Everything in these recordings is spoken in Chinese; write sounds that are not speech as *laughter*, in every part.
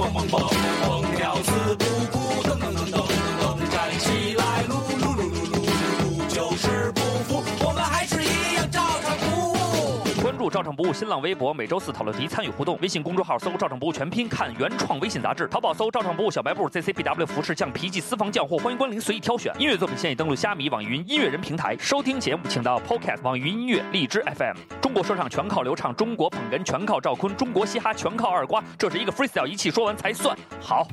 蹦蹦蹦，“不误”新浪微博，每周四讨论题参与互动。微信公众号搜“照常不误全拼”，看原创微信杂志。淘宝搜“照常不误小白布 ”，ZCBW 服饰匠皮记私房匠货，欢迎光临，随意挑选。音乐作品现已登录虾米、网云音乐人平台收听节目，请到 Podcast、网云音乐、荔枝 FM。中国说唱全靠刘畅，中国捧哏全靠赵坤，中国嘻哈全靠二瓜。这是一个 freestyle，一气说完才算好。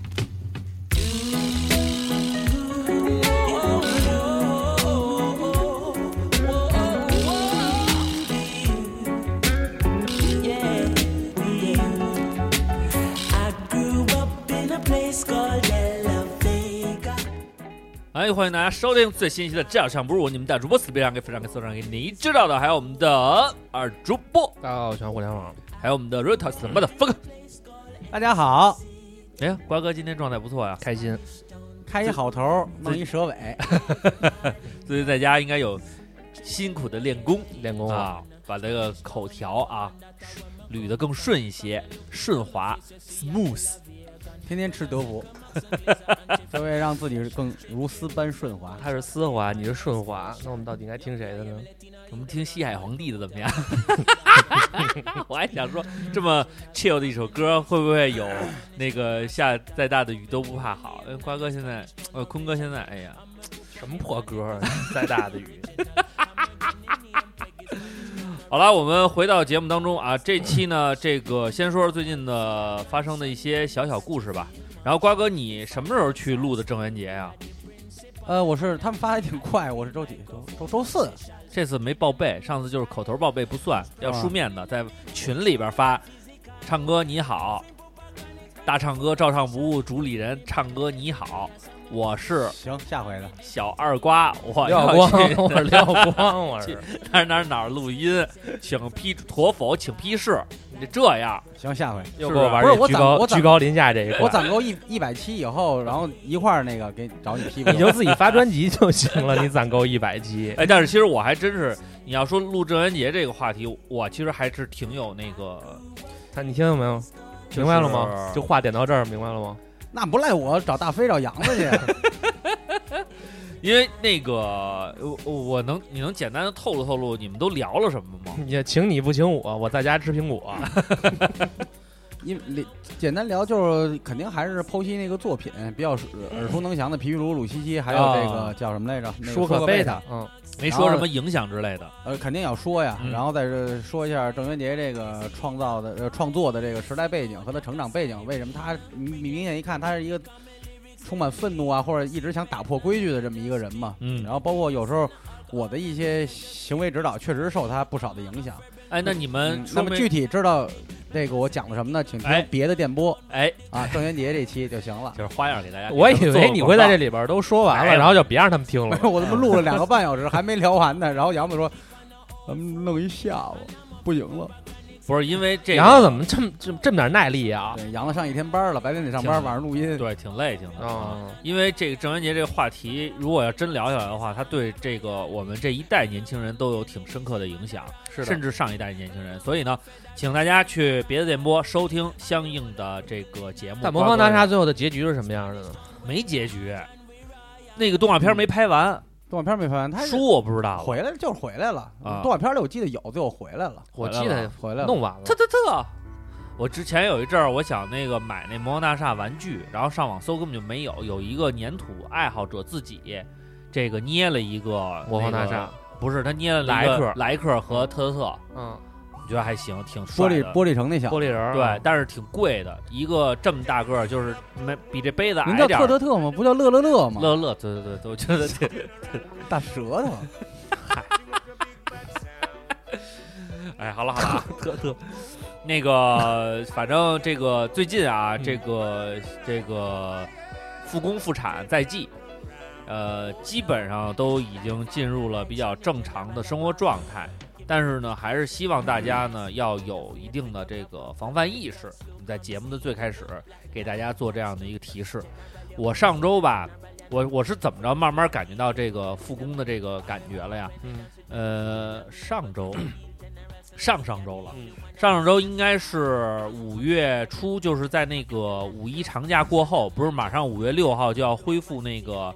哎，欢迎大家收听最新一期的《照常不如》，我你们的主播死别让给非常给送上给你知道的，还有我们的二主播，大家好，我是互联网。还有我们的 Reuters 什么的风。大家好，哎呀，瓜哥今天状态不错呀，开心。开一好头，弄一蛇尾，最近在家应该有辛苦的练功练功啊，把这个口条啊捋得更顺一些，顺滑 smooth。天天吃德芙，*laughs* 就为让自己更如丝般顺滑。他是丝滑，你是顺滑，那我们到底应该听谁的呢？我们听西海皇帝的怎么样？*laughs* 我还想说，这么 chill 的一首歌，会不会有那个下再大的雨都不怕好？瓜哥现在，呃，坤哥现在，哎呀，什么破歌啊？再大的雨。*laughs* 好了，我们回到节目当中啊，这期呢，这个先说说最近的发生的一些小小故事吧。然后瓜哥，你什么时候去录的郑渊洁呀？呃，我是他们发的挺快，我是周几？周周周四。这次没报备，上次就是口头报备不算，要书面的，在群里边发。唱歌你好，大唱歌照唱不误，主理人唱歌你好。我是行，下回的小二瓜，我廖光，我是廖光，*laughs* 我是哪哪哪录音，请批妥否，请批示，你这样行，下回又给我玩这居高居高临下这一块，我攒够一一百期以后，然后一块儿那个给找你批，你就自己发专辑就行了，你攒够一百期。*laughs* 哎，但是其实我还真是，你要说录郑渊洁这个话题，我其实还是挺有那个，他你听到没有？明白了吗？就话点到这儿，明白了吗？那不赖我找大飞找杨子去，*laughs* 因为那个我我能你能简单的透露透露你们都聊了什么吗？也请你不请我，我在家吃苹果。*laughs* 因简单聊就是肯定还是剖析那个作品比较耳熟能详的皮皮鲁鲁西西，还有这个叫什么来着？舒克贝塔。嗯，没说什么影响之类的。呃，肯定要说呀，然后再说一下郑渊洁这个创造的呃创作的这个时代背景和他成长背景，为什么他明明显一看他是一个充满愤怒啊，或者一直想打破规矩的这么一个人嘛。嗯。然后包括有时候我的一些行为指导，确实受他不少的影响。哎，那你们那么具体知道这个我讲的什么呢？请听别的电波。哎，啊，郑渊洁这期就行了，*laughs* 就是花样给大家。我以为你会在这里边都说完了，然后就别让他们听了。*laughs* 我他妈录了两个半小时 *laughs* 还没聊完呢，然后杨子说：“咱们弄一下午，不行了。”不是因为这杨子怎么这么这这么点耐力啊？对，杨子上一天班了，白天得上班，晚上录音，对，挺累，挺累啊。因为这个郑渊洁这个话题，如果要真聊下来的话，他对这个我们这一代年轻人都有挺深刻的影响，是甚至上一代年轻人。所以呢，请大家去别的电波收听相应的这个节目。但魔方大厦最后的结局是什么样的呢？没结局，那个动画片没拍完。动画片没拍完，他书我不知道，回来就是回来了。动画片里我记得有，最后回来了。我记得回来了，弄完了。特特特！我之前有一阵儿，我想那个买那魔方大厦玩具，然后上网搜根本就没有。有一个粘土爱好者自己这个捏了一个魔方大厦，不是他捏了莱克莱克和特特特，嗯。我觉得还行，挺玻璃玻璃城那小玻璃人，对，但是挺贵的，一个这么大个儿，就是没比这杯子矮点。叫特特特吗？不叫乐乐乐吗？乐乐，对对对，我觉得这 *laughs* 大舌头。*laughs* 哎，好了好了，*laughs* 特特，那个反正这个最近啊，这个这个复工复产在即，呃，基本上都已经进入了比较正常的生活状态。但是呢，还是希望大家呢要有一定的这个防范意识。在节目的最开始给大家做这样的一个提示。我上周吧，我我是怎么着慢慢感觉到这个复工的这个感觉了呀？嗯，呃，上周 *clears throat* 上上周了，嗯上上周应该是五月初，就是在那个五一长假过后，不是马上五月六号就要恢复那个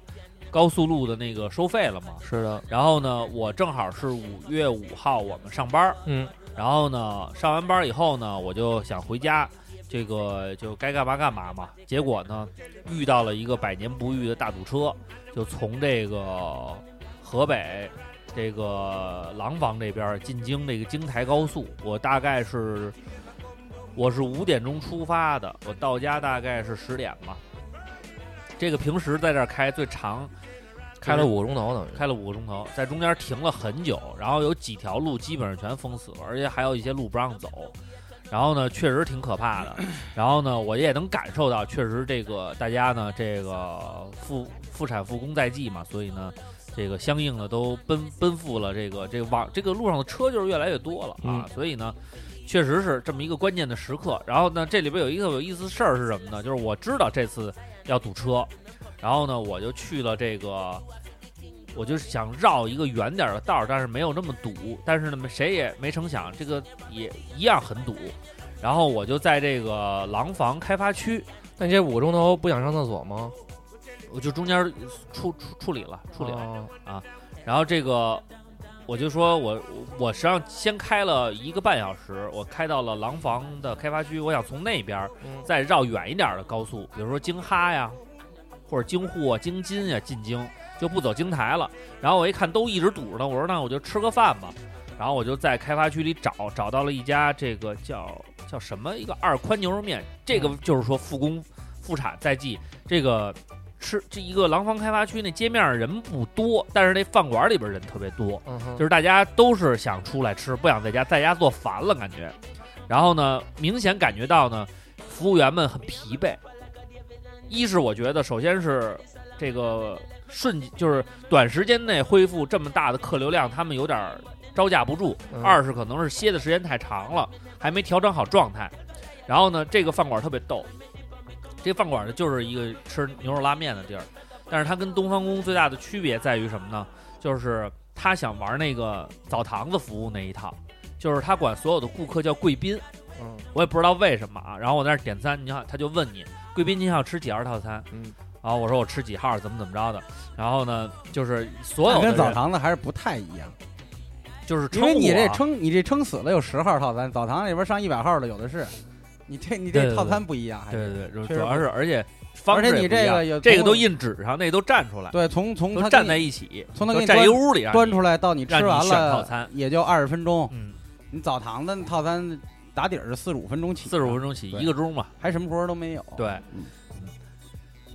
高速路的那个收费了嘛？是的，然后呢，我正好是五月五号我们上班儿，嗯然后呢，上完班儿以后呢，我就想回家，这个就该干嘛干嘛嘛。结果呢，遇到了一个百年不遇的大堵车，就从这个河北这个廊坊这边进京这个京台高速，我大概是我是五点钟出发的，我到家大概是十点吧。这个平时在这儿开最长开了五个钟头等于。开了五个钟头，在中间停了很久，然后有几条路基本上全封死了，而且还有一些路不让走。然后呢，确实挺可怕的。然后呢，我也能感受到，确实这个大家呢，这个复复产复工在即嘛，所以呢，这个相应的都奔奔赴了这个这个往这个路上的车就是越来越多了啊，所以呢，确实是这么一个关键的时刻。然后呢，这里边有一个有意思事儿是什么呢？就是我知道这次要堵车，然后呢，我就去了这个。我就想绕一个远点儿的道儿，但是没有那么堵。但是呢，谁也没成想，这个也一样很堵。然后我就在这个廊坊开发区，那你这五个钟头不想上厕所吗？我就中间处处处理了，处理了。啊然后这个我就说我我实际上先开了一个半小时，我开到了廊坊的开发区，我想从那边再绕远一点儿的高速，比如说京哈呀，或者京沪啊、京津呀进京，就不走京台了。然后我一看都一直堵着呢，我说那我就吃个饭吧。然后我就在开发区里找，找到了一家这个叫叫什么一个二宽牛肉面，这个就是说复工复产在即，这个吃这一个廊坊开发区那街面上人不多，但是那饭馆里边人特别多，嗯，就是大家都是想出来吃，不想在家，在家做烦了感觉。然后呢，明显感觉到呢，服务员们很疲惫。一是我觉得，首先是这个瞬，就是短时间内恢复这么大的客流量，他们有点儿招架不住；嗯二是可能是歇的时间太长了，还没调整好状态。然后呢，这个饭馆特别逗，这饭馆呢就是一个吃牛肉拉面的地儿，但是它跟东方宫最大的区别在于什么呢？就是他想玩那个澡堂子服务那一套，就是他管所有的顾客叫贵宾，嗯我也不知道为什么啊。然后我在那点餐，你看他就问你，贵宾你想吃几号套餐？嗯，然后我说我吃几号，怎么怎么着的。然后呢，就是所有的跟澡堂子还是不太一样，就是因为你这撑你这撑死了有十号套餐，澡堂里边上一百号的有的是，你这你这套餐不一样，还是对对对，主要是而且方而且你这个有这个都印纸上，那都站出来，对从从他站在一起，从他给你站一端屋里端出来到你吃完了套了餐也就二十分钟，嗯，你澡堂子套餐打底儿是四十五分钟起，四十五分钟起一个钟嘛。还什么活儿都没有。对嗯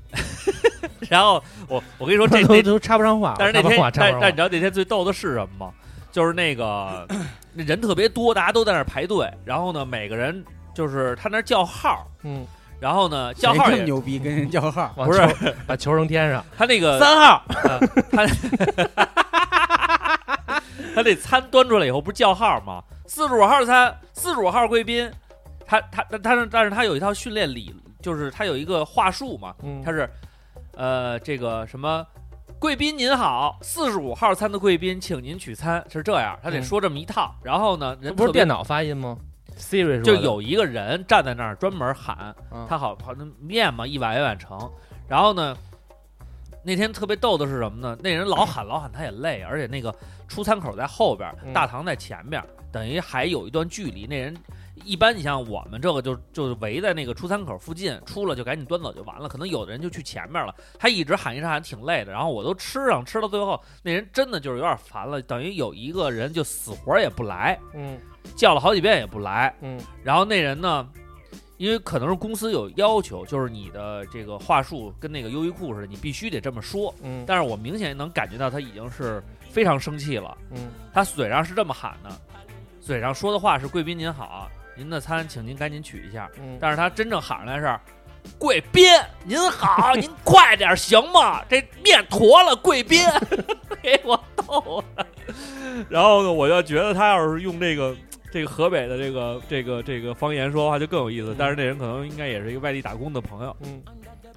*laughs* 然后我我跟你说这都都插不上话，但是那天但。但你知道那天最逗的是什么吗？就是那个 *clears throat* 那人特别多，大家都在那排队，然后呢，每个人就是他那叫号，嗯，然后呢叫号也这么牛逼，跟人叫号，不是把球扔天上，他那个三号，呃 *laughs* 他他那餐端出来以后不是叫号吗？四十五号餐，四十五号贵宾，他他他他是但是他有一套训练理，就是他有一个话术嘛，嗯，他是呃这个什么。贵宾您好，四十五号餐的贵宾，请您取餐，是这样，他得嗯说这么一套。然后呢，这人不是电脑发音吗？Siri 就有一个人站在那儿专门喊，嗯他好好那面嘛一碗一碗盛，然后呢，那天特别逗的是什么呢？那人老喊老喊，他也累，而且那个出餐口在后边，嗯大堂在前边，等于还有一段距离。那人一般你像我们这个就就围在那个出餐口附近，出了就赶紧端走就完了。可能有的人就去前面了，他一直喊一直喊，挺累的。然后我都吃上吃到最后，那人真的就是有点烦了，等于有一个人就死活也不来，嗯叫了好几遍也不来。嗯然后那人呢，因为可能是公司有要求，就是你的这个话术跟那个优衣库似的，你必须得这么说。嗯但是我明显能感觉到他已经是非常生气了，嗯他嘴上是这么喊的，嘴上说的话是“贵宾您好，您的餐请您赶紧取一下”，嗯，但是他真正喊出来是。贵宾，您好，您快点行吗？这面坨了，贵宾，*laughs* 给我逗的。然后呢，我就觉得他要是用这个这个河北的这个这个这个方言说话就更有意思。但是那人可能应该也是一个外地打工的朋友，嗯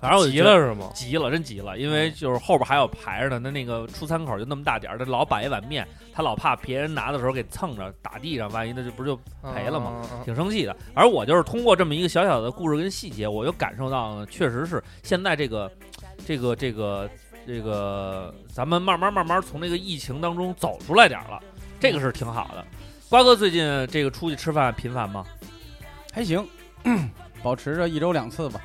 反正我急觉得了是吗？急了，真急了，因为就是后边还有排着呢，那那个出餐口就那么大点儿，他老摆一碗面，他老怕别人拿的时候给蹭着打地上，万一那就不是就赔了吗？挺生气的。而我就是通过这么一个小小的故事跟细节，我就感受到呢，确实是现在这个这个这个这个，咱们慢慢慢慢从这个疫情当中走出来点儿了，这个是挺好的。瓜哥最近这个出去吃饭频繁吗？还行，*clears throat* 保持着一周两次吧。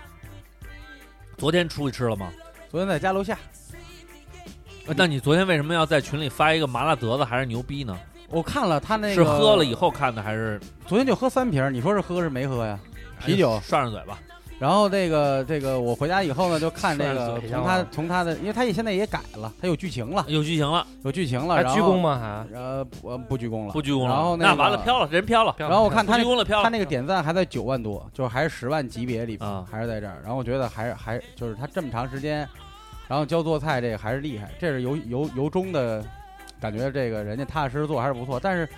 昨天出去吃了吗？昨天在家楼下，呃那你昨天为什么要在群里发一个麻辣德子还是牛逼呢？我看了他那个是喝了以后看的还是昨天就喝三瓶儿，你说是喝是没喝呀？啤酒涮涮上嘴巴？然后这个这个我回家以后呢，就看这个从他从他的，因为他也现在也改了，他有剧情了，有剧情了，有剧情了，然后鞠躬吗？还呃不呃不鞠躬了，不鞠躬了。然后那个完了，飘了，人飘了。然然后我看他鞠躬了，飘了。他那个点赞还在九万多，就是还是十万级别里还是在这儿。然后我觉得还是还就是他这么长时间，然后教做菜这个还是厉害，这是由由由衷的感觉，这个人家踏踏实实做还是不错。但是，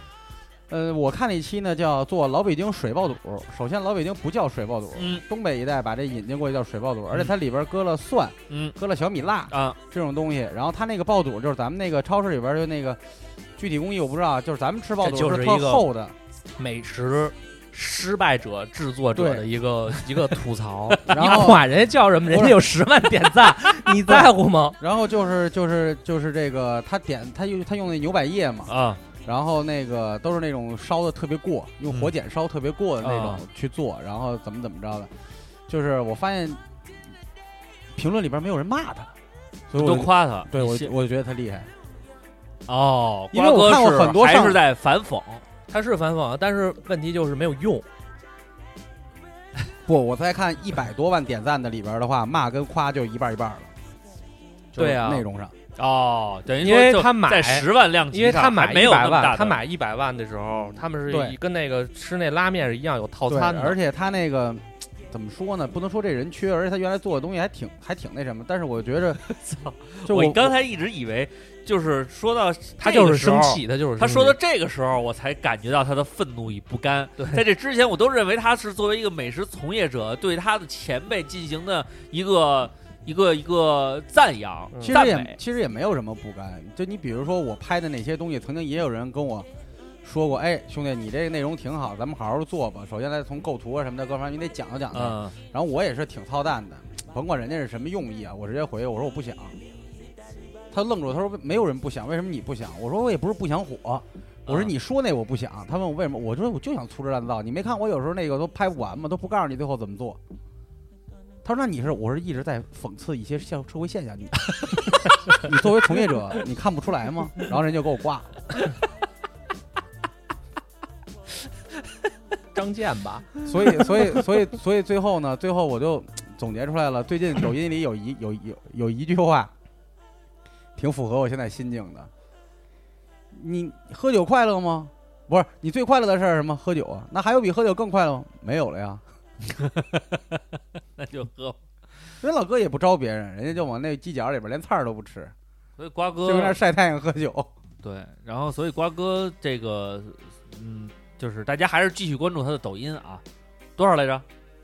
呃，我看了一期呢，叫做老北京水爆肚。首先，老北京不叫水爆肚，嗯东北一带把这引进过去叫水爆肚，而且它里边搁了蒜，嗯搁了小米辣啊，这种东西。然后它那个爆肚就是咱们那个超市里边就那个具体工艺我不知道，就是咱们吃爆肚就是一个厚的。美食失败者制作者的一个一个吐槽。*laughs* 然你后管人家叫什么？人家有十万点赞，*laughs* 你在乎吗？然后就是就是就是这个，他点他用他用那牛百叶嘛，啊，然后那个都是那种烧的特别过，用火碱烧特别过的那种啊去做，然后怎么怎么着的，就是我发现评论里边没有人骂他，所以我都夸他。对我我就觉得他厉害。哦，因为我看过瓜哥是很多上还是在反讽。他是反讽，但是问题就是没有用。不，我在看一百多万点赞的里边的话，骂跟夸就一半一半了。就是对啊内容上哦，等于因为说就他买在十万量级因为上他买没有那他买一百万的时候，他们是一跟那个吃那拉面是一样有套，餐的，而且他那个怎么说呢？不能说这人缺，而且他原来做的东西还挺还挺那什么。但是我觉着，*laughs* 就我我刚才一直以为就是说到他就是生。气，他就是他说到这个时候，我才感觉到他的愤怒与不甘。对在这之前，我都认为他是作为一个美食从业者对他的前辈进行的一个一个一个赞扬、嗯其实也。其实也没有什么不甘。就你比如说我拍的那些东西，曾经也有人跟我说过，哎，兄弟，你这个内容挺好，咱们好好做吧。首先来从构图啊什么的各方面，你得讲究讲究。嗯，然后我也是挺操蛋的，甭管人家是什么用意啊，我直接回我说我不想。他愣住了，他说没有人不想，为什么你不想？我说我也不是不想火，我说啊你说那我不想。他问我为什么，我说我就想粗制滥造。你没看我有时候那个都拍不完吗？都不告诉你最后怎么做。他说：“那你是我是一直在讽刺一些社社会现象，你 *laughs* 你作为从业者，你看不出来吗？”然后人就给我挂了。*laughs* 张健吧，所以，所以，所以，所以最后呢，最后我就总结出来了。最近抖音里有一有有有一句话，挺符合我现在心境的。你喝酒快乐吗？不是，你最快乐的事儿是什么？喝酒啊？那还有比喝酒更快乐吗？没有了呀。*laughs* 那就喝。人老哥也不招别人，人家就往那犄角里边连菜儿都不吃，所以瓜哥就在那哥晒太阳喝酒。对，然后所以瓜哥这个，嗯，就是大家还是继续关注他的抖音啊，多少来着？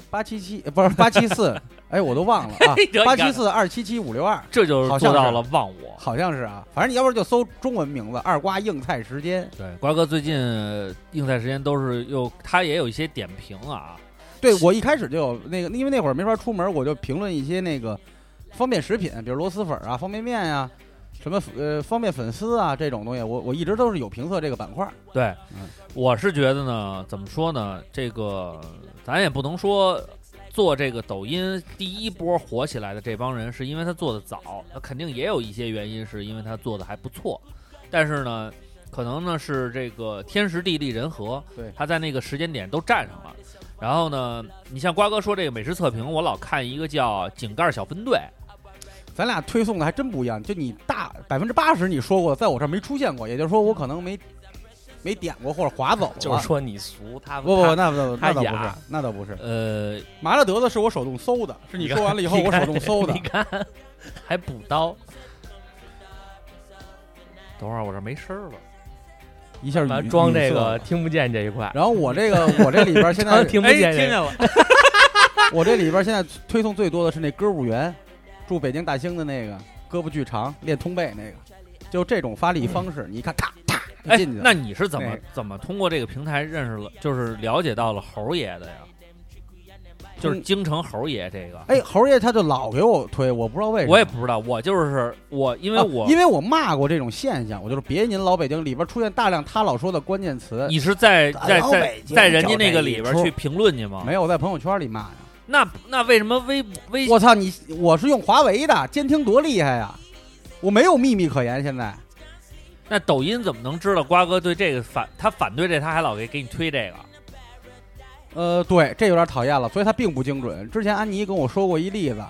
八七七不是八七四，哎，我都忘了啊 *laughs* 你看，八七四二七七五六二，这就是好像是做到了忘我。好像是啊。反正你要不然就搜中文名字“二瓜硬菜时间对，瓜哥最近呃硬菜时间都是又他也有一些点评啊，”。对我一开始就有那个，因为那会儿没法出门，我就评论一些那个方便食品，比如螺蛳粉啊、方便面呀、什么呃方便粉丝啊这种东西，我我一直都是有评测这个板块儿。对，嗯我是觉得呢，怎么说呢？这个咱也不能说做这个抖音第一波火起来的这帮人是因为他做的早，他肯定也有一些原因是因为他做的还不错，但是呢，可能呢是这个天时地利人和，对他在那个时间点都占上了。然后呢，你像瓜哥说这个美食测评，我老看一个叫井盖小分队，咱俩推送的还真不一样，就你大百分之八十你说过，在我这儿没出现过，也就是说我可能没没点过或者划走了。就是说你俗，他不不，他那不那他倒不是雅，那倒不是。呃，麻辣德子是我手动搜的，是你说完了以后我手动搜的 *laughs* 你。看还补刀，等会儿我这没声儿了，一下完语装这个听不见这一块，然后我这个 *laughs* 我这里边现在 *laughs* 听不见听见，了，*laughs* 我这里边现在推送最多的是那歌舞员，住北京大兴的那个，胳膊巨长，练通背那个，就这种发力方式，你一看，咔咔就哎进去，了。那你是怎么那个怎么通过这个平台认识了，就是了解到了猴爷的呀？就是嗯京城猴爷这个，哎，猴爷他就老给我推，我不知道为什么。我也不知道，我就是我，因为啊我因为我骂过这种现象，我就是别您老北京里边出现大量他老说的关键词，你是在在在在人家那个里边去评论去吗？没有我在朋友圈里骂呀。那那为什么微微我操你！我是用华为的，监听多厉害呀！我没有秘密可言，现在那抖音怎么能知道瓜哥对这个反他反对这，他还老给给你推这个？呃，对，这有点讨厌了，所以它并不精准。之前安妮跟我说过一例子，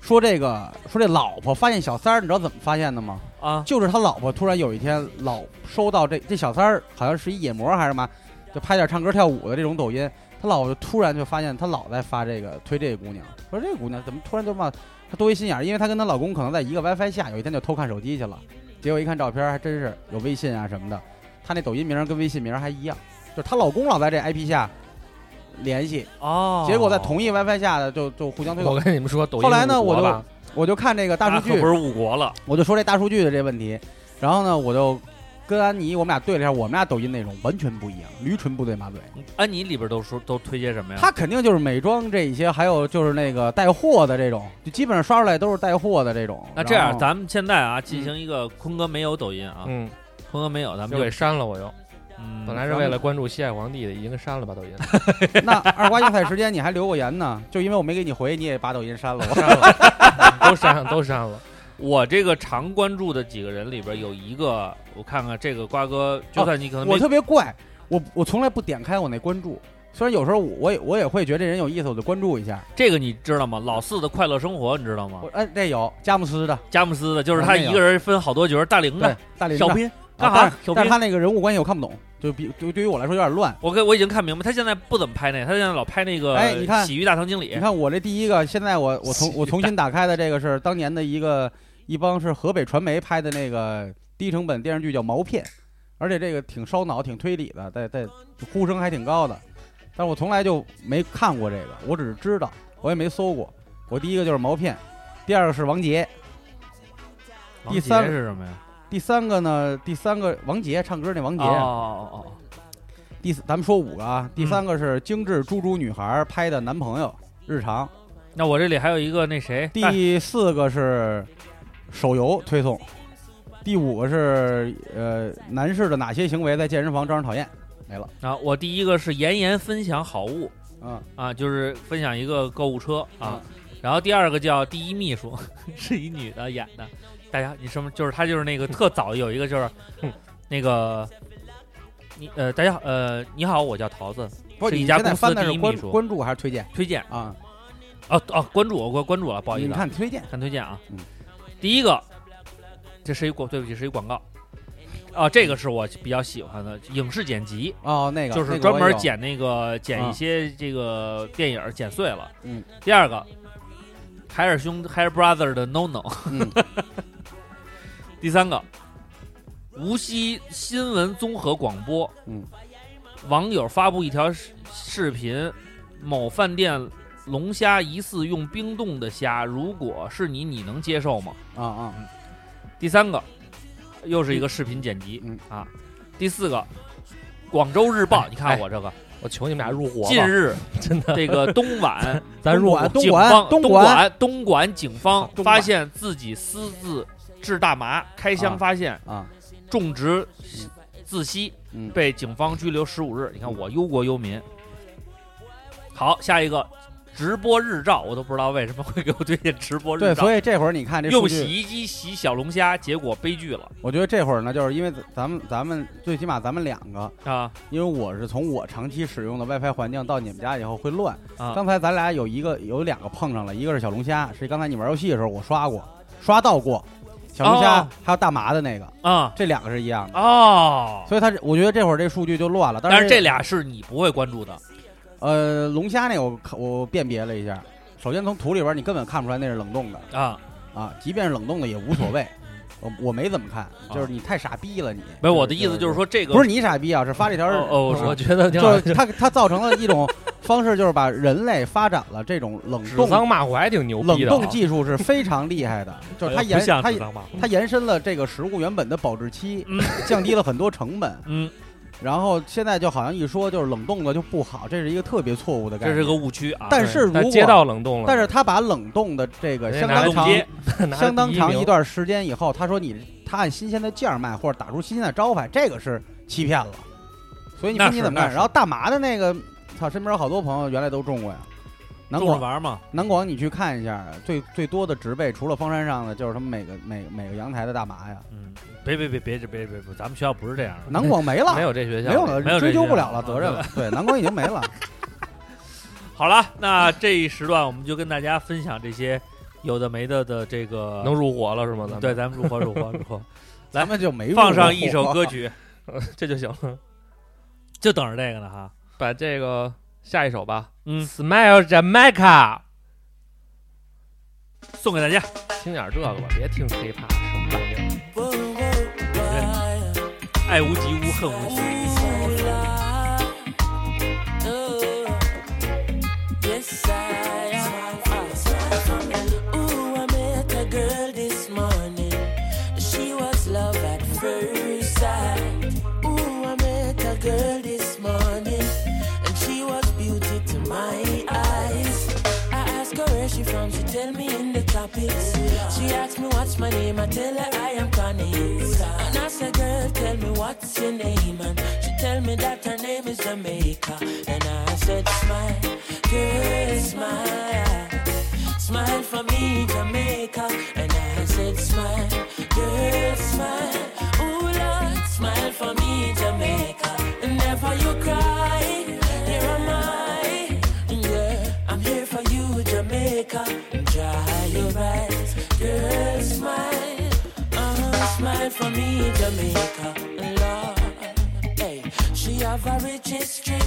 说这个说这老婆发现小三儿，你知道怎么发现的吗？啊，就是他老婆突然有一天老收到这这小三儿好像是一野模还是什么，就拍点唱歌跳舞的这种抖音，他老婆就突然就发现他老在发这个推这个姑娘，说这个姑娘怎么突然就骂她多一心眼儿，因为她跟她老公可能在一个 WiFi 下，有一天就偷看手机去了，结果一看照片还真是有微信啊什么的，她那抖音名儿跟微信名儿还一样，就是她老公老在这 IP 下联系，哦，结果在同一 WiFi 下的就就互相推我广。跟你们说，抖音后来呢我就我就看这个大数据不，是误国了。我就说这大数据的这问题，然后呢，我就跟安妮我们俩对了一下，我们俩抖音内容完全不一样，驴唇不对马嘴。安妮里边都说都推些什么呀？他肯定就是美妆这一些，还有就是那个带货的这种，就基本上刷出来都是带货的这种。那这样，咱们现在啊，进行一个坤哥没有抖音啊，嗯，坤哥没有，咱们就就给删了。我又嗯，本来是为了关注西海皇帝的，已经删了吧抖音，*laughs* 那二瓜竞赛时间你还留过言呢，就因为我没给你回，你也把抖音删了。我删了，都删都删了。我这个常关注的几个人里边有一个，我看看这个瓜哥，就算你可能没我特别怪，我我从来不点开我那关注，虽然有时候我也我也会觉得这人有意思，我就关注一下。这个你知道吗？老四的快乐生活你知道吗我？哎，那有佳木斯的，佳木斯的，就是他一个人分好多角，大龄的、，大林的小斌 *laughs* 但是？啥小斌但是，他那个人物关系我看不懂，就比就对于我来说有点乱。我跟我已经看明白，他现在不怎么拍那个，他现在老拍那个哎你看洗浴大堂经理你。看我这第一个，现在我我重我重新打开的这个是当年的一个一帮是河北传媒拍的那个低成本电视剧叫《毛片》，而且这个挺烧脑、挺推理的，在在呼声还挺高的。但是我从来就没看过这个，我只是知道，我也没搜过。我第一个就是毛片，第二个是王杰，王杰第三是什么呀？第三个呢，第三个王杰唱歌那王杰，哦哦哦哦，第四咱们说五个啊，第嗯三个是精致猪猪女孩拍的男朋友日常，那我这里还有一个那谁，第四个是手游推送，第五个是呃男士的哪些行为在健身房招人讨厌，没了。啊，我第一个是妍妍分享好物。嗯，啊，就是分享一个购物车啊。嗯，然后第二个叫第一秘书，*laughs* 是一女的演的，大家你什么就是他就是那个特早有一个就是那个。你呃，大家呃，你好，我叫桃子，不是一你现在翻家公司的的是关第一秘书关注还是推荐推荐啊？哦哦，关注我，关关注了，不好意思你啊，看推荐，看推荐啊。嗯第一个，这是一广，对不起，是一广告。啊，这个是我比较喜欢的影视剪辑，哦，那个就是那个我有专门剪那个剪啊一些这个电影儿剪碎了。嗯。第二个，海尔兄海尔 brother 的 no no。嗯 *laughs* 第三个，无锡新闻综合广播。嗯。网友发布一条视视频，某饭店龙虾疑似用冰冻的虾，如果是你，你能接受吗？啊啊。第三个，又是一个视频剪辑，嗯。啊。第四个，广州日报，哎你看我这个，我求你们俩入伙，近日 *laughs* 真的，这个东莞咱入伙。东莞东莞警方，东莞东莞警方发现自己私自制大麻，开箱啊发现啊，种植自吸，嗯被警方拘留十五日。你看我忧国忧民。好，下一个直播日照，我都不知道为什么会给我推荐直播日对，照。所以这会儿你看这用洗衣机洗小龙虾，结果悲剧了我觉得这会儿呢，就是因为咱们咱们最起码咱们两个，啊因为我是从我长期使用的 WiFi 环境到你们家以后会乱。啊！刚才咱俩有一个有两个碰上了，一个是小龙虾，是刚才你玩游戏的时候我刷过，刷到过。小龙虾哦还有大麻的那个，啊这两个是一样的，哦，所以他我觉得这会儿这数据就乱了。但是这俩是你不会关注的呃龙虾那个我看我辨别了一下，首先从图里边你根本看不出来那是冷冻的啊。啊，即便是冷冻的也无所谓。我我没怎么看，就是你太傻逼了你。没有，我的意思就是说这个不是你傻逼啊，是发这条哦哦，我觉得挺好就是它它造成了一种 *laughs* 方式，就是把人类发展了这种冷指冻桑骂槐还挺牛冷逼的啊，冻技术是非常厉害的，*laughs* 就是它哎不延它指桑骂槐它延伸了这个食物原本的保质期，嗯降低了很多成本。嗯，然后现在就好像一说就是冷冻的就不好，这是一个特别错误的概念。这是个误区啊。但是如果但街道冷冻了，但是他把冷冻的这个相当长 *laughs* 相当长一段时间以后，他说你他按新鲜的价儿卖，或者打出新鲜的招牌，这个是欺骗了。所以你那说你怎么干？那是然后大麻的那个，操，身边有好多朋友原来都种过呀。南广玩嘛。南广你去看一下最最多的植被除了方山上的就是他们每个每个每个阳台的大麻呀嗯别别别别别别咱们学校不是这样的南广没了没有这学校没有了追究不了了责任了对南广已经没了 *laughs* 好了那这一时段我们就跟大家分享这些有的没的的这个能入伙了是吗？对咱们入伙入伙入伙 *laughs* 咱们就没放上一首 *laughs* 歌曲这就行了。就等着这个呢哈。把这个下一首吧，嗯，，Smile Jamaica，送给大家。听点这个吧，别听 hiphop 什么玩意儿。爱屋及乌，恨无穷。Tell me in the tropics. She asked me what's my name, I tell her I am Connie. And I said, girl, tell me what's your name, and she tell me that her name is Jamaica. And I said, smile, girl, smile, smile for me, Jamaica. And I said, smile, girl, smile, ooh Lord, smile for me, Jamaica. And never you cry, Jamaica. Lord, hey, she have a rich history.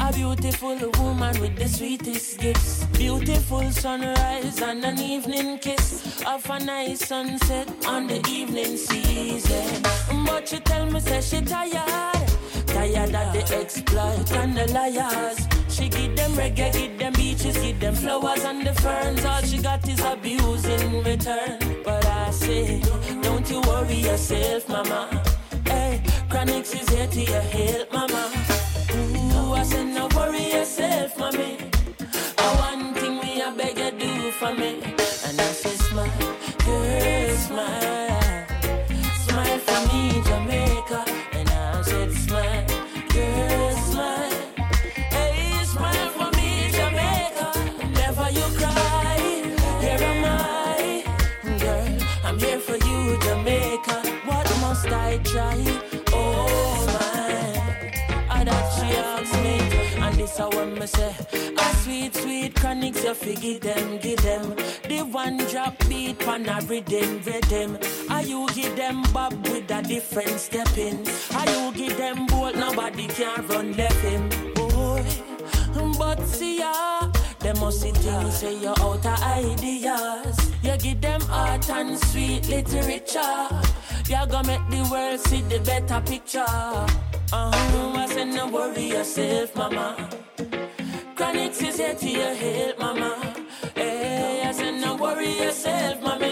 A beautiful woman with the sweetest gifts. Beautiful sunrise and an evening kiss. Of a nice sunset on the evening season. But she tell me, say she tired. Tired of the exploit and the liars. She give them reggae, give them beaches, give them flowers and the ferns. All she got is abuse in return. But I say, don't you worry yourself, mama. Hey, Chronix is here to your help, mama. Ooh, I said, no worry yourself, mommy. Oh, one thing me, I beg you do for me. And I said, and this I want me say. A sweet, sweet chronics, you fi give them, give them. The one drop beat on a rhythm, rhythm. Are you give them bob with a different stepping? Are you give them bolt, nobody can run left him, boy. But see ya, them must see things say you're out of ideas. You give them art and sweet literature. You gonna make the world see the better picture. Uh-huh, I said no worry yourself, mama. Chronics is here to your help, mama. Hey, I said no worry yourself, mommy.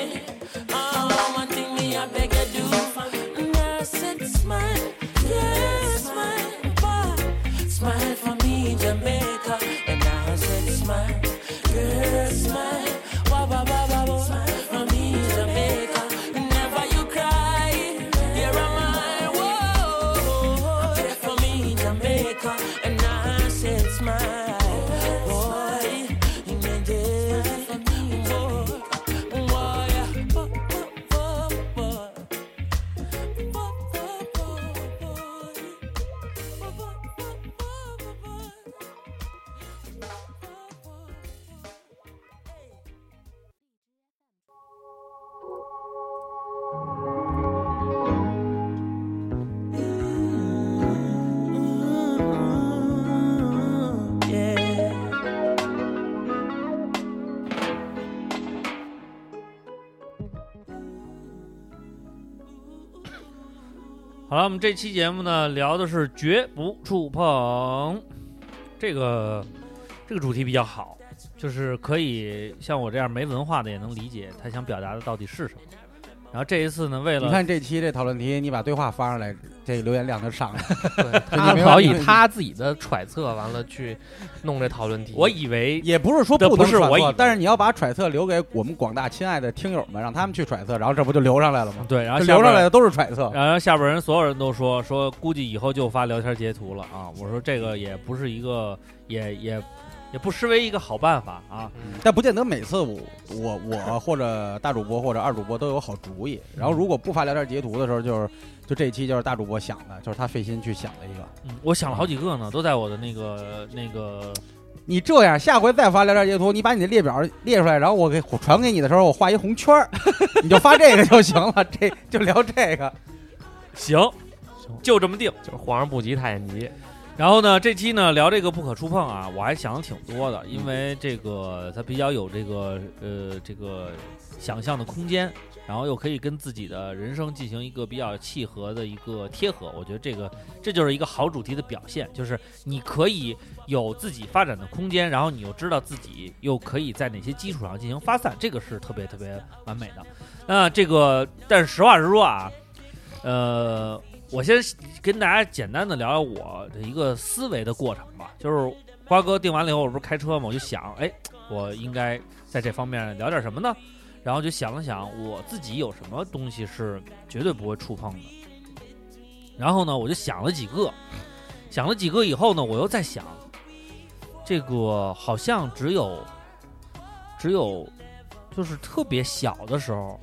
好，我们这期节目呢聊的是绝不触碰，这个这个主题比较好，就是可以像我这样没文化的也能理解他想表达的到底是什么。然后这一次呢，为了你看这期这讨论题，你把对话发上来，这个留言量就上来了。*laughs* 对他好以他自己的揣测完了去弄这讨论题。我以为也不是说不能揣测不是我但是你要把揣测留给我们广大亲爱的听友们，让他们去揣测，然后这不就留上来了吗？对，然后留上来的都是揣测。然后下边人所有人都说说，估计以后就发聊天截图了啊！我说这个也不是一个，也也也不失为一个好办法啊。但不见得每次我我我或者大主播或者二主播都有好主意。然后如果不发聊天截图的时候，就是就这一期就是大主播想的，就是他费心去想的一个。嗯，我想了好几个呢，都在我的那个那个你这样，下回再发聊天截图，你把你的列表列出来，然后我给我传给你的时候，我画一红圈儿，*laughs* 你就发这个就行了。这就聊这个。行，就这么定。就是皇上不急太监急，然后呢，这期呢聊这个不可触碰啊，我还想的挺多的，因为这个它比较有这个呃这个想象的空间，然后又可以跟自己的人生进行一个比较契合的一个贴合。我觉得这个这就是一个好主题的表现，就是你可以有自己发展的空间，然后你又知道自己又可以在哪些基础上进行发散，这个是特别特别完美的。那这个，但是实话实说啊，呃，我先跟大家简单的聊聊我的一个思维的过程吧。就是瓜哥定完了以后，我不是开车嘛，我就想，哎，我应该在这方面聊点什么呢？然后就想了想，我自己有什么东西是绝对不会触碰的。然后呢，我就想了几个，想了几个以后呢，我又在想，这个好像只有，只有，就是特别小的时候，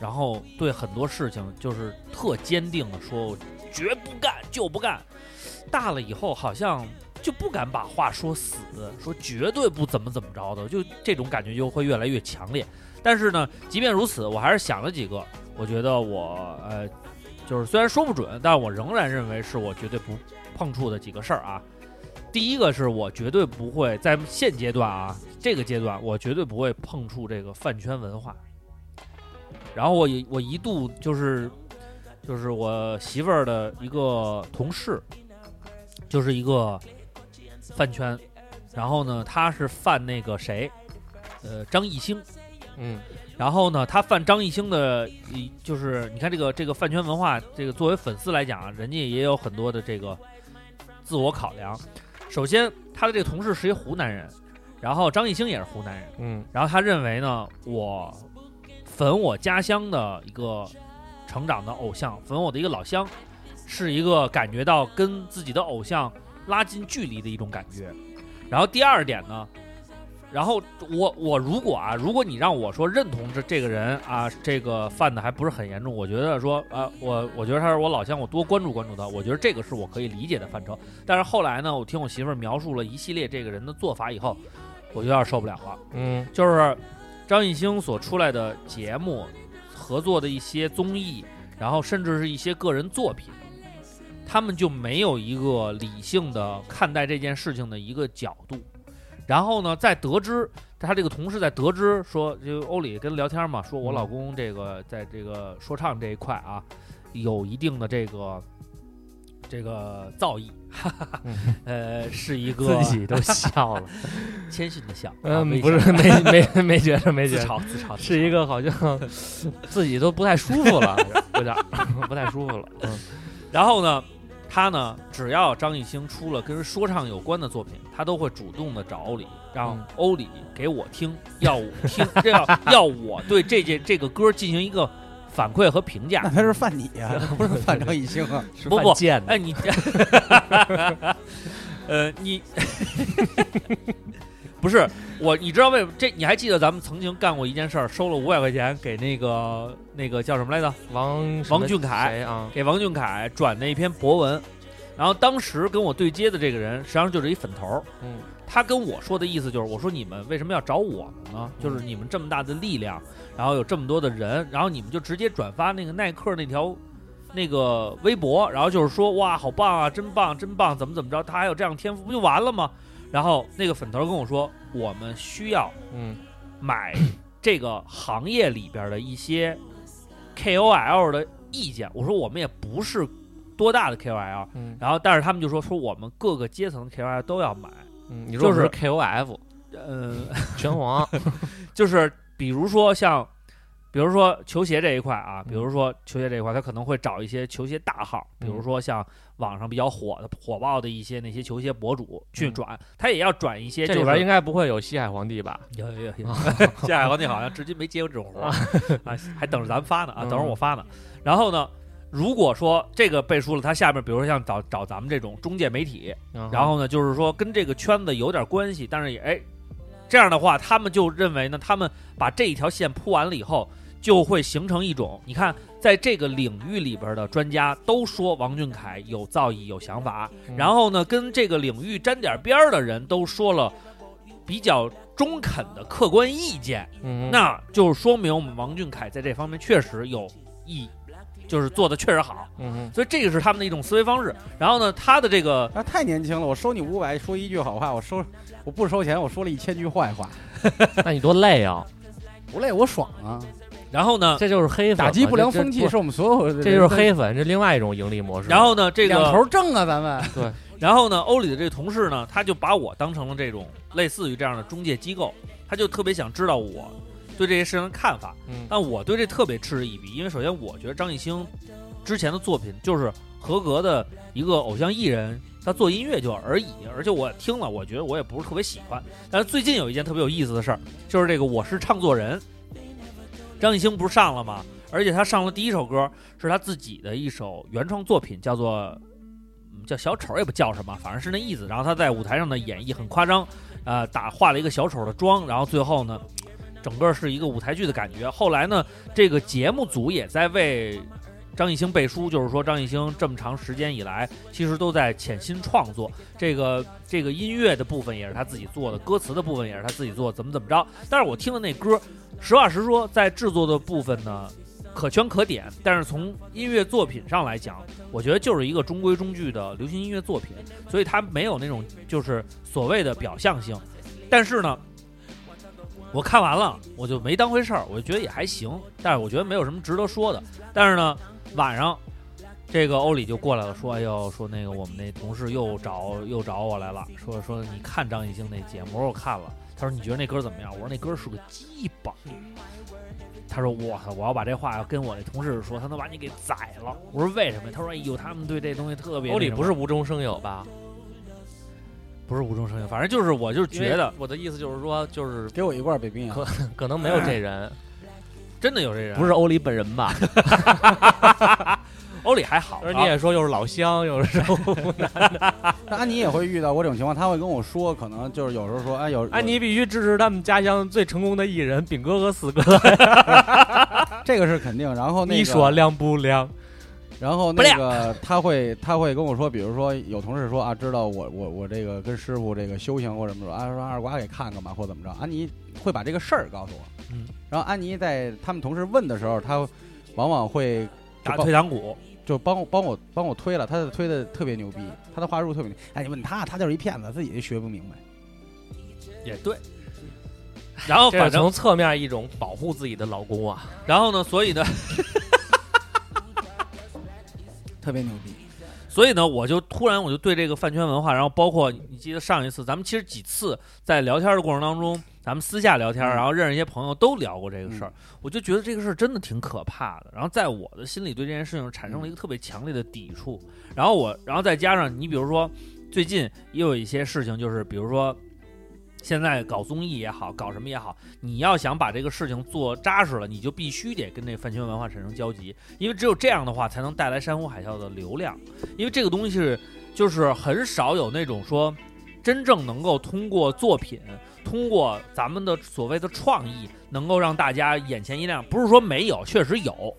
然后对很多事情就是特坚定的说，绝不干就不干。大了以后好像就不敢把话说死，说绝对不怎么怎么着的，就这种感觉就会越来越强烈。但是呢，即便如此，我还是想了几个，我觉得我呃，就是虽然说不准，但我仍然认为是我绝对不碰触的几个事儿啊。第一个是我绝对不会在现阶段啊，这个阶段我绝对不会碰触这个饭圈文化。然后我一我一度就是就是我媳妇儿的一个同事，就是一个饭圈，然后呢，他是犯那个谁，呃，张艺兴。嗯，然后呢，他犯张艺兴的，一就是你看这个这个饭圈文化，这个作为粉丝来讲啊，人家也有很多的这个自我考量。首先，他的这个同事是一湖南人，然后张艺兴也是湖南人，嗯然后他认为呢，我粉我家乡的一个成长的偶像，粉我的一个老乡，是一个感觉到跟自己的偶像拉近距离的一种感觉。然后第二点呢，然后我我如果啊，如果你让我说认同这这个人啊，这个犯的还不是很严重，我觉得说啊，我我觉得他是我老乡，我多关注关注他，我觉得这个是我可以理解的范畴。但是后来呢，我听我媳妇儿描述了一系列这个人的做法以后，我就有点受不了了。嗯就是张艺兴所出来的节目、合作的一些综艺，然后甚至是一些个人作品，他们就没有一个理性的看待这件事情的一个角度。然后呢，在得知他这个同事在得知说，就欧里跟聊天嘛，说我老公这个在这个说唱这一块啊，有一定的这个这个造诣，哈哈哈，嗯呃，是一个自己都笑了。*laughs* 谦逊的笑，啊嗯，不是，没没没觉得，*laughs* 没觉自着，嘲自嘲，是一个好像 *laughs* 自己都不太舒服了，有点不太舒服了。嗯然后呢，他呢，只要张艺兴出了跟说唱有关的作品，他都会主动的找欧里，让嗯欧里给我听，要我听，这要要我对这件这个歌进行一个反馈和评价那。他是犯你呀、*laughs* 不是犯张艺兴啊。*laughs* 是不不犯贱的，哎，你，*laughs* 呃，你不是我，你知道为什么这？你还记得咱们曾经干过一件事儿，收了五百块钱给那个那个叫什么来着？王王俊凯啊？给王俊凯转那篇博文，然后当时跟我对接的这个人，实际上就是一粉头儿。嗯他跟我说的意思就是，我说你们为什么要找我们呢？就是你们这么大的力量，然后有这么多的人，然后你们就直接转发那个耐克那条那个微博，然后就是说哇，好棒啊，真棒，真棒，怎么怎么着，他还有这样天赋，不就完了吗？然后那个粉头跟我说，我们需要嗯买这个行业里边的一些 KOL 的意见。我说我们也不是多大的 KOL，嗯然后但是他们就说说我们各个阶层的 KOL 都要买，嗯，你就是 KOF 呃，拳皇，*laughs* 就是比如说像，比如说球鞋这一块啊，比如说球鞋这一块，他可能会找一些球鞋大号，比如说像网上比较火的、火爆的一些那些球鞋博主去嗯。转，他也要转一些、这里边应该不会有西海皇帝吧？有有有有，夏 *laughs* 海皇帝好像至今没接过这种活儿 *laughs* 啊，还等着咱们发呢啊，嗯。等着我发呢。然后呢，如果说这个背书了，他下面比如说像找找咱们这种中介媒体，嗯然后呢，就是说跟这个圈子有点关系，但是也哎，这样的话，他们就认为呢，他们把这一条线铺完了以后，就会形成一种，你看，在这个领域里边的专家都说王俊凯有造诣、有想法，嗯。然后呢，跟这个领域沾点边儿的人都说了比较中肯的客观意见，嗯那就说明我们王俊凯在这方面确实有意，就是做的确实好，嗯所以这个是他们的一种思维方式。然后呢，他的这个啊，太年轻了，我收你五百，说一句好话，我收我不收钱，我说了一千句坏话，*laughs* 那你多累啊！不累，我爽啊！然后呢，这就是黑粉，打击不良风气是我们所有的，这就是黑粉，这另外一种盈利模式。然后呢，这两个，头挣啊，咱们对 *laughs* 然后呢，欧里的这个同事呢，他就把我当成了这种类似于这样的中介机构，他就特别想知道我对这些事情的看法。嗯但我对这特别嗤之以鼻，因为首先我觉得张艺兴之前的作品就是合格的一个偶像艺人，他做音乐就而已。而且我听了，我觉得我也不是特别喜欢。但是最近有一件特别有意思的事儿，就是这个《我是唱作人》，张艺兴不是上了吗？而且他上了第一首歌是他自己的一首原创作品，叫做嗯叫小丑也不叫什么，反正是那意思。然后他在舞台上的演绎很夸张，呃，打画了一个小丑的妆，然后最后呢，整个是一个舞台剧的感觉。后来呢，这个节目组也在为张艺兴背书，就是说张艺兴这么长时间以来，其实都在潜心创作。这个这个音乐的部分也是他自己做的，歌词的部分也是他自己做，怎么怎么着。但是我听的那歌，实话实说，在制作的部分呢。可圈可点，但是从音乐作品上来讲，我觉得就是一个中规中矩的流行音乐作品，所以它没有那种就是所谓的表象性。但是呢，我看完了，我就没当回事儿，我就觉得也还行，但是我觉得没有什么值得说的。但是呢，晚上这个欧里就过来了，说：“哎呦，说那个我们那同事又找又找我来了，说说你看张艺兴那节目，我说我看了。他说你觉得那歌怎么样？我说那歌是个鸡巴。他说我操，我要把这话要跟我那同事说，他能把你给宰了。我说为什么？他说哎呦，他们对这东西特别欧里不是无中生有吧？不是无中生有，反正就是我就是觉得我的意思就是说，就是给我一罐北冰洋可，可能没有这人，*laughs* 真的有这人，不是欧里本人吧？*laughs* 欧里还好，而你也说又是老乡，又是什么？那安妮也会遇到过这种情况，他会跟我说，可能就是有时候说，哎，有安妮必须支持他们家乡最成功的艺人炳哥和四哥。*laughs* 这个是肯定。然后那个你说亮不亮？然后那个他会他会跟我说，比如说有同事说啊，知道我我我这个跟师傅这个修行或者什么说啊，说二瓜给看看吧，或怎么着，安妮会把这个事儿告诉我。嗯，然后安妮在他们同事问的时候，他往往会打退堂鼓，就帮我帮我帮我推了，他推的特别牛逼，他的话术特别牛。哎，你问他，他就是一骗子，自己就学不明白。也对。然后反正，从侧面一种保护自己的老公啊。然后呢，所以呢，特别牛逼，所以呢，我就突然我就对这个饭圈文化，然后包括你记得上一次咱们其实几次在聊天的过程当中，咱们私下聊天，嗯然后认识一些朋友都聊过这个事儿嗯，我就觉得这个事儿真的挺可怕的。然后在我的心里对这件事情产生了一个特别强烈的抵触。然后我，然后再加上你比如说最近也有一些事情，就是比如说。现在搞综艺也好，搞什么也好，你要想把这个事情做扎实了，你就必须得跟这饭圈文化产生交集，因为只有这样的话，才能带来山呼海啸的流量。因为这个东西是，就是很少有那种说，真正能够通过作品，通过咱们的所谓的创意，能够让大家眼前一亮。不是说没有，确实有，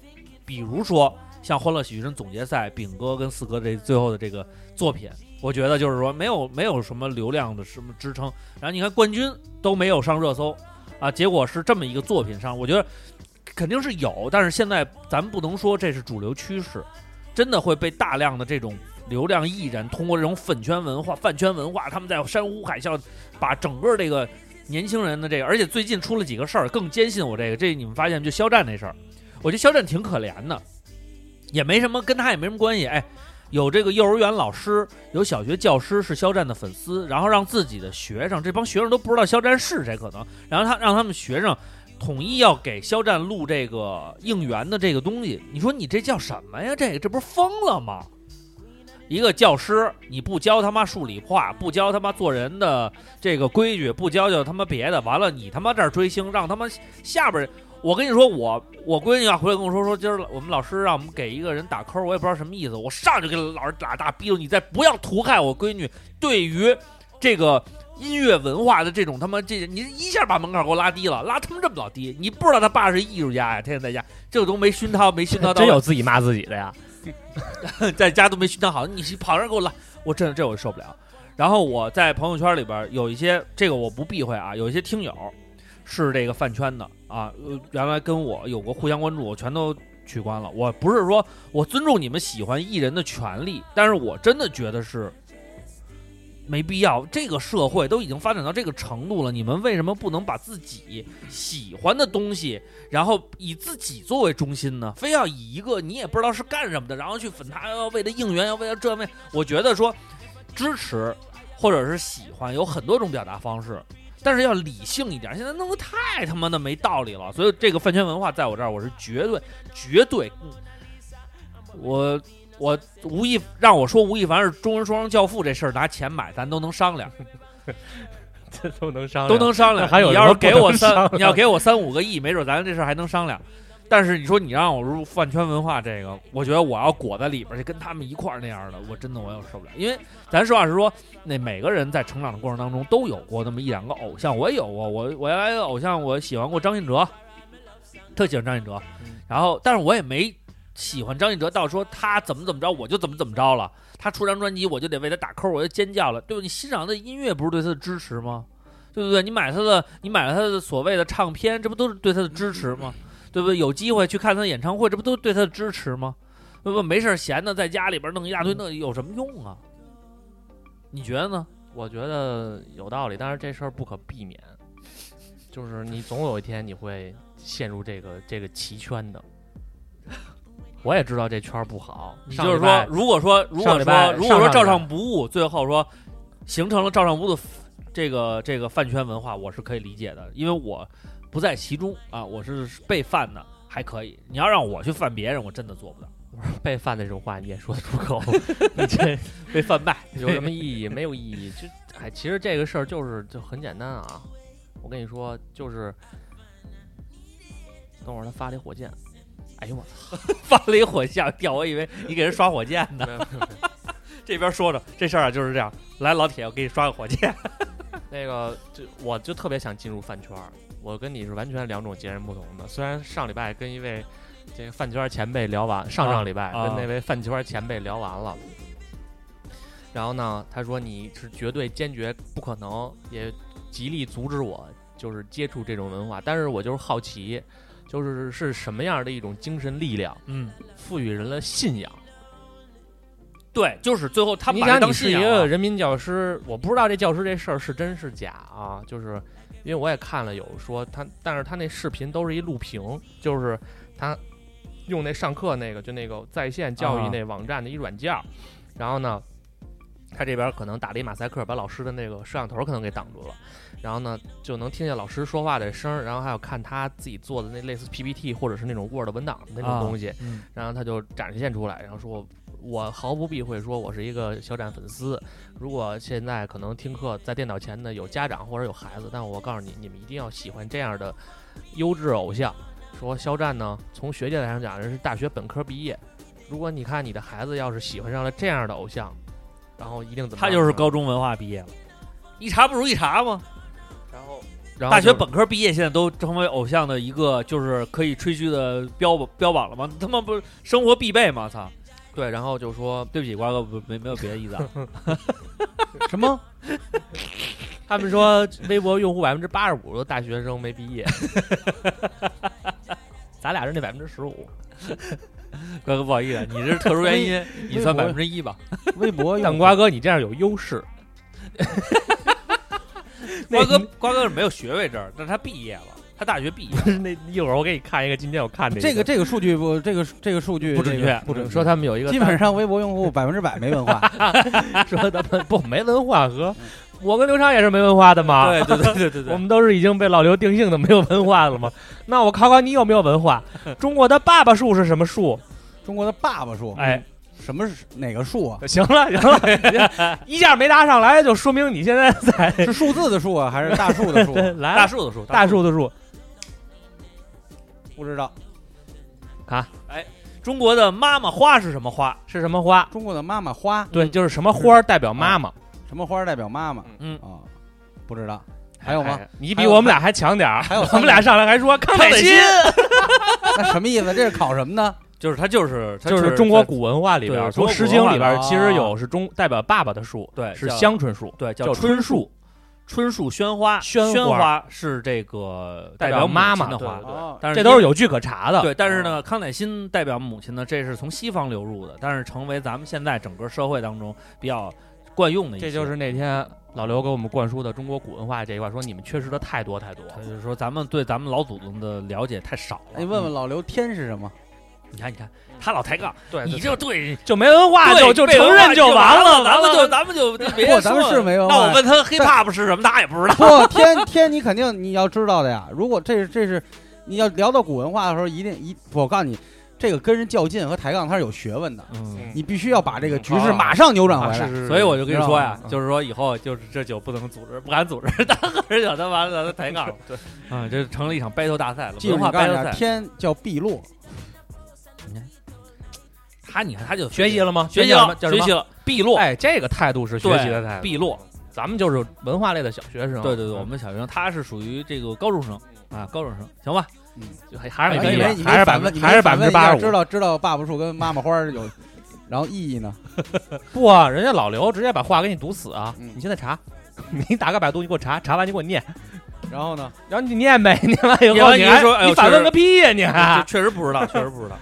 比如说像《欢乐喜剧人》总决赛，饼哥跟四哥这最后的这个作品，我觉得就是说没有没有什么流量的什么支撑。然后你看冠军都没有上热搜，啊，结果是这么一个作品上，我觉得肯定是有，但是现在咱们不能说这是主流趋势，真的会被大量的这种流量艺人通过这种粉圈文化、饭圈文化，他们在山呼海啸，把整个这个年轻人的这个，而且最近出了几个事儿，更坚信我这个。这你们发现就肖战那事儿，我觉得肖战挺可怜的，也没什么跟他也没什么关系。哎，有这个幼儿园老师，有小学教师是肖战的粉丝，然后让自己的学生，这帮学生都不知道肖战是谁，可能，然后他让他们学生统一要给肖战录这个应援的这个东西，你说你这叫什么呀？这个这不是疯了吗？一个教师，你不教他妈数理化，不教他妈做人的这个规矩，不教教他妈别的，完了你他妈这儿追星，让他妈下边，我跟你说，我我闺女啊回来跟我说说，今儿我们老师让我们给一个人打 call，我也不知道什么意思，我上去给老师打大逼斗，你再不要图害我闺女对于这个音乐文化的这种他妈这，你一下把门槛给我拉低了，拉他妈这么老低，你不知道他爸是艺术家呀，天天在家，这个都没熏陶，没熏陶到 *laughs* 真有自己骂自己的呀。*laughs* 在家都没熏陶好，你跑这儿给我拉，我真的这我受不了。然后我在朋友圈里边有一些这个我不避讳啊，有一些听友是这个饭圈的啊，原来跟我有过互相关注，我全都取关了。我不是说我尊重你们喜欢艺人的权利，但是我真的觉得是没必要。这个社会都已经发展到这个程度了，你们为什么不能把自己喜欢的东西？然后以自己作为中心呢，非要以一个你也不知道是干什么的，然后去粉他，要为了应援，要为了这为，我觉得说支持或者是喜欢有很多种表达方式，但是要理性一点。现在弄得太他妈的没道理了，所以这个饭圈文化在我这儿我是绝对绝对，嗯我我吴亦让我说吴亦凡是中文说唱教父这事儿拿钱买，咱都能商量，*laughs* 这都能商量，都能商量。还有你要是给我三，你要给我三五个亿，没准咱这事儿还能商量。但是你说你让我入饭圈文化这个，我觉得我要裹在里边去跟他们一块儿那样的，我真的我有受不了。因为咱实话实说，那每个人在成长的过程当中都有过那么一两个偶像，我也有过。我我原来的偶像我喜欢过张信哲，特喜欢张信哲。然后，但是我也没喜欢张信哲到说他怎么怎么着我就怎么怎么着了。他出张专辑我就得为他打 call，我就尖叫了，对吧？你欣赏的音乐不是对他的支持吗？对不对？你买他的，你买了他的所谓的唱片，这不都是对他的支持吗？对不对？有机会去看他的演唱会，这不都对他的支持吗？对不？没事闲的在家里边弄一大堆，那有什么用啊？你觉得呢？我觉得有道理，但是这事儿不可避免，就是你总有一天你会陷入这个这个奇圈的。我也知道这圈不好，你就是说，如果说如果说如果说照上不误，最后说形成了照上不误的这个这个饭圈文化，我是可以理解的，因为我不在其中啊，我是被犯的，还可以。你要让我去犯别人，我真的做不到，*laughs* 被犯的这种话你也说得出口，*laughs* 你这 *laughs* 被贩卖。有什么意义？没有意义。就哎，其实这个事儿就是就很简单啊。我跟你说，就是等会儿他发了一火箭，哎呦我操！发了一火箭掉，我以为你给人刷火箭呢。这边说着这事儿啊就是这样，来老铁，我给你刷个火箭。那个，就我就特别想进入饭圈儿，我跟你是完全两种截然不同的。虽然上礼拜跟一位这个饭圈前辈聊完，上上礼拜啊跟那位饭圈前辈聊完了，然后呢，他说你是绝对坚决不可能，也极力阻止我就是接触这种文化，但是我就是好奇，就是是什么样的一种精神力量嗯，赋予人了信仰。对，就是最后他们你想你是一。个人民教师，我不知道这教师这事儿是真是假啊，就是因为我也看了有说他，但是他那视频都是一录屏，就是他用那上课那个就那个在线教育啊。那网站的一软件儿，然后呢，他这边可能打了一马赛克，把老师的那个摄像头可能给挡住了，然后呢就能听见老师说话的声儿，然后还有看他自己做的那类似 PPT 或者是那种 Word 文档的那种啊东西，嗯然后他就展现出来，然后说我毫不避讳说我是一个肖战粉丝。如果现在可能听课在电脑前的有家长或者有孩子，但我告诉你，你们一定要喜欢这样的优质偶像。说肖战呢，从学界来上讲，人是大学本科毕业。如果你看你的孩子要是喜欢上了这样的偶像，然后一定怎么他就是高中文化毕业了，一查不如一查嘛。然后大学本科毕业，现在都成为偶像的一个就是可以吹嘘的标标榜了吗？他妈不是生活必备吗？操！对，然后就说对不起，瓜哥，不没没有别的意思啊。*laughs* 什么？*laughs* 他们说微博用户百分之八十五的大学生没毕业，*laughs* 咱俩是那百分之十五。瓜哥不好意思，你这是特殊原因，你算百分之一吧。微博但瓜哥，你这样有优势。*laughs* 瓜哥瓜哥是没有学位证，但是他毕业了，他他大学毕业，那一会儿我给你看一个，今天我看的这个这个数据不，这个这个数据不准确不准确说他们有一个基本上微博用户百分之百没文化。*laughs* 说他们不没文化和我跟刘畅也是没文化的嘛。对对对对对 *laughs* 对，我们都是已经被老刘定性的没有文化了吗？那我考考你有没有文化？中国的爸爸树是什么树？中国的爸爸树，哎，什么是哪个数啊？*laughs* 行了行了，*laughs* 一下没答上来，就说明你现在 *laughs* 在是数字的数啊，还是大数的数？来大树的树，大树的树。不知道。看，哎中国的妈妈花是什么花？是什么花？中国的妈妈花，对，就是什么花代表妈妈。什么花代表妈妈？嗯啊，不知道。还有吗？哎？你比我们俩还强点儿。还有我们俩上来还说康乃馨，那什么意思？这是考什么呢？就是它就是它就是中国古文化里边儿，从《诗经》里边其实有是中代表爸爸的树，是对是香椿树，对叫叫春春树，椿树宣花，宣宣花是这个代表表妈妈的花，对对哦但是这都是有据可查的。对，但是呢，康乃馨代表母亲呢，这是从西方流入的，但是成为咱们现在整个社会当中比较惯用的一。这就是那天老刘给我们灌输的中国古文化这一块，说你们缺失的太多太多。他就是说咱们对咱们老祖宗的了解太少了。你，问问老刘，天是什么？你看，你看他老抬杠，对你就对，就没文化，对就就承认就完了，咱们就就咱们就 *laughs* 别不咱们说是没文化那我问他 hip hop 是什么，他也不知道。不，天天你肯定你要知道的呀。如果这是这是你要聊到古文化的时候，一定一我告诉你，这个跟人较劲和抬杠它是有学问的，嗯，你必须要把这个局势啊马上扭转回来。啊是是，所以我就跟你说呀，就是说以后就是这酒不能组织，不敢组织，大喝着酒他完了他抬杠了，*laughs* 对，啊，这成了一场 battle 大赛了，记住文你告诉你啊，化 battle 赛。天叫碧落，他你看他就学习了吗？学习了，吗叫什么学习了，碧落，哎，这个态度是学习的态度。碧落，咱们就是文化类的小学生。对对对，嗯我们小学生他是属于这个高中生啊，高中生，行吧？就还还是你没毕业还是百分还是百分之八十五。知道知道爸爸树跟妈妈花儿有，然后意义呢？*laughs* 不啊，人家老刘直接把话给你堵死啊！嗯你现在查，你打个百度，你给我查，查完你给我念，*laughs* 然后呢？然后你念呗，*laughs* 念完以后你还你说哎你反问个屁呀你这还！确实不知道，确实不知道。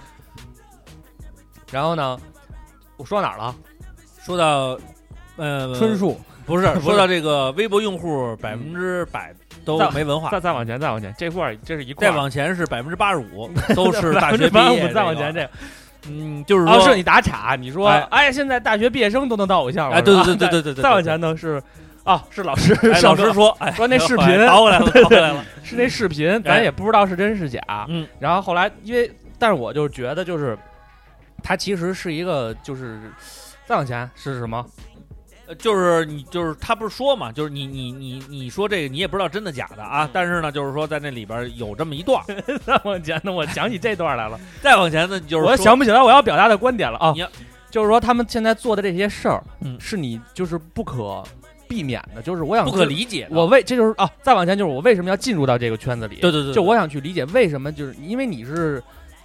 然后呢，我说到哪儿了？说到呃春树不是 *laughs* 说到这个微博用户百分之百都再没文化，再再往前，再往前，这块儿这是一块儿，再往前是百分之八十五 *laughs* 都是大学毕85%业，再往前这个，嗯，就是哦，说是你打岔，你说哎哎，现在大学毕业生都能当偶像了，哎，对是吧对对对对对对，再往前呢是啊，是老师哎，上课老师说，哎，说那视频倒过来了，*laughs* 倒过来了，是那视频，咱也不知道是真是假。嗯，然后后来因为，但是我就觉得就是，它其实是一个就是再往前是什么？呃就是你就是他不是说嘛，就是你你你你说这个你也不知道真的假的啊，但是呢，就是说在那里边有这么一段，*laughs* 再往前呢，我想起这段来了，*laughs* 再往前呢，就是我想不起来我要表达的观点了啊你要。就是说他们现在做的这些事儿，嗯是你就是不可避免的，就是我想不可理解，我为这就是啊，再往前就是我为什么要进入到这个圈子里？对对对，就我想去理解为什么，就是因为你是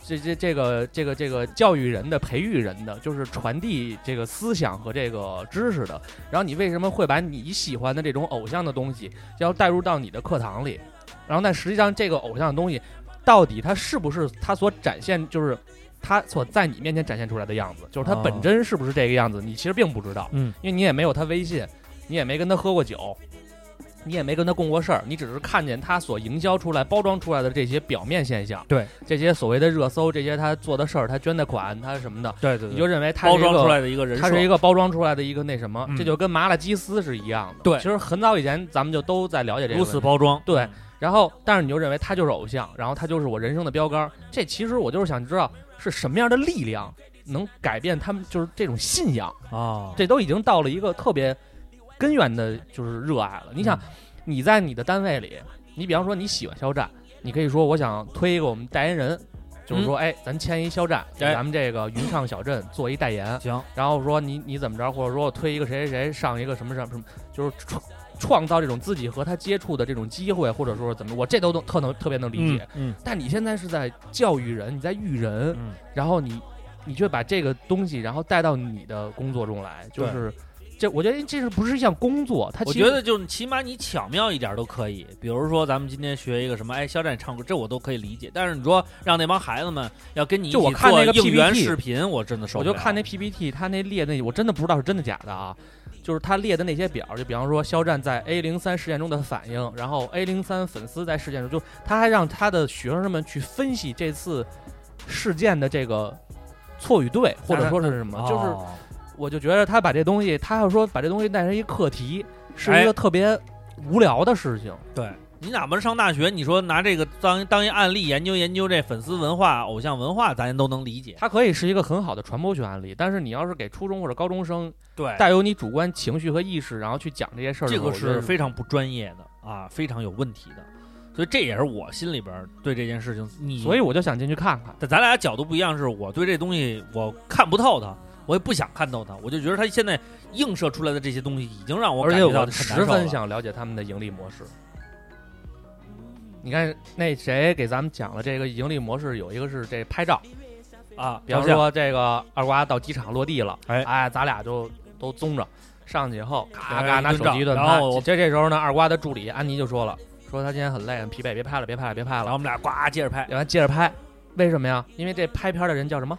这这这个这个这个教育人的、培育人的，就是传递这个思想和这个知识的。然后你为什么会把你喜欢的这种偶像的东西，要带入到你的课堂里？然后但实际上这个偶像的东西，到底它是不是他所展现，就是他所在你面前展现出来的样子，就是他哦本真是不是这个样子，你其实并不知道。嗯，因为你也没有他微信，你也没跟他喝过酒，你也没跟他共过事儿，你只是看见他所营销出来、包装出来的这些表面现象，对这些所谓的热搜，这些他做的事儿，他捐的款，他什么的，对对对，你就认为他是一个包装出来的一个人他，是一个包装出来的一个那什么，嗯这就跟麻辣鸡丝是一样的。对其实很早以前咱们就都在了解这个如。此包装，对，然后但是你就认为他就是偶像，然后他就是我人生的标杆儿。这其实我就是想知道是什么样的力量能改变他们就是这种信仰。啊，这都已经到了一个特别根源的，就是热爱了。你想，你在你的单位里，你比方说你喜欢肖战，你可以说我想推一个我们代言人，就是说，哎，咱签一肖战，给哎。咱们这个云上小镇做一代言。行，然后说你你怎么着，或者说我推一个谁谁谁上一个什么什么什么，就是创创造这种自己和他接触的这种机会，或者说怎么，我这都能特能特别能理解。嗯，但你现在是在教育人，你在育人，嗯，然后你你却把这个东西，然后带到你的工作中来，就是这，我觉得这是不是一项工作？他我觉得就是起码你巧妙一点都可以，比如说咱们今天学一个什么，哎，肖战唱歌，这我都可以理解。但是你说让那帮孩子们要跟你一就我起做看那个应援视频，我真的受不了。我就看那 PPT，他那列那我真的不知道是真的假的啊。就是他列的那些表，就比方说肖战在 A 零三事件中的反应，然后 A 零三粉丝在事件中，就他还让他的学生们去分析这次事件的这个错与对，或者说是什么，就是哦我就觉得他把这东西，他要说把这东西带成一课题，是哎一个特别无聊的事情。对你哪怕上大学，你说拿这个当当一案例研究研究这粉丝文化、偶像文化，咱都能理解。它可以是一个很好的传播学案例，但是你要是给初中或者高中生对，带有你主观情绪和意识，然后去讲这些事儿这个是非常不专业的啊，非常有问题的。所以这也是我心里边儿对这件事情，你所以我就想进去看看。但咱俩角度不一样，是我对这东西我看不透它，我也不想看到他，我就觉得他现在映射出来的这些东西已经让我而且感觉到十难受了分想了解他们的盈利模式。你看那谁给咱们讲了这个盈利模式，有一个是这拍照，啊，比方说这个二瓜到机场落地了，哎咱俩就都宗着上去以后，咔哎咔拿手机一顿拍。这这时候呢，二瓜的助理安妮就说了，说他今天很累很疲惫，别拍了，别拍了，别拍了。然后我们俩呱接着拍，然后接着拍，为什么呀？因为这拍片的人叫什么？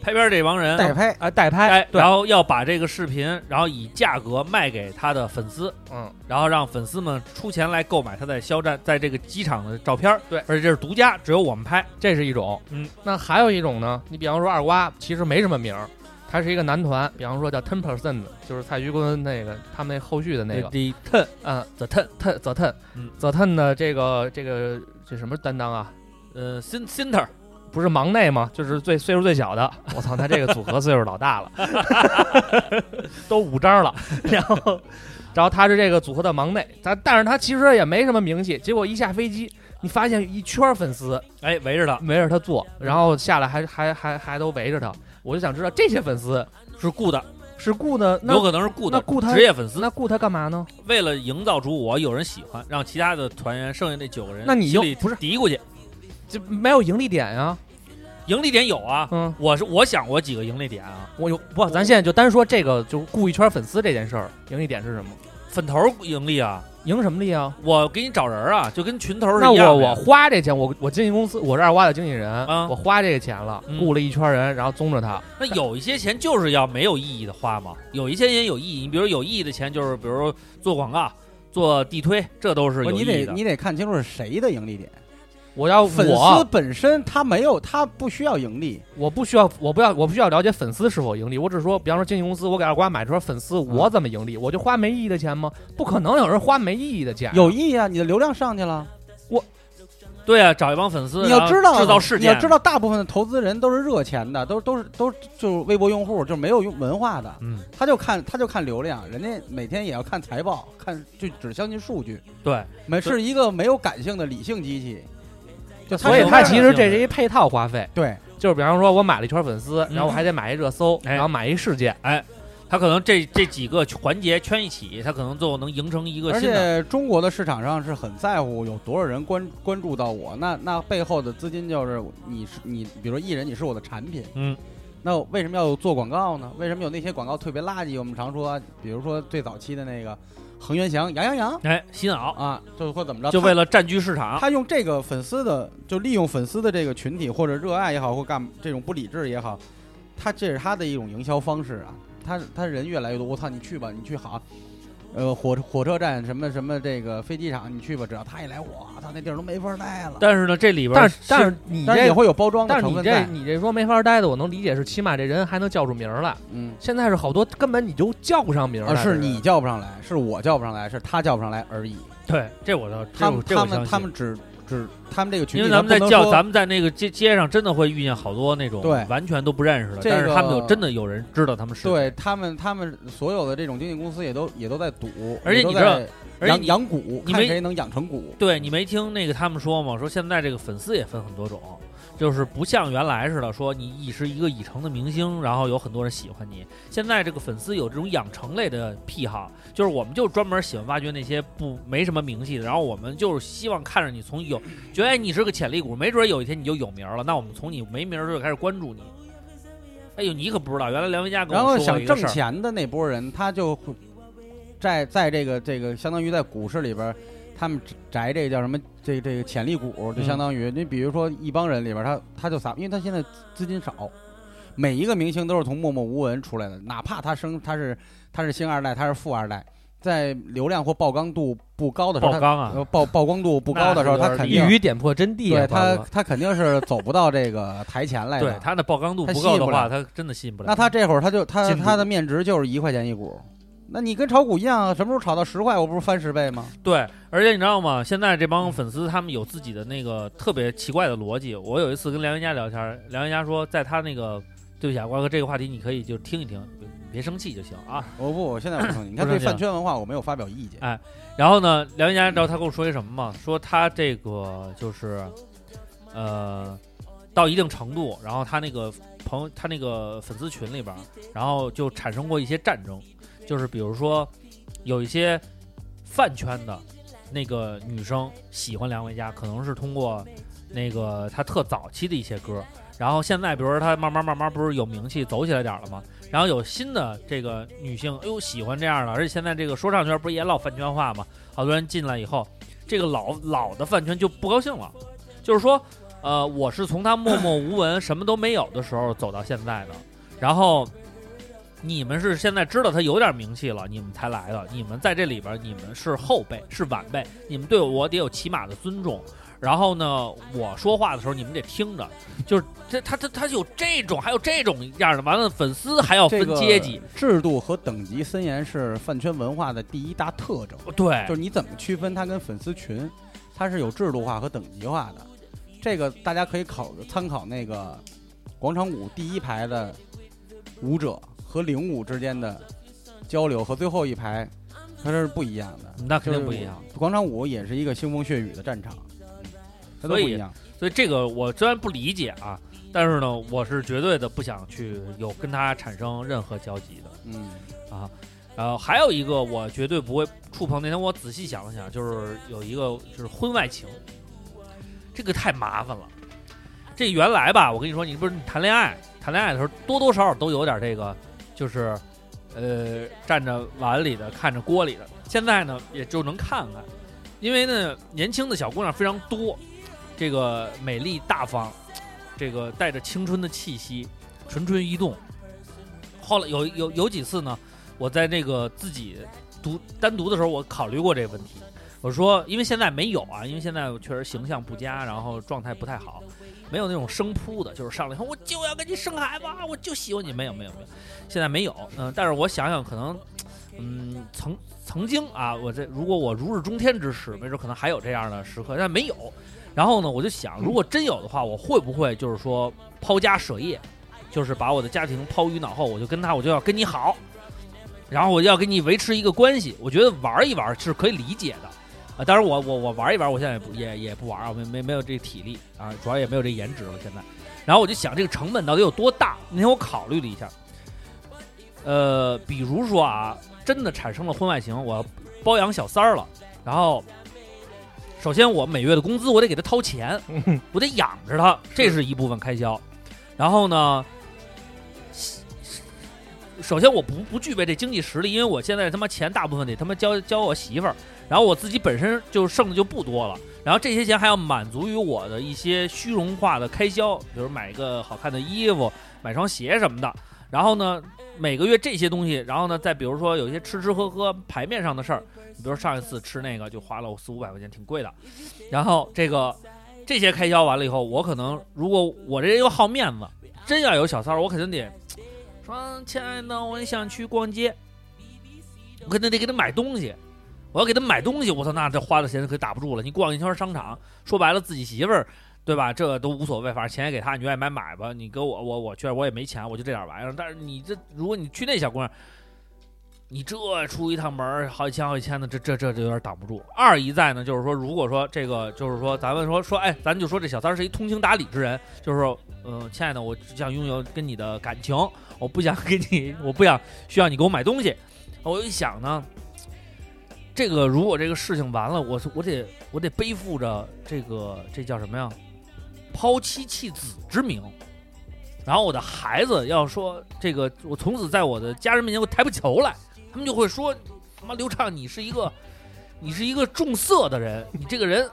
拍片这帮人代拍，啊，代拍。哎，对然，后要把这个视频，然后以价格卖给他的粉丝，嗯，然后让粉丝们出钱来购买他在肖战在这个机场的照片对而且这是独家，只有我们拍。这是一种。嗯，那还有一种呢？你比方说二瓜，其实没什么名儿，他是一个男团，比方说叫 Ten Percent，就是蔡徐坤那个他们那后续的那个，The ten 嗯 the ten，，Ten The Ten，嗯，The Ten 的这个这个这什么担当啊？呃，cen center 不是忙内吗？就是最岁数最小的。*laughs* 我操，他这个组合岁数老大了，*laughs* 都五张了。*laughs* 然后，然后他是这个组合的忙内，他但是他其实也没什么名气。结果一下飞机，你发现一圈粉丝哎围着他围着他坐，然后下来还还还还都围着他。我就想知道这些粉丝是雇的，是雇的，那有可能是雇的那雇他职业粉丝。那雇他干嘛呢？为了营造出我有人喜欢，让其他的团员剩下那九个人，那你心里不是嘀咕去，就没有盈利点呀、盈利点有啊。嗯，我是我想过几个盈利点啊，我有不？咱现在就单说这个，就雇一圈粉丝这件事儿，盈利点是什么？粉头盈利啊，赢什么利啊？我给你找人啊，就跟群头是那一样的呀我我花这钱，我我经纪公司，我是二瓜的经纪人，啊我花这个钱了，嗯雇了一圈人，然后宗着他。那有一些钱就是要没有意义的花嘛，有一些钱有意义。你比如有意义的钱，就是比如做广告、做地推，这都是有意义的。得你得看清楚是谁的盈利点。我要粉丝我本身他没有，他不需要盈利。我不需要，我不要，我不需要了解粉丝是否盈利，我只是说，比方说经纪公司，我给二瓜买这圈粉丝，嗯我怎么盈利？我就花没意义的钱吗？不可能有人花没意义的钱啊。有意义啊，你的流量上去了。我对啊，找一帮粉丝，你要知道制造事件，你要知道，大部分的投资人都是热钱的，都都是都是就是微博用户，就是没有用文化的，嗯，他就看他就看流量，人家每天也要看财报，看就只相信数据，对，没是一个没有感性的理性机器。就所以它其实这是一配套花费，对就是比方说我买了一圈粉丝，嗯然后我还得买一热搜，哎然后买一事件，哎他可能这这几个环节圈一起，他可能最后能形成一个而新的。且中国的市场上是很在乎有多少人关关注到我，那那背后的资金就是你是你，比如说艺人，你是我的产品，嗯，那为什么要做广告呢？为什么有那些广告特别垃圾？我们常说，比如说最早期的那个恒源祥、杨洋洋哎，洗脑，啊，就或怎么着，就为了占据市场。他用这个粉丝的，就利用粉丝的这个群体或者热爱也好，或干这种不理智也好，他这是他的一种营销方式啊。他他人越来越多，我操，你去吧，你去好，呃，火火车站什么什么这个飞机场，你去吧，只要他一来，我操，那地儿都没法待了。但是呢，这里边但是但是你但是也，会有包装的但是你这成分在。你这说没法待的，我能理解，是起码这人还能叫出名儿来。嗯，现在是好多根本你就叫不上名儿啊，来是你叫不上来，是我叫不上来，是他叫不上来而已。对这我倒他们他们他们只只他们这个群因为，咱们在叫，咱们在那个街街上真的会遇见好多那种对完全都不认识的，这但是他们有真的有人知道他们是谁。对他们他们所有的这种经纪公司也都也都在赌，也都而且你知道在养而且你养股，你没看谁能养成股。对你没听那个他们说吗？说现在这个粉丝也分很多种，就是不像原来似的，说你已是一个已成的明星，然后有很多人喜欢你。现在这个粉丝有这种养成类的癖好，就是我们就专门喜欢挖掘那些不没什么名气的，然后我们就是希望看着你从有觉得哎你是个潜力股，没准有一天你就有名了，那我们从你没名儿就开始关注你。哎呦，你可不知道，原来梁文嘉跟然后我说过想挣钱的那波人，他就会在在这个这个相当于在股市里边儿，他们宅这个叫什么？这这个潜力股，就嗯相当于你比如说一帮人里边儿，他他就撒，因为他现在资金少，每一个明星都是从默默无闻出来的，哪怕他生他是他是星二代，他是富二代，在流量或曝光度不高的时候，他曝光啊呃曝曝光度不高的时候，他肯定语点破真谛啊，对他他肯定是走不到这个台前来的。对他的曝光度不够的话，他真的吸引不了。那他这会儿他就他他的面值就是一块钱一股，那你跟炒股一样啊，什么时候炒到十块，我不是翻十倍吗？对，而且你知道吗？现在这帮粉丝他们有自己的那个特别奇怪的逻辑。我有一次跟梁云佳聊天，梁云佳说，在他那个对不起啊，瓜哥，这个话题你可以就听一听，别别生气就行啊。我不，我现在不生气。你看对不生气了饭圈文化我没有发表意见。哎然后呢，梁云佳，你知道他跟我说一什么吗？说他这个就是，呃，到一定程度，然后他那个朋友，他那个粉丝群里边，然后就产生过一些战争，就是比如说有一些饭圈的那个女生喜欢梁维嘉，可能是通过那个他特早期的一些歌，然后现在比如说他慢慢慢慢不是有名气走起来点了吗？然后有新的这个女性，哎呦喜欢这样的，而且现在这个说唱圈不是也老饭圈化吗？好多人进来以后，这个老老的饭圈就不高兴了，就是说，呃，我是从他默默无闻、什么都没有的时候走到现在的，然后你们是现在知道他有点名气了，你们才来的，你们在这里边，你们是后辈，是晚辈，你们对我得有起码的尊重。然后呢，我说话的时候你们得听着，就是这他他他有这种，还有这种样的，完了粉丝还要分阶级，制度和等级森严是饭圈文化的第一大特征，对就是你怎么区分它跟粉丝群，它是有制度化和等级化的。这个大家可以考参考那个广场舞第一排的舞者和领舞之间的交流和最后一排，它是不一样的。那肯定不一样。广场舞也是一个腥风血雨的战场，它都所以不一样。所以这个我虽然不理解啊，但是呢，我是绝对的不想去有跟他产生任何交集的嗯，啊。然后，还有一个我绝对不会触碰。那天我仔细想了想，就是有一个就是婚外情，这个太麻烦了。这原来吧，我跟你说，你不是你谈恋爱，谈恋爱的时候多多少少都有点这个，就是呃站着碗里的看着锅里的。现在呢，也就能看看，因为呢，年轻的小姑娘非常多，这个美丽大方，这个带着青春的气息，蠢蠢欲动。后来有有有几次呢，我在那个自己读单独的时候，我考虑过这个问题。我说，因为现在没有啊，因为现在确实形象不佳，然后状态不太好，没有那种生扑的，就是上来以后我就要跟你生孩子啊，我就喜欢你，没有没有没有，现在没有。嗯、但是我想想，可能，嗯，曾曾经啊，我这如果我如日中天之时，没准可能还有这样的时刻，但没有。然后呢，我就想，如果真有的话，我会不会就是说抛家舍业，就是把我的家庭抛于脑后，我就跟他，我就要跟你好，然后我就要跟你维持一个关系。我觉得玩一玩是可以理解的。啊，当然我我我玩一玩，我现在也不也也不玩啊，没没没有这个体力啊，主要也没有这颜值了现在。然后我就想这个成本到底有多大？那天我考虑了一下，呃，比如说啊，真的产生了婚外情，我要包养小三儿了，然后首先我每月的工资我得给他掏钱，*laughs* 我得养着他，这是一部分开销。然后呢，首先我不不具备这经济实力，因为我现在他妈钱大部分得他妈交交我媳妇儿，然后我自己本身就剩的就不多了，然后这些钱还要满足于我的一些虚荣化的开销，比如买一个好看的衣服、买双鞋什么的。然后呢，每个月这些东西，然后呢，再比如说有一些吃吃喝喝、牌面上的事儿，你比如上一次吃那个就花了我四五百块钱，挺贵的。然后这个这些开销完了以后，我可能如果我这人又好面子，真要有小三儿，我肯定得说亲爱的，我想去逛街，我肯定得给他买东西。我要给他买东西，我操，那这花的钱可打不住了。你逛一圈商场，说白了自己媳妇儿，对吧？这都无所谓，反正钱也给他，你愿意买买吧。你给我，我我确实我也没钱，我就这点玩意儿。但是你这，如果你去那小姑娘，你这出一趟门好几千好几千的，这这这就有点挡不住。二一在呢，就是说，如果说这个，就是说，咱们说说，哎，咱就说这小三是一通情达理之人，就是说，嗯、亲爱的，我只想拥有跟你的感情，我不想给你，我不想需要你给我买东西。我一想呢，这个如果这个事情完了，我我得我得背负着这个这叫什么呀？抛妻弃子之名。然后我的孩子要说这个，我从此在我的家人面前我抬不起头来，他们就会说：“他妈刘畅，你是一个，你是一个重色的人，你这个人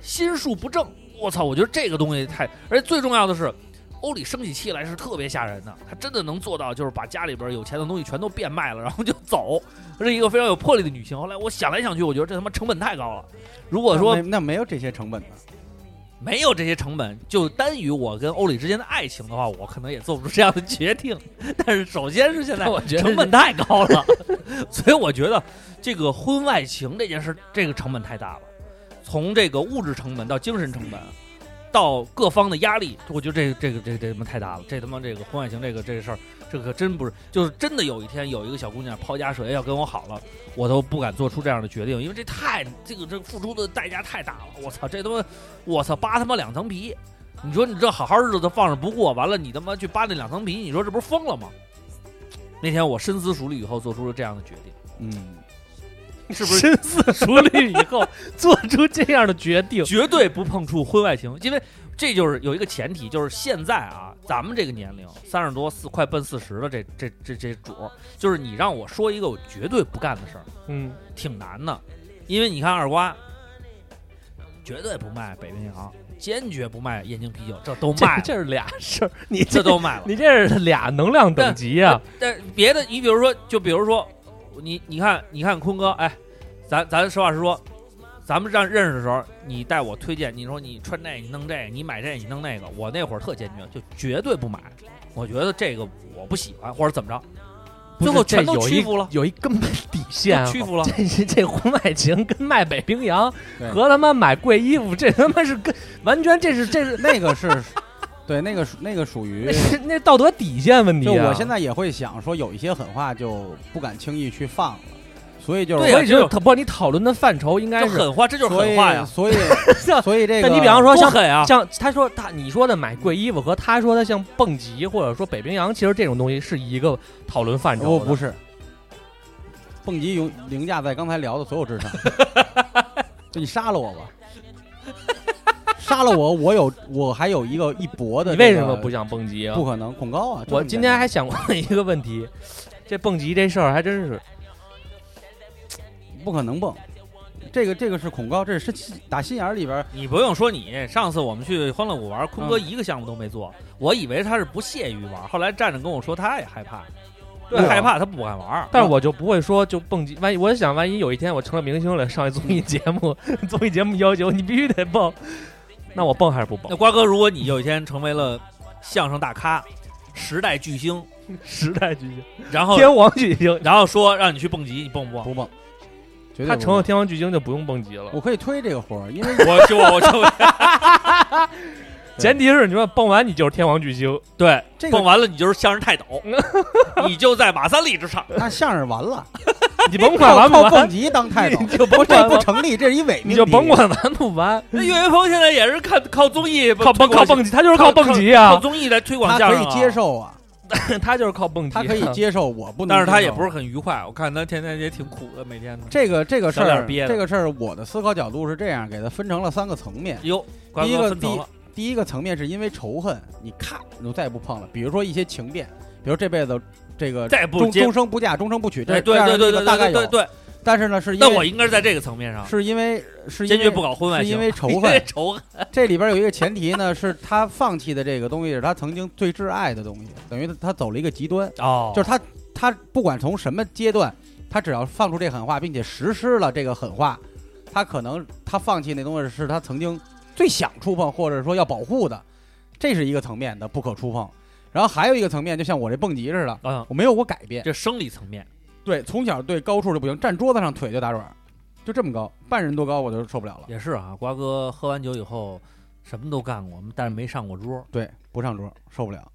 心术不正。”我操！我觉得这个东西太，而且最重要的是，欧里生起气来是特别吓人的，他真的能做到，就是把家里边有钱的东西全都变卖了，然后就走，*laughs* 是一个非常有魄力的女性。后来我想来想去，我觉得这他妈成本太高了。如果说那那没有这些成本的，没有这些成本，就单于我跟欧里之间的爱情的话，我可能也做不出这样的决定。但是首先是现在 *laughs* 我觉得成本太高了，所以我觉得这个婚外情这件事，这个成本太大了，从这个物质成本到精神成本。到各方的压力，我觉得这这个这这他妈太大了，这他妈这个婚外情这个这事儿，这可真不是，就是真的有一天有一个小姑娘抛家舍业要跟我好了，我都不敢做出这样的决定，因为这太这个这付出的代价太大了，我操，这他妈我操扒他妈两层皮，你说你这好好日子放着不过，完了你他妈去扒那两层皮，你说这不是疯了吗？那天我深思熟虑以后做出了这样的决定，嗯，*laughs* 是不是深思熟虑以后 *laughs* 做出这样的决定？绝对不碰触婚外情，因为这就是有一个前提，就是现在啊，咱们这个年龄三十多四快奔四十了，这这这这主，就是你让我说一个我绝对不干的事儿，嗯，挺难的，因为你看二瓜，绝对不卖北冰洋，坚决不卖燕京啤酒，这都卖了，这这是俩事儿，你这都卖了。你这是俩能量等级啊！但是别的，你比如说，就比如说，你你看，你看坤哥，哎，咱咱实话实说，咱们让认识的时候，你带我推荐，你说你穿这，你弄这个，你买这，你弄那个，我那会儿特坚决，就绝对不买。我觉得这个我不喜欢，或者怎么着，最后全都这有屈服了，有一根本底线啊，屈服了。这是这婚外情跟卖北冰洋和他妈买贵衣服，这他妈是跟完全这是这是那个是，对，那个属那个属于那，是那道德底线问题就啊！我现在也会想说，有一些狠话就不敢轻易去放了，所以就是对啊我也觉得他不，你讨论的范畴应该是这狠话，这就是狠话呀，所以 *laughs* 所以这个，但你比方说像狠啊！像他说他你说的买贵衣服和他说的像蹦极或者说北冰洋，其实这种东西是一个讨论范畴的。哦不是，蹦极凌凌驾在刚才聊的所有之上，*laughs* 就你杀了我吧，杀了我，我有我还有一个一搏的、*laughs* 你为什么不？想蹦极啊不？可能，恐高啊！我今天还想问一个问题，*laughs* 这蹦极这事儿还真是 *tsk* 不可能蹦，这个这个是恐高，这是打心眼儿里边儿你不用说你，上次我们去欢乐谷玩，坤哥嗯一个项目都没做，我以为他是不屑于玩，后来站着跟我说他也害怕，对啊害怕他不敢玩。但是我就不会说就蹦极，万一我想万一有一天我成了明星了，上一综艺节目，*laughs* 综艺节目要求你必须得蹦，那我蹦还是不蹦？那瓜哥，如果你有一天成为了相声大咖、时代巨星，*laughs* 时代巨星，然后天王巨星，然后说让你去蹦极，你蹦不蹦？不蹦，绝对他成了天王巨星就不用蹦极了。我可以推这个活儿，因为我就我就 *laughs* 前提是你说蹦完你就是天王巨星，对，这个蹦完了你就是相声泰斗，*laughs* 你就在马三立之上。那相声完了，*laughs* 你甭管完不完，靠蹦极当泰斗。*laughs* 你，就甭不这管完，不成立，这是一伪命题。你就甭管完不完，那岳云鹏现在也是看靠综艺靠蹦靠蹦极，他就是靠蹦极靠啊，综艺来推广他相声啊。可以接，受啊，他就是靠蹦极啊，他可以接受，我不能接受。但是他也不是很愉快。我看他天天也挺苦的，每天的。这个这个事儿，小脸憋的。这个事儿，我的思考角度是这样，给他分成了三个层面。哟，瓜第一个哥分层了，第一个层面是因为仇恨，你看你就再也不碰了。比如说一些情变，比如这辈子这个终再不接终生不嫁，终生不娶，这哎，对对对对大概有。对。但是呢，是因那我为应该是在这个层面上，是因为是因坚决为不搞婚外情，是 *laughs* 因为仇恨仇恨。*laughs* 这里边有一个前提呢，是他放弃的这个东西是他曾经最挚爱的东西，等于他他走了一个极端，哦就是他他不管从什么阶段，他只要放出这狠话，并且实施了这个狠话，他可能他放弃那东西是他曾经最想触碰或者说要保护的，这是一个层面的不可触碰。然后还有一个层面，就像我这蹦极似的，嗯，我没有过改变，这生理层面，对，从小对高处就不行，站桌子上腿就打软，就这么高，半人多高我就受不了了。也是啊。瓜哥喝完酒以后，什么都干过，但是没上过桌，对，不上桌受不了，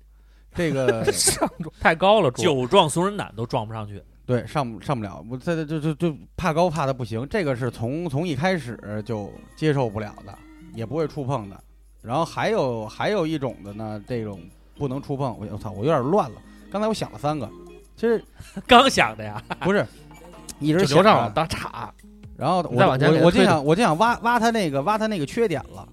这个上桌太高了，桌酒壮怂人胆都撞不上去。对，上不上不了，我这这这这就怕高怕的不行，这个是从从一开始就接受不了的，也不会触碰的。然后还有还有一种的呢，这种不能触碰，我我操，我有点乱了。刚才我想了三个，其实 *laughs* 刚想的呀，不是一直 *laughs* 就想着留上了，打岔。然后我我我就想我就想挖挖他那个挖他那个缺点了，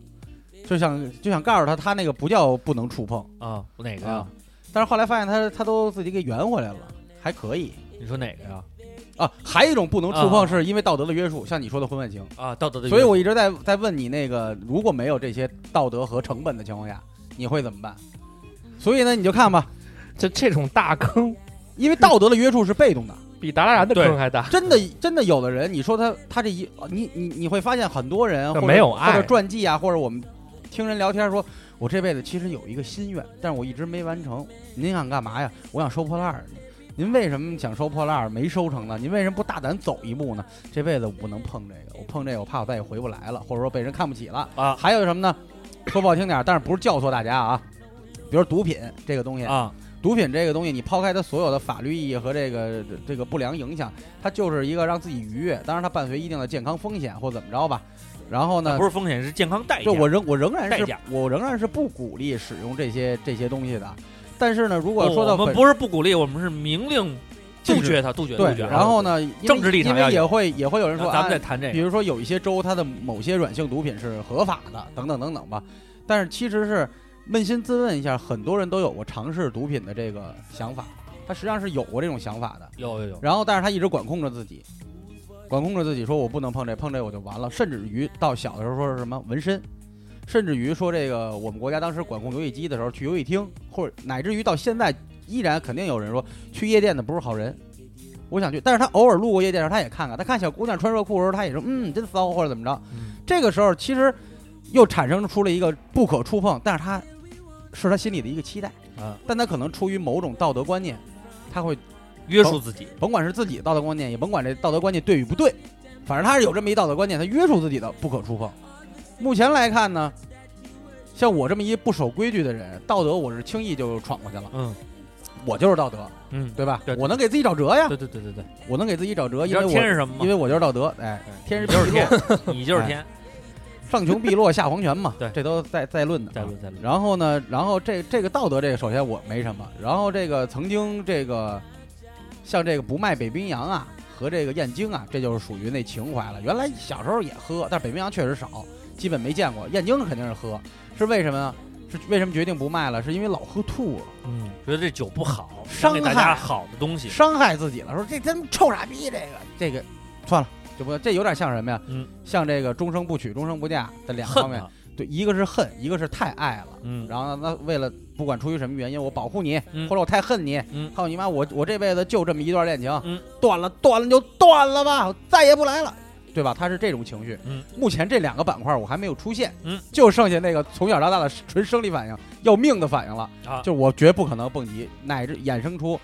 就想就想告诉他他那个不叫不能触碰啊，哪个呀啊？，但是后来发现他他都自己给圆回来了，还可以你说哪个呀？啊。还有一种不能触啊碰是因为道德的约束，像你说的婚外情。啊，道德的约束。所以我一直在在问你那个，如果没有这些道德和成本的情况下，你会怎么办？所以呢，你就看吧，这这种大坑因为道德的约束是被动的，比达拉然的坑还大。真的真的有的人，你说他他这一你你你会发现很多人或者没有爱或者传记啊，或者我们听人聊天说，我这辈子其实有一个心愿，但是我一直没完成。您想干嘛呀？我想收破烂儿。您为什么想收破烂儿没收成呢？您为什么不大胆走一步呢？这辈子我不能碰这个，我碰这个我怕我再也回不来了，或者说被人看不起了啊还有什么呢？说不好听点儿，但是不是教唆大家啊？比如毒品这个东西，啊，毒品这个东西，你抛开它所有的法律意义和这个这个不良影响，它就是一个让自己愉悦，当然它伴随一定的健康风险或怎么着吧。然后呢不，是风险是健康代价。就我仍我仍然是我仍然是不鼓励使用这些这些东西的。但是呢，如果说到本我们不是不鼓励，我们是明令杜绝它，杜绝对杜，绝。然后呢，政治立场因为也会也会有人说，咱们谈这个。比如说有一些州它的某些软性毒品是合法的，等等等等吧。但是其实是扪心自问一下，很多人都有过尝试毒品的这个想法，他实际上是有过这种想法的。有有有，然后，但是他一直管控着自己，管控着自己，说我不能碰这，碰这我就完了。甚至于到小的时候说是什么纹身，甚至于说这个我们国家当时管控游戏机的时候，去游戏厅，或者乃至于到现在，依然肯定有人说去夜店的不是好人。我想去，但是他偶尔路过夜店的时候，他也看看，他看小姑娘穿热裤的时候，他也说嗯真骚或者怎么着。嗯这个时候其实又产生出了一个不可触碰，但是他是他心里的一个期待，啊，但他可能出于某种道德观念，他会约束自己。甭管是自己的道德观念，也甭管这道德观念对与不对，反正他是有这么一道德观念，他约束自己的不可触碰。目前来看呢，像我这么一不守规矩的人，道德我是轻易就闯过去了，嗯我就是道德，嗯，对吧？对我能给自己找辙呀，对对对对对。我能给自己找辙，因为我天是什么？因为我就是道德，哎，天是你就是必落，天，你就是天。上穷碧落下黄泉嘛，对这都在在论的，在论在论。然后呢，然后这这个道德这个，首先我没什么。然后这个曾经这个像这个不卖北冰洋啊和这个燕京啊，这就是属于那情怀了。原来小时候也喝，但北冰洋确实少，基本没见过。燕京肯定是喝，是为什么呢？是为什么决定不卖了？是因为老喝吐了，嗯，觉得这酒不好，伤害好的东西。伤害自己了。说这真臭傻逼，这个这个算了，就不这有点像什么呀？嗯，像这个终生不娶、终生不嫁的两恨方面。一个是恨，一个是太爱了。嗯，然后呢，那为了不管出于什么原因，我保护你，嗯或者我太恨你，嗯操你妈！我我这辈子就这么一段恋情，嗯断了断了就断了吧，我再也不来了，对吧？他是这种情绪。嗯，目前这两个板块我还没有出现，嗯，就剩下那个从小到大的纯生理反应，要命的反应了。啊，就我绝不可能蹦极，乃至衍生出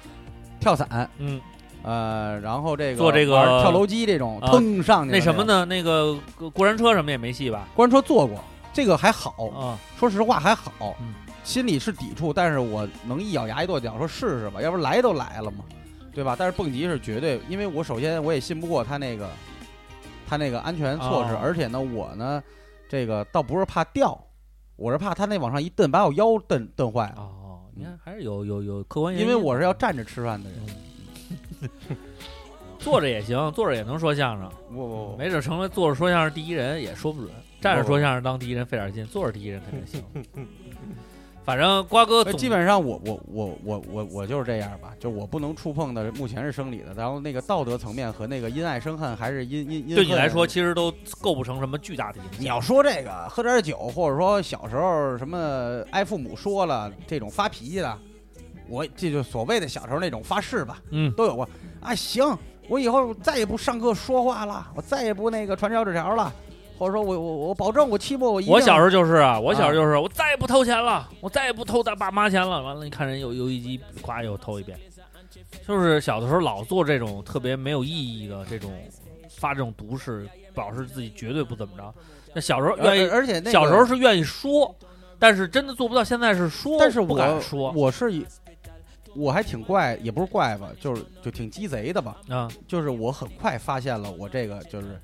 跳伞，嗯，呃，然后这个做这个玩跳楼机这种啊腾上去了那什么？呢？那个过过山车什么也没戏吧？过山车坐过，这个还好，啊，说实话还好，嗯。心里是抵触，但是我能一咬牙一跺脚说试试吧，要不来都来了嘛，对吧？但是蹦极是绝对，因为我首先我也信不过他那个他那个安全措施，哦。而且呢，我呢这个倒不是怕掉，我是怕他那往上一蹬把我腰蹬蹬坏。了，哦，你看还是有有有客观原因。因为我是要站着吃饭的人，坐着也行，坐着也能说相声，我我没准成为坐着说相声第一人也说不准。站着说相声当第一人费点劲，坐着第一人肯定行。反正瓜哥基本上我我我我我我就是这样吧，就我不能触碰的，目前是生理的，然后那个道德层面和那个因爱生恨还是因因因对你来说其实都构不成什么巨大的影响。你要说这个喝点酒，或者说小时候什么挨父母说了这种发脾气的，我这就所谓的小时候那种发誓吧，嗯都有过。啊，行，我以后再也不上课说话了，我再也不那个传小纸条了，或者说我我我保证我期末我一定我小时候就是啊，我小时候啊就是，我再也不偷钱了，我再也不偷他爸妈钱了。完了，你看人有游戏机，咵又偷一遍。就是小的时候老做这种特别没有意义的这种发这种毒誓，表示自己绝对不怎么着。那小时候愿意而，且那个小时候是愿意说，但是真的做不到。现在是说，不但是我敢说我是以我还挺怪，也不是怪吧，就是就挺鸡贼的吧。啊。就是我很快发现了我这个就是。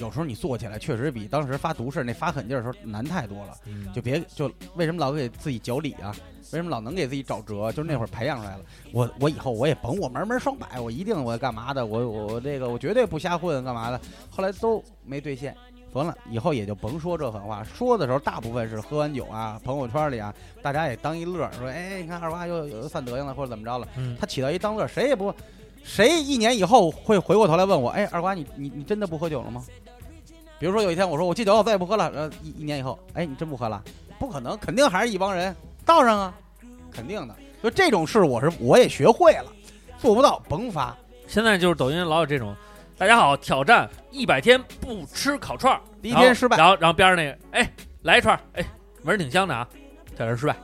有时候你做起来确实比当时发毒誓那发狠劲儿的时候难太多了，嗯就别就为什么老给自己脚理啊？为什么老能给自己找辙？就是那会儿培养出来了。我我以后我也甭我门门双百，我一定我干嘛的？我我我这个我绝对不瞎混，干嘛的？后来都没兑现。完了，以后也就甭说这狠话。说的时候，大部分是喝完酒啊，朋友圈里啊，大家也当一乐，说，哎，你看二娃又又犯德行了，或者怎么着了。嗯他起到一当乐，谁也不，谁一年以后会回过头来问我，哎，二瓜，你你你真的不喝酒了吗？比如说有一天我说我戒酒，我再也不喝了，呃，一一年以后，哎，你真不喝了？不可能，肯定还是一帮人道上啊，肯定的。就这种事，我是我也学会了，做不到甭发。现在就是抖音老有这种，大家好，挑战一百天不吃烤串儿，第一天失败然后然后边上那个，哎，来一串儿，哎，闻着挺香的啊，挑战失败，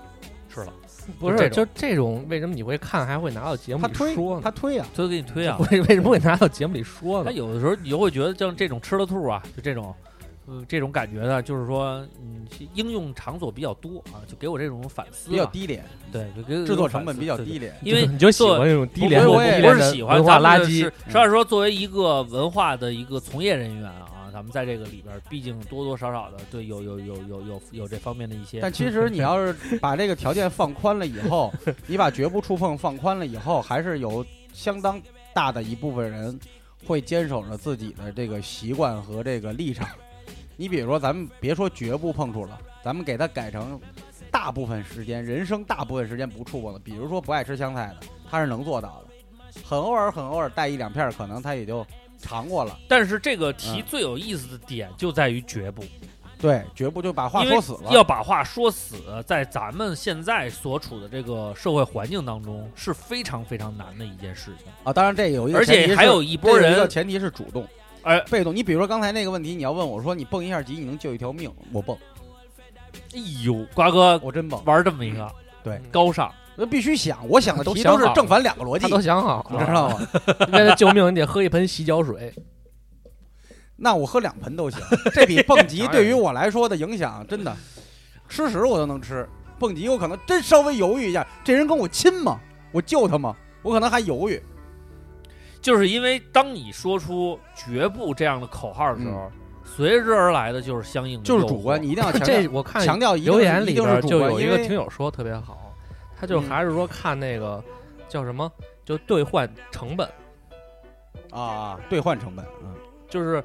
不是，就这种就这种，为什么你会看还会拿到节目他推里说呢？他推啊，推给你推啊。*laughs* 为为什么会拿到节目里说呢他？有的时候你就会觉得像这种吃了兔啊，就这种，呃，这种感觉呢，就是说，嗯，应用场所比较多啊，就给我这种反思、啊，比较低廉，对，就给制作成本比较低廉。因为 *laughs* 你就喜欢这种低廉的、不是我也低廉的不是喜欢文化垃圾。实话实说，作为一个文化的一个从业人员啊，咱们在这个里边，毕竟多多少少的对有有有有有有这方面的一些，但其实你要是把这个条件放宽了以后，*laughs* 你把绝不触碰放宽了以后，还是有相当大的一部分人会坚守着自己的这个习惯和这个立场。你比如说，咱们别说绝不碰触了，咱们给它改成大部分时间，人生大部分时间不触碰的。比如说不爱吃香菜的，他是能做到的，很偶尔很偶尔带一两片，可能他也就尝过了。但是这个题嗯最有意思的点就在于绝不，对，绝不就把话因为说死了。要把话说死，在咱们现在所处的这个社会环境当中是非常非常难的一件事情。啊，当然这有一个而前提是，且还有一波这有一个人，前提是主动，哎被动。你比如说刚才那个问题，你要问我说你蹦一下级，你能救一条命，我蹦，哎呦，瓜哥我真蹦。玩这么一个对高尚，那必须想，我想的都题都是正反两个逻辑他，都想好了，你知道吗？为了救命，你得喝一盆洗脚水。*laughs* 那我喝两盆都行。这比蹦极 *laughs* 对于我来说的影响真的，吃屎我都能吃，蹦极我可能真稍微犹豫一下，这人跟我亲吗？我救他吗？我可能还犹豫。就是因为当你说出“绝不”这样的口号的时候，随之而来的就是相应的就是主观，你一定要 *laughs* 强调这我看强调留言里边就有一个听友说特别好，他就嗯还是说看那个叫什么，就兑换成本，啊兑换成本，嗯，就是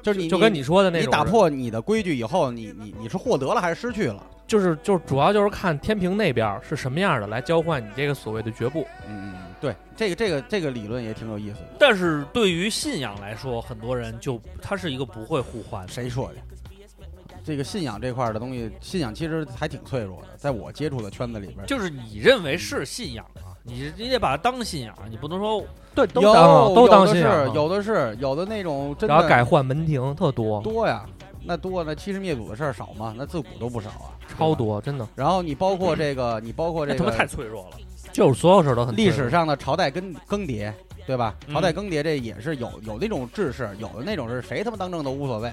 就是你就跟你说的那你打人破你的规矩以后，你你你是获得了还是失去了？就是就是主要就是看天平那边是什么样的来交换你这个所谓的绝不。嗯，对，这个这个这个理论也挺有意思的。但是对于信仰来说，很多人就他是一个不会互换的。谁说的？这个信仰这块儿的东西，信仰其实还挺脆弱的，在我接触的圈子里边儿，就是你认为是信仰啊，你你得把它当信仰，你不能说对，都有当都当信仰有的是有的那种真的然后改换门庭特多，多呀，那多那欺师灭祖的事儿少吗？那自古都不少啊，超多，真的然后你包括这个，你包括这个他妈太脆弱了。就是所有事儿都很历史上的朝代更更迭，对吧？嗯朝代更迭这也是有有那种志士，有的那种是谁他妈当政都无所谓，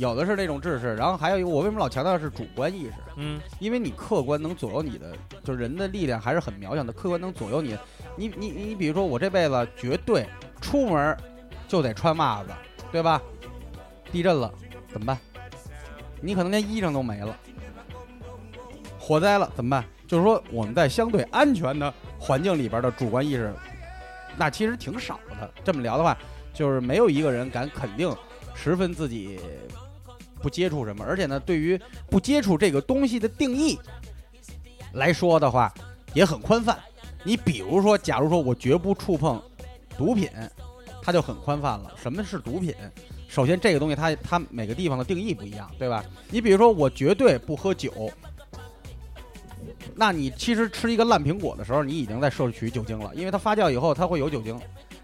有的是那种知识。然后还有一个，我为什么老强调是主观意识？嗯，因为你客观能左右你的，就是人的力量还是很渺小的，客观能左右你。你你你，比如说我这辈子绝对出门就得穿袜子，对吧？地震了怎么办？你可能连衣裳都没了。火灾了怎么办？就是说我们在相对安全的环境里边的主观意识，那其实挺少的。这么聊的话，就是没有一个人敢肯定十分自己不接触什么，而且呢，对于不接触这个东西的定义来说的话，也很宽泛。你比如说，假如说我绝不触碰毒品，它就很宽泛了。什么是毒品？首先，这个东西它它每个地方的定义不一样，对吧？你比如说，我绝对不喝酒，那你其实吃一个烂苹果的时候，你已经在摄取酒精了，因为它发酵以后它会有酒精。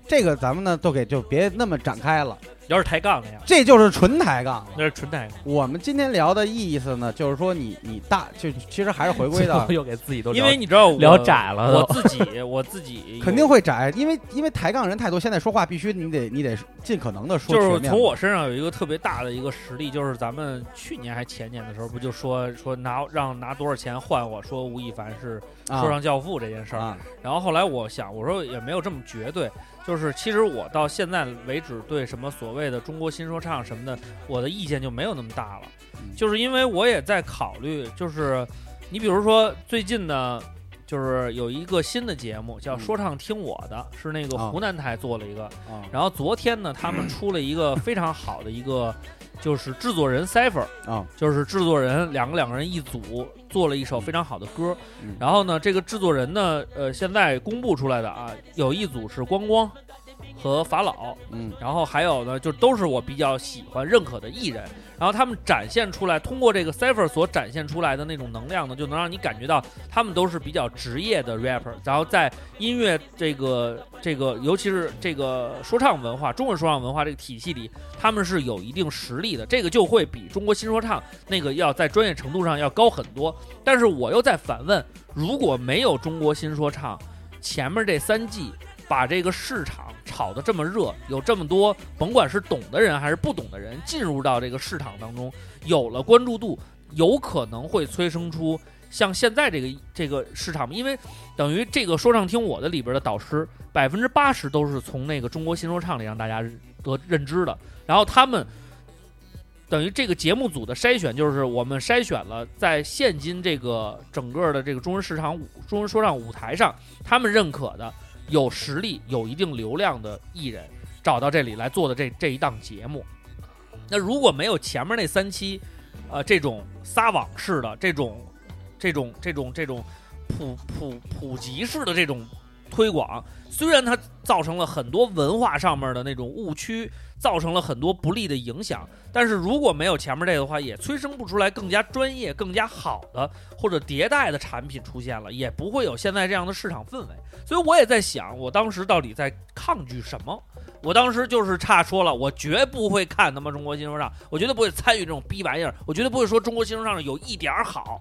这个咱们呢都给就别那么展开了，要是抬杠那样，这就是纯抬杠了。那是纯抬杠。我们今天聊的意思呢，就是说你你大就其实还是回归 *laughs* 最到又给自己都因为你知道我聊窄了我都自己我自己 *laughs* 肯定会窄，因为因为抬杠人太多，现在说话必须你得你得尽可能的说就是全面从我身上有一个特别大的一个实力，就是咱们去年还前年的时候，不就说说拿让拿多少钱换我说吴亦凡是啊说唱教父这件事儿。啊然后后来我想，我说也没有这么绝对，就是其实我到现在为止对什么所谓的中国新说唱什么的，我的意见就没有那么大了，嗯。就是因为我也在考虑，就是你比如说最近呢。就是有一个新的节目叫《嗯。说唱听我的》，是那个啊。湖南台做了一个，啊。然后昨天呢，他们出了一个非常好的一个，就是制作人 cipher，啊。就是制作人两个两个人一组做了一首非常好的歌。嗯。然后呢，这个制作人呢，呃，现在公布出来的啊，有一组是光光，和法老，嗯然后还有呢，就都是我比较喜欢认可的艺人，然后他们展现出来，通过这个 cipher 所展现出来的那种能量呢，就能让你感觉到他们都是比较职业的 rapper，然后在音乐这个这个，尤其是这个说唱文化、中文说唱文化这个体系里，他们是有一定实力的，这个就会比中国新说唱那个要在专业程度上要高很多。但是我又在反问，如果没有中国新说唱，前面这三季把这个市场炒得这么热，有这么多甭管是懂的人还是不懂的人进入到这个市场当中，有了关注度，有可能会催生出像现在这个这个市场，因为等于这个说唱听我的里边的导师，百分之八十都是从那个中国新说唱里让大家得认知的，然后他们。等于这个节目组的筛选，就是我们筛选了在现今这个整个的这个中文市场舞、中文说唱舞台上，他们认可的有实力、有一定流量的艺人，找到这里来做的这这一档节目。那如果没有前面那三期，呃，这种撒网式的这种、这种、这种、这种普普普及式的这种推广，虽然它造成了很多文化上面的那种误区，造成了很多不利的影响，但是如果没有前面这个的话，也催生不出来更加专业、更加好的或者迭代的产品出现了，也不会有现在这样的市场氛围。所以我也在想，我当时到底在抗拒什么？我当时就是差说了，我绝不会看他妈中国新说唱，我绝对不会参与这种逼玩意儿，我绝对不会说中国新说唱有一点好，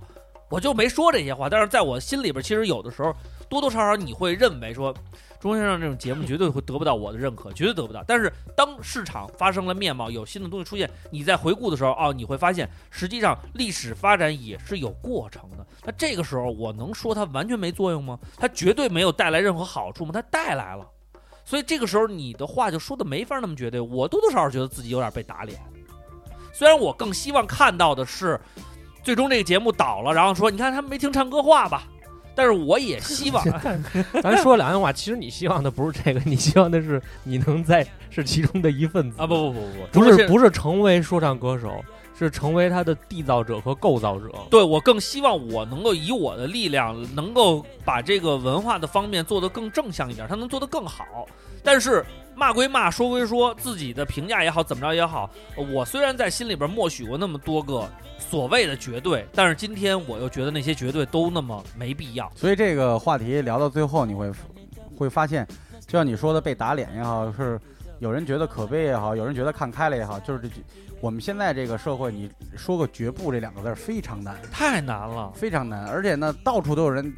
我就没说这些话。但是在我心里边，其实有的时候多多少少你会认为说，中国新说唱这种节目绝对会得不到我的认可，绝对得不到。但是当市场发生了面貌，有新的东西出现，你在回顾的时候，哦，你会发现实际上历史发展也是有过程的。那这个时候，我能说它完全没作用吗？它绝对没有带来任何好处吗？它带来了。所以这个时候你的话就说的没法那么绝对，我多多少少觉得自己有点被打脸。虽然我更希望看到的是，最终这个节目倒了，然后说你看他们没听唱歌话吧，但是我也希望 *laughs* 咱说两句话，其实你希望的不是这个，你希望的是你能在是其中的一份子啊不不不不不是不是成为说唱歌手，是成为他的缔造者和构造者。对我更希望我能够以我的力量，能够把这个文化的方面做得更正向一点，他能做得更好。但是骂归骂，说归说，自己的评价也好，怎么着也好，我虽然在心里边默许过那么多个所谓的绝对，但是今天我又觉得那些绝对都那么没必要。所以这个话题聊到最后，你会会发现，就像你说的被打脸也好，是有人觉得可悲也好，有人觉得看开了也好，就是这我们现在这个社会，你说个绝不这两个字儿非常难，太难了，非常难，而且呢，到处都有人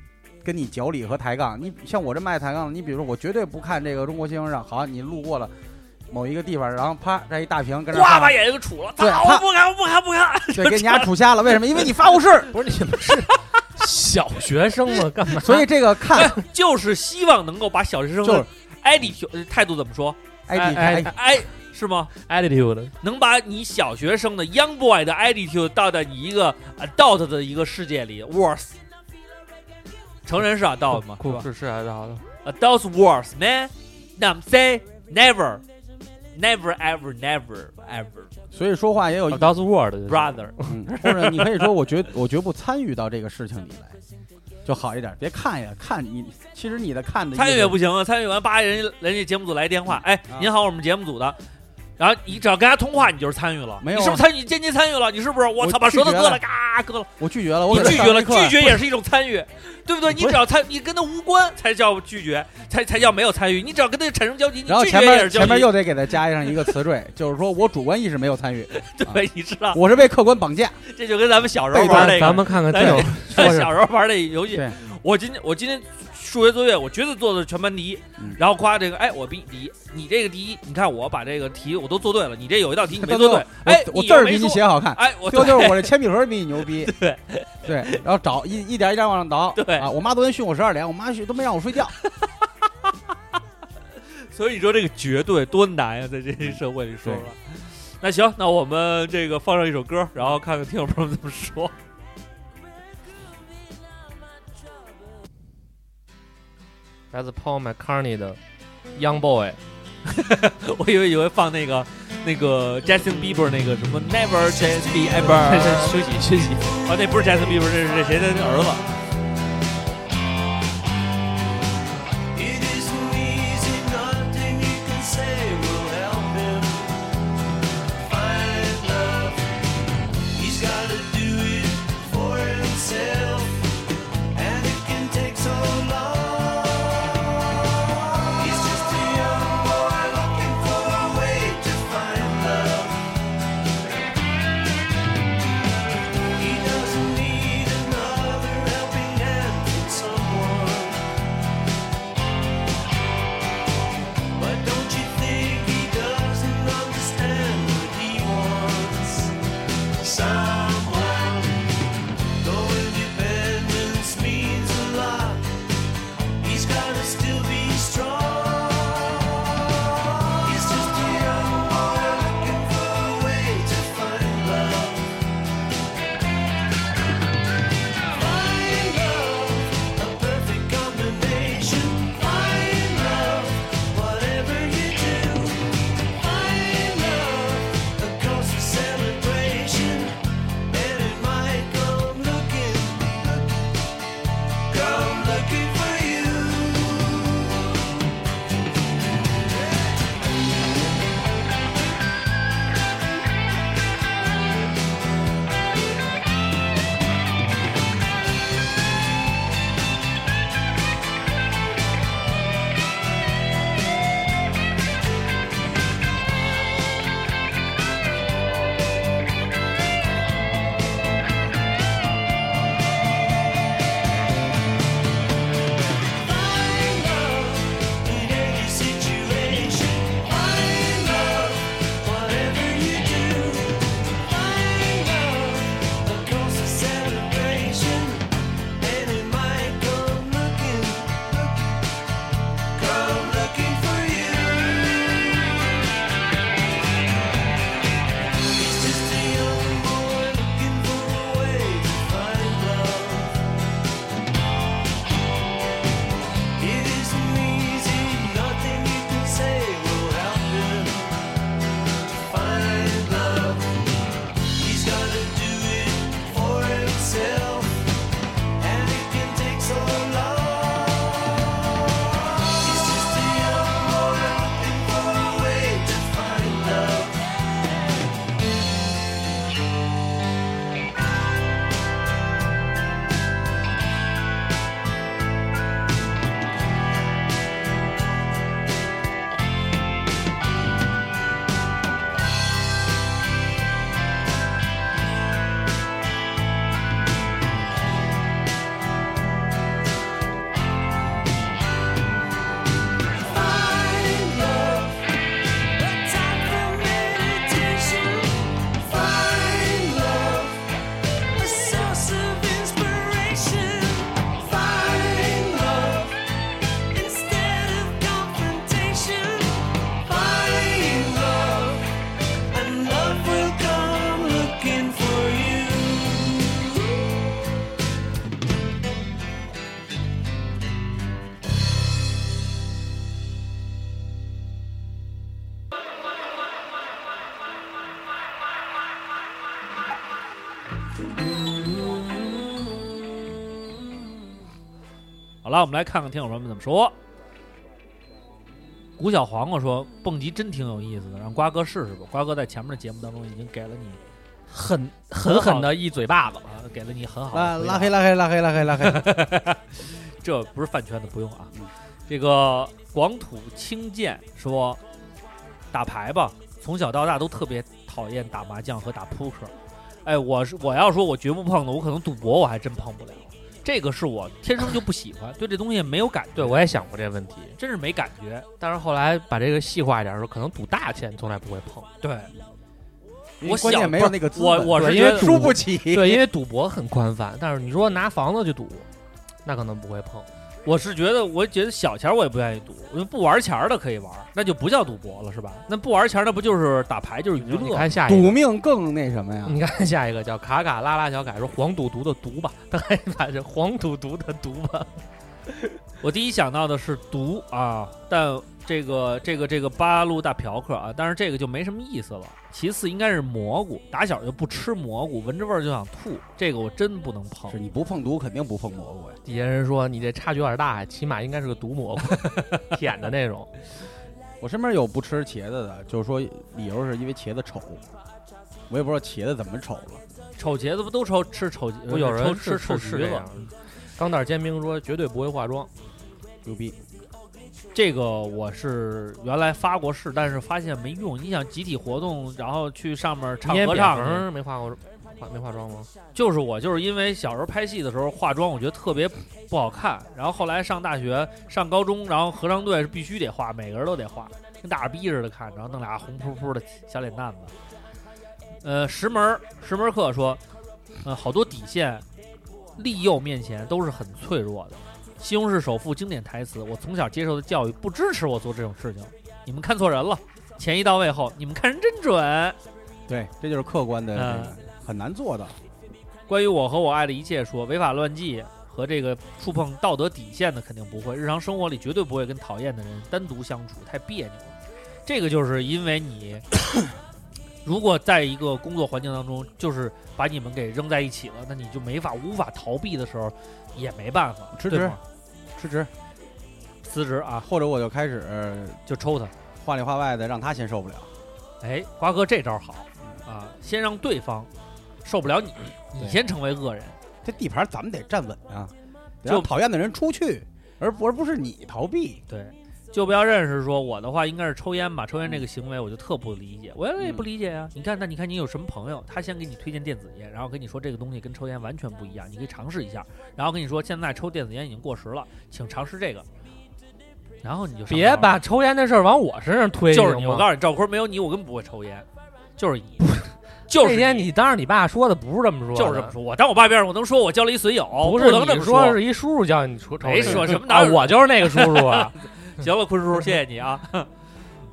跟你脚理和抬杠。你像我这卖抬杠的，你比如说我绝对不看这个中国新闻上，好，你路过了某一个地方，然后啪这一大屏跟这呱把眼睛给杵了，对！我不看，我不看，不看。*laughs* 对，给你家杵瞎了，为什么？因为你发过誓，*laughs* 不是你们是小学生吗？干嘛？所以这个看就是希望能够把小学生就是 attitude 呃态度怎么说？哎你哎哎哎，是吗？attitude 能把你小学生的 young boy 的 attitude 倒到你一个 adult 的一个世界里，worse。成人是 adult 吗？是吧是是啊，好的。？Adults worse, man. Now say never, never, ever, never, ever, 所以说话也有 Adult Word brother。嗯，或者你可以说，我绝 *laughs* 我绝不参与到这个事情里来，就好一点。别看呀，看你其实你的看的参与也不行啊，参与完叭，人家人家节目组来电话，哎，啊您好，我们节目组的。然后你只要跟他通话，你就是参与了。没有啊你是不是参与？间接参与了？你是不是？我我操，把舌头割了，嘎割了。我拒绝了，我你拒绝了，拒绝也是一种参与，*laughs* 对不对？你只要参，你跟他无关才叫拒绝，才才叫没有参与。你只要跟他产生交集，你然后拒前面绝也是交集。前面又得给他加上一个词缀，*laughs* 就是说我主观意识没有参与，*laughs* 对，你知道，我是被客观绑架。这就跟咱们小时候玩那个，咱们看看咱小时候玩那游戏对。我今天我今天数学作业，我绝对做的全班第一嗯。然后夸这个，哎，我比你第一，你这个第一，你看我把这个题我都做对了，你这有一道题你没做对，*laughs* 哎，我我字儿比你写好看，哎，我 *laughs* 就是我这铅笔盒比你牛逼。*laughs* 对对，然后找一一点一点往上倒。对啊，我妈昨天训我十二点，我妈训都没让我睡觉。所以你说这个绝对多难呀，在这些社会里说对了。那行，那我们这个放上一首歌，然后看看听友朋友们怎么说。来自 Paul McCartney 的 Young Boy，我以为以为放那个那个 Justin Bieber 那个什么 Never Change Me Ever，休息休息。啊，那不是 Justin Bieber，这是这谁的儿子？了，我们来看看听友朋友们怎么说。古小黄瓜说：“蹦极真挺有意思的，让瓜哥试试吧。”瓜哥在前面的节目当中已经给了你很狠狠的一嘴巴子。啊，给了你很好的拉拉黑拉黑拉黑拉黑拉黑，这不是饭圈的，不用啊嗯。这个广土清剑说，打牌吧，从小到大都特别讨厌打麻将和打扑克。哎，我是我要说我绝不碰的，我可能赌博我还真碰不了。这个是我天生就不喜欢，对这东西没有感觉，对，我也想过这个问题，真是没感觉。但是后来把这个细化一点说，可能赌大钱从来不会碰。对，我小关键没有那个资本我我是因为输不起。对，因为赌博很宽泛，但是你说拿房子去赌，那可能不会碰。我是觉得，我觉得小钱儿我也不愿意赌，因为不玩钱儿的可以玩，那就不叫赌博了，是吧？那不玩钱儿，那不就是打牌，就是娱你乐？看下一个，赌命更那什么呀？你看下一个叫卡卡拉拉小凯说黄赌毒的毒吧，他还把这黄赌毒的毒吧。*laughs* 我第一想到的是毒啊，但这个这个这个八路大嫖客啊，但是这个就没什么意思了。其次应该是蘑菇，打小就不吃蘑菇，闻着味儿就想吐，这个我真不能碰是。你不碰毒，肯定不碰蘑菇呀。底下人说你这差距有点大，起码应该是个毒蘑菇，*laughs* 舔的那种。我身边有不吃茄子的，就是说理由是因为茄子丑。我也不知道茄子怎么丑了。丑茄子不都抽吃丑？不有人抽吃是丑橘子是是这样？钢蛋煎饼说绝对不会化妆，牛逼！这个我是原来发过誓，但是发现没用。你想集体活动，然后去上面唱合唱没化过化没化妆吗？就是我就是因为小时候拍戏的时候化妆，我觉得特别不好看。然后后来上大学、上高中，然后合唱队是必须得化，每个人都得化，跟大耳逼似的看，然后弄俩红扑扑的小脸蛋子。呃，石门儿石门课说，呃，好多底线利诱面前都是很脆弱的。西红柿首富经典台词：我从小接受的教育不支持我做这种事情，你们看错人了。钱一到位后，你们看人真准。对，这就是客观的嗯，很难做到。关于我和我爱的一切说，违法乱纪和这个触碰道德底线的肯定不会，日常生活里绝对不会跟讨厌的人单独相处，太别扭了。这个就是因为你，*coughs* 如果在一个工作环境当中，就是把你们给扔在一起了，那你就没法无法逃避的时候，也没办法，辞职吗辞职，辞职啊，或者我就开始就抽他。话里话外的让他先受不了。哎，瓜哥这招好啊，先让对方受不了你，你对先成为恶人。这地盘咱们得站稳啊，得就让讨厌的人出去，而不而不是你逃避。对，就不要认识说我的话应该是抽烟吧，抽烟这个行为我就特不理解，我也不理解呀、你看，那你看你有什么朋友，他先给你推荐电子烟，然后跟你说这个东西跟抽烟完全不一样，你可以尝试一下，然后跟你说现在抽电子烟已经过时了，请尝试这个，然后你就别把抽烟的事儿往我身上推。就是你，我告诉你，赵坤没有你，我根本不会抽烟，就是你，就是那天你当着你爸说的不是这么说，就是这么说，我当我爸边上我能说我交了一损友，不是能这么说是一叔叔教你抽抽没这个说什么我就是那个叔叔啊。*laughs* *laughs* 行了，坤叔，谢谢你啊。*laughs*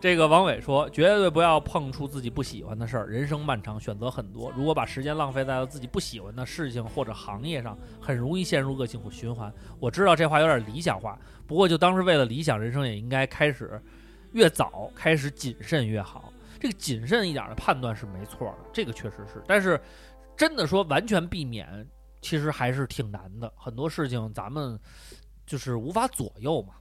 这个王伟说，绝对不要碰触自己不喜欢的事儿。人生漫长，选择很多，如果把时间浪费在了自己不喜欢的事情或者行业上，很容易陷入恶性循环。我知道这话有点理想化，不过就当是为了理想，人生也应该开始越早开始谨慎越好。这个谨慎一点的判断是没错的，这个确实是。但是真的说完全避免，其实还是挺难的。很多事情咱们就是无法左右嘛。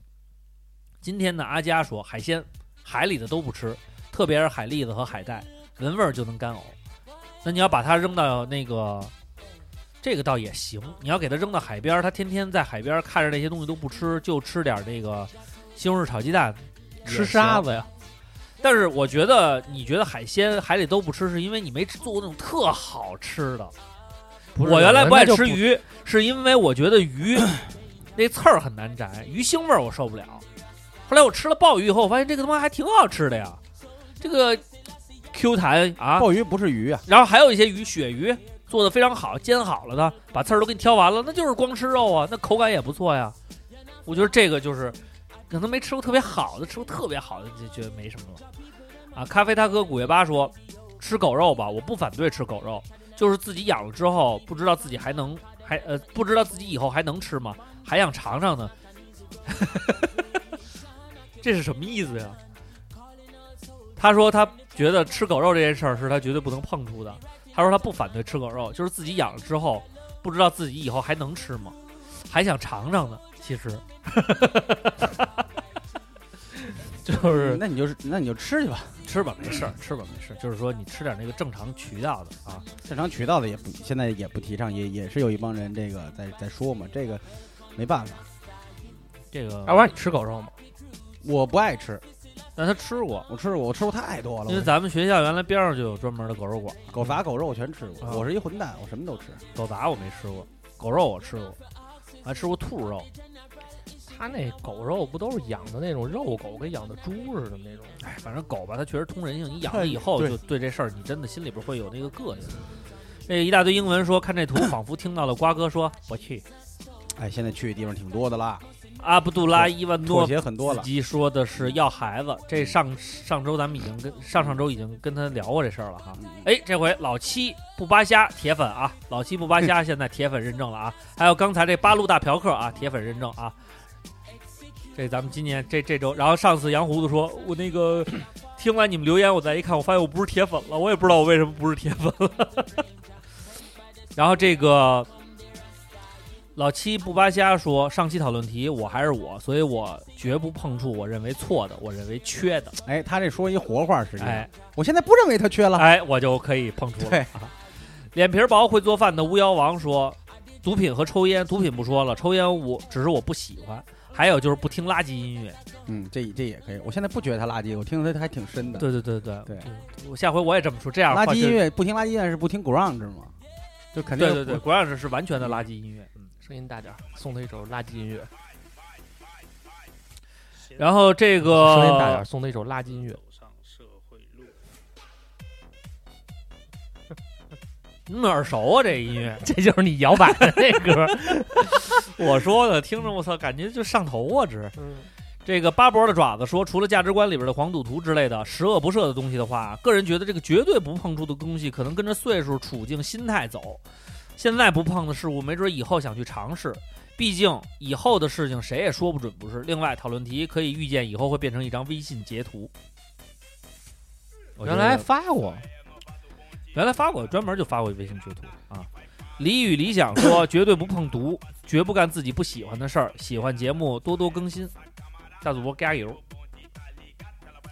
今天呢，阿佳说海鲜海里的都不吃，特别是海蛎子和海带，闻味儿就能干呕。那你要把它扔到那个，这个倒也行。你要给它扔到海边儿，它天天在海边儿看着那些东西都不吃，就吃点儿这个西红柿炒鸡蛋，吃沙子呀。但是我觉得，你觉得海鲜海里都不吃，是因为你没吃做过那种特好吃的。我原来不爱吃鱼，是因为我觉得鱼那刺儿很难摘，鱼腥味儿我受不了。后来我吃了鲍鱼以后，我发现这个他妈还挺好吃的呀，这个 Q 弹啊，鲍鱼不是鱼啊，然后还有一些鱼，鳕鱼做的非常好，煎好了的，把刺儿都给你挑完了，那就是光吃肉啊，那口感也不错呀。我觉得这个就是可能没吃过特别好的，吃过特别好的就觉得没什么了。啊，咖啡他哥古月八说，吃狗肉吧，我不反对吃狗肉，就是自己养了之后，不知道自己还能还呃不知道自己以后还能吃吗？还想尝尝呢。*laughs* 这是什么意思呀？他说他觉得吃狗肉这件事儿是他绝对不能碰触的。他说他不反对吃狗肉，就是自己养了之后，不知道自己以后还能吃吗？还想尝尝呢。其实 *laughs* 就是那你就是那你就吃去吧，吃吧没事儿，吃吧没事儿，就是说你吃点那个正常渠道的啊。正常渠道的也不现在也不提倡，也也是有一帮人这个在在说嘛，这个没办法，这个，要不然你吃狗肉吗？我不爱吃，但他吃过，我吃过，我吃过太多了，因为咱们学校原来边上就有专门的狗肉馆，狗杂狗肉我全吃过，啊我是一混蛋，我什么都吃。狗杂我没吃过，狗肉我吃过，还吃过兔肉。他那狗肉不都是养的那种肉狗，跟养的猪似的那种？哎，反正狗吧，它确实通人性。你养了以后，对就对这事儿，你真的心里边会有那个膈应。这一大堆英文说，看这图 *laughs* 仿佛听到了瓜哥说：“我去。哎，现在去的地方挺多的啦，”阿卜杜拉伊万妥诺协很多了。自己说的是要孩子，这上上周咱们已经跟上上周已经跟他聊过这事儿了哈。嗯哎，这回老七不扒虾铁粉啊，老七不扒虾 *laughs* 现在铁粉认证了啊，还有刚才这八路大嫖客啊，铁粉认证啊。这咱们今年这这周，然后上次杨胡子说，我那个 *clears throat* 听完你们留言，我再一看，我发现我不是铁粉了，我也不知道我为什么不是铁粉了。*laughs* 然后这个老七不扒瞎说，上期讨论题我还是我，所以我绝不碰触我认为错的，我认为缺的。哎，他这说一活话，实际上，哎，我现在不认为他缺了。哎，我就可以碰触了。对啊，*laughs* 脸皮儿薄会做饭的巫妖王说，毒品和抽烟，毒品不说了，抽烟我只是我不喜欢，还有就是不听垃圾音乐。嗯，这这也可以。我现在不觉得他垃圾，我听着他还挺深的。对对对对对我下回我也这么说，这样的垃圾音。乐不听垃圾音乐是不听 ground 吗？就肯定对对对，，ground 是完全的垃圾音乐。嗯，声音大点儿，送他一首垃圾音乐。然后这个声音大点儿，送他一首垃圾音乐。*laughs* 你哪儿熟啊，这音乐。*laughs* 这就是你摇摆的那歌。*laughs* 我说的，听着我操，感觉就上头啊！这嗯，这个巴博的爪子说，除了价值观里边的黄赌毒之类的十恶不赦的东西的话，个人觉得这个绝对不碰触的东西，可能跟着岁数、处境、心态走。现在不碰的事物，没准以后想去尝试。毕竟以后的事情谁也说不准，不是？另外，讨论题可以预见以后会变成一张微信截图。我原来发过，原来发过，专门就发过微信截图啊。李与理想说，*laughs* 绝对不碰毒，绝不干自己不喜欢的事儿。喜欢节目多多更新，大主播加油。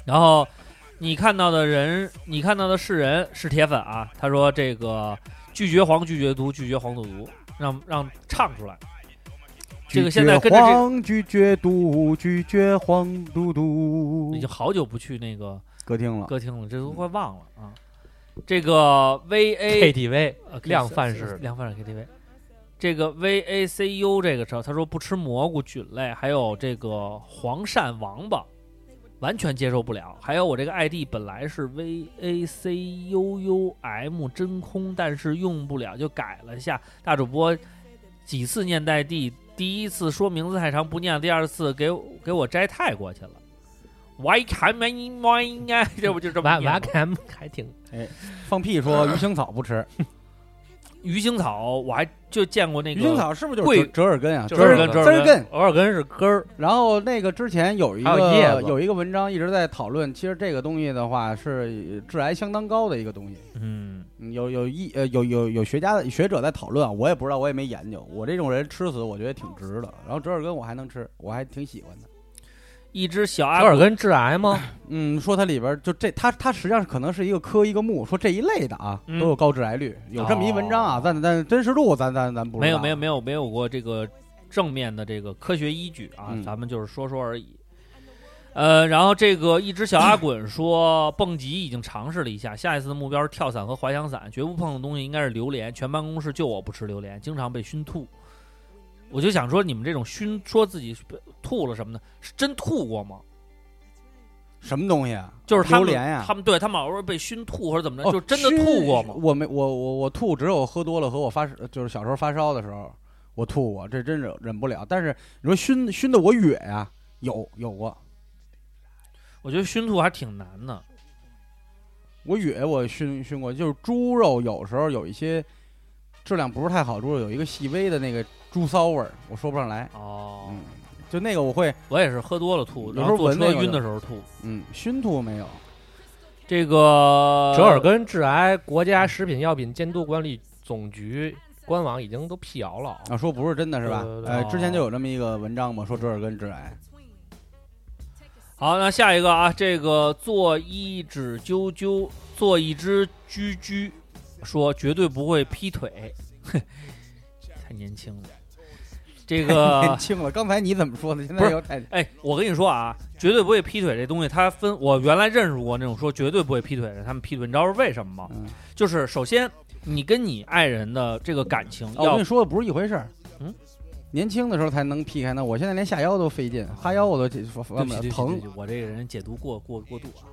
然后你看到的人，你看到的是人是铁粉啊。他说这个拒绝黄，拒绝毒，拒绝黄赌毒，让让唱出来。这个现在跟着这黄拒绝毒，拒绝黄赌毒已经好久不去那个歌厅了。歌厅了，这都快忘了啊。这个 VA KTV 呃量贩式量贩式 KTV。这个 VACU 这个车，他说不吃蘑菇、菌类，还有这个黄鳝、王八，完全接受不了。还有我这个 ID 本来是 VACUUM 真空，但是用不了就改了一下。大主播几次念代地，第一次说名字太长不念，第二次给给我摘泰过去了。Why can I why 这不就这么完念吗完看还挺哎放屁说鱼腥草不吃，鱼腥草，我还就见过那个鱼腥草是不是就是贵折折耳根啊？折耳根，折耳根，折耳根是根儿。然后那个之前有一个有一个文章一直在讨论，其实这个东西的话是致癌相当高的一个东西。嗯，嗯有有一呃有有有学家的学者在讨论啊，我也不知道，我也没研究。我这种人吃死，我觉得挺值的。然后折耳根我还能吃，我还挺喜欢的。一只小阿折耳根致癌吗？*coughs* 嗯，说它里边就这，它它实际上可能是一个科一个目，说这一类的啊嗯都有高致癌率，有这么一文章啊，哦但但真实度咱咱咱不知道没有没有没有没有过这个正面的这个科学依据啊，嗯咱们就是说说而已。呃，然后这个一只小阿 *coughs* 滚说，蹦极已经尝试了一下，下一次的目标是跳伞和滑翔伞，绝不碰的东西应该是榴莲。全办公室就我不吃榴莲，经常被熏吐。我就想说，你们这种熏说自己吐了什么的，是真吐过吗？什么东西啊？就是他们榴莲呀，他们对他们老说被熏吐或者怎么着，哦就真的吐过吗？我没我我我吐，只有喝多了和我发就是小时候发烧的时候我吐过，这真忍忍不了。但是你说熏熏的我哕呀，有有过，我觉得熏吐还挺难的。我哕我熏熏过，就是猪肉有时候有一些质量不是太好，猪肉有一个细微的那个猪骚味儿，我说不上来。哦，嗯，就那个我会，我也是喝多了吐，有时候后坐车闻那个晕的时候吐。嗯，熏吐没有。这个折耳根致癌，国家食品药品监督管理总局官网已经都辟谣了。啊，说不是真的是吧对对？对呃，哦之前就有这么一个文章嘛，说折耳根致癌。好，那下一个啊，这个做一只啾啾，做一只居居，说绝对不会劈腿，太年轻了。这个年轻了，刚才你怎么说的？现在又太哎，我跟你说啊，绝对不会劈腿这东西，它分我原来认识过那种说绝对不会劈腿的，他们劈腿，你知道是为什么吗？嗯，就是首先你跟你爱人的这个感情哦我跟你说的不是一回事儿。嗯，年轻的时候才能劈开呢，我现在连下腰都费劲，哈腰我都疼我这个人解读过过过度啊，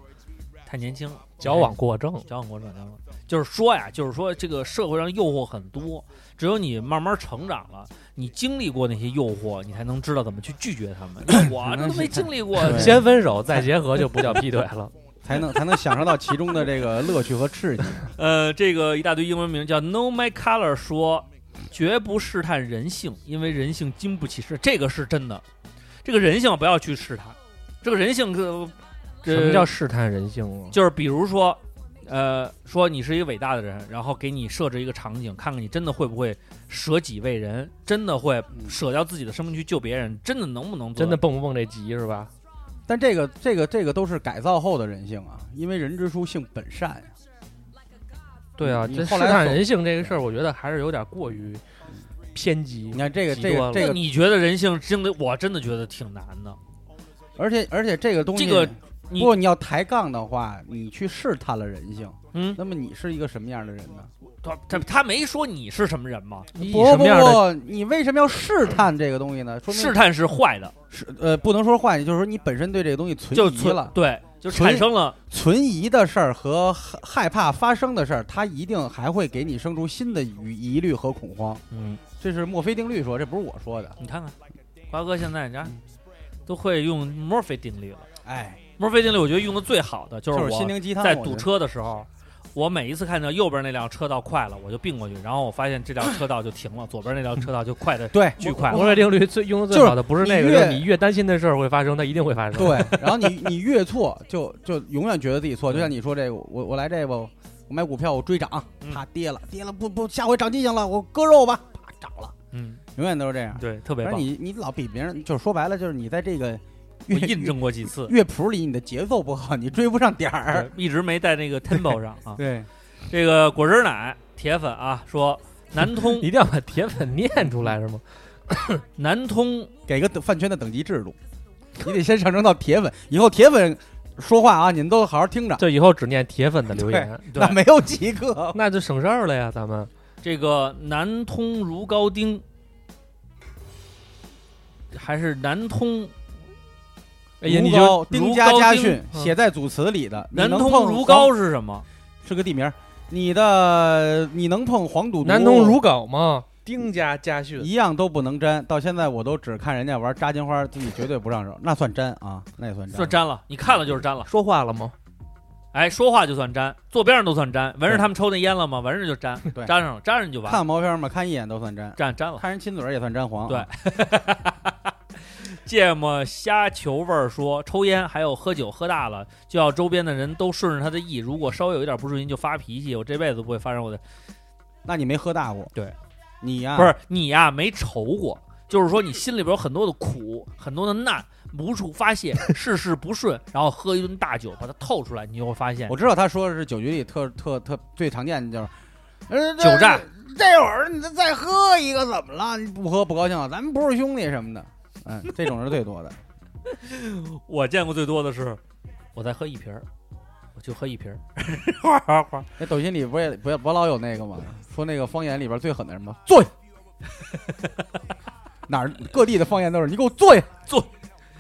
太年轻了，矫枉过正，矫枉过正，矫枉。就是说呀，就是说这个社会上诱惑很多，只有你慢慢成长了，你经历过那些诱惑，你才能知道怎么去拒绝他们。*clears throat* 我这都没经历过，*laughs* 对先分手再结合就不叫劈腿了。*laughs* 才能才能享受到其中的这个乐趣和刺激。*laughs* 呃，这个一大堆英文名叫 No My Color 说，绝不试探人性，因为人性经不起试，这个是真的。这个人性不要去试探，这个人性呃，什么叫试探人性啊？就是比如说，呃，说你是一个伟大的人，然后给你设置一个场景，看看你真的会不会舍己为人，真的会舍掉自己的生命去救别人，真的能不能做真的蹦不蹦这级是吧？但这个这个这个都是改造后的人性啊，因为人之初性本善呀。对啊，你这试后来走探人性这个事儿，我觉得还是有点过于偏激你。看这个极端了这个这个，你觉得人性真的，我真的觉得挺难的。而且而且这个东西，这个你不过你要抬杠的话，你去试探了人性，嗯，那么你是一个什么样的人呢？他他他没说你是什么人吗？以不不什么样的不，你为什么要试探这个东西呢？说明试探是坏的，是呃，不能说坏，就是说你本身对这个东西存疑了，对，就产生了存疑的事儿和害害怕发生的事儿，它一定还会给你生出新的疑疑虑和恐慌。嗯，这是墨菲定律说，这不是我说的。你看看，瓜哥现在你看都会用墨菲定律了。哎，墨菲定律我觉得用的最好的就就是心灵鸡汤。在堵车的时候，我每一次看到右边那辆车道快了，我就并过去，然后我发现这辆车道就停了，左边那辆车道就快的对巨快摩尔定律最用的最好的不是那个，你越就是你越担心的事儿会发生，它一定会发生。对，*laughs* 然后你你越错，就就永远觉得自己错。就像你说这个，我我来这个，我买股票我追涨，嗯啪跌了，跌了不不，下回长记性了，我割肉吧，啪涨了，嗯，永远都是这样。对，特别棒。你你老比别人，就是说白了，就是你在这个乐我印证过几次，乐谱里，你的节奏不好，你追不上点儿。一直没在那个 tempo 上啊。*laughs* 对，这个果汁奶铁粉啊说，南通 *laughs* 一定要把铁粉念出来是吗？*coughs* 南通给个等饭圈的等级制度，你得先上升到铁粉，以后铁粉说话啊，你们都好好听着，就以后只念铁粉的留言，那没有几个。*laughs* 那就省事儿了呀，咱们。这个南通如高丁，还是南通哎呀，你如就高丁家家训嗯写在组词里的，你南通能碰如皋是什么？是个地名，你的你能碰黄赌毒，南通如皋吗，丁家家训。一样都不能沾。到现在我都只看人家玩扎金花，自己绝对不上手，那算沾啊，那也算沾。算沾了，你看了就是沾了。说话了吗？哎，说话就算沾，坐边上都算沾。闻着他们抽那烟了吗？闻着就沾，对沾上了，沾上就完了，看毛片嘛，看一眼都算沾，沾沾了。看人亲嘴儿也算沾黄。对啊，芥末虾球味儿说，抽烟还有喝酒，喝大了就要周边的人都顺着他的意，如果稍微有一点不顺心就发脾气，我这辈子不会发生我的。那你没喝大过？对，你呀，不是你呀，没愁过，就是说你心里边有很多的苦，很多的难，无处发泄，事事不顺，然后喝一顿大酒把它透出来，你就会发现我知道他说的是酒局里特特特最常见的就是，呃，酒战。这会儿你再再喝一个怎么了？你不喝不高兴了，咱们不是兄弟什么的。嗯，这种是最多的。*laughs* 我见过最多的是，我再喝一瓶儿，我就喝一瓶儿，*laughs* 哗哗哗。那抖音里不也不也不老有那个吗？说那个方言里边最狠的是什么？坐下。*laughs* 哪儿各地的方言都是你给我坐下，坐，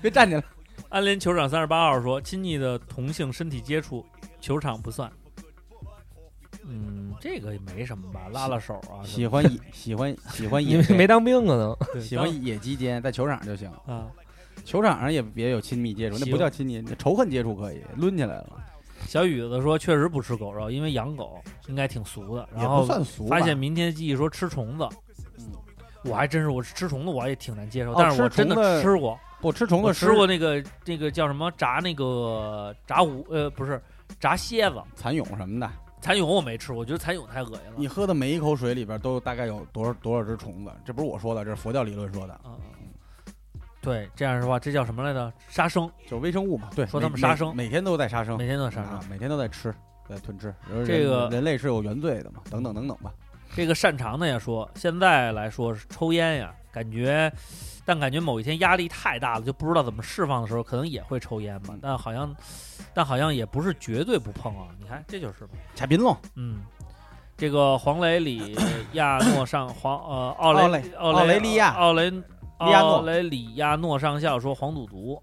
别站起来。安联球场三十八号说，亲密的同性身体接触，球场不算。嗯，这个也没什么吧，拉拉手啊，喜欢野喜欢喜欢野因为没当兵可能。喜欢野鸡间，在球场就行。啊。球场上也别有亲密接触，那不叫亲密，仇恨接触可以抡起来了，小雨子说，确实不吃狗肉，因为养狗应该挺俗的。也不然后算俗。发现明天记忆说吃虫子，嗯我还真是我吃虫子我也挺难接受，哦但是我真的吃过，不吃虫子吃过那个那个叫什么炸那个炸五呃不是炸蝎子，蚕蛹什么的，蚕蛹我没吃，我觉得蚕蛹太恶心了。你喝的每一口水里边都大概有多少多少只虫子？这不是我说的，这是佛教理论说的，嗯，对，这样的话，这叫什么来着？杀生，就是微生物嘛。对，说他们杀生每每天都在杀生，每天都在杀生啊。，每天都在吃，在吞吃。这个人类是有原罪的嘛？等等等等吧。这个擅长的也说，现在来说是抽烟呀，感觉，但感觉某一天压力太大了，就不知道怎么释放的时候，可能也会抽烟吧。但好像，但好像也不是绝对不碰啊。你看，这就是嘛。卡宾喽，嗯，这个黄雷里 *coughs* 亚诺上黄呃奥奥雷雷奥奥雷利亚奥雷亚诺奥雷里亚诺上校说黄赌毒。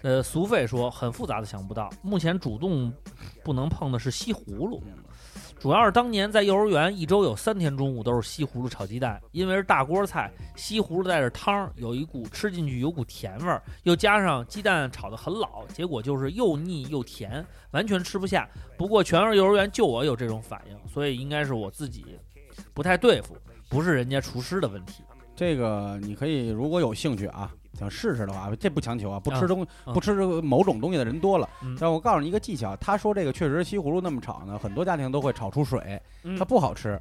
呃，苏菲说很复杂的想不到，目前主动不能碰的是西葫芦，主要是当年在幼儿园一周有三天中午都是西葫芦炒鸡蛋，因为是大锅菜，西葫芦带着汤，有一股吃进去有股甜味儿，又加上鸡蛋炒得很老，结果就是又腻又甜，完全吃不下。不过全是幼儿园就我有这种反应，所以应该是我自己不太对付，不是人家厨师的问题。这个你可以如果有兴趣啊，想试试的话，这不强求啊。不吃东嗯不吃某种东西的人多了嗯，但我告诉你一个技巧，他说这个确实西葫芦那么炒呢，很多家庭都会炒出水，嗯它不好吃。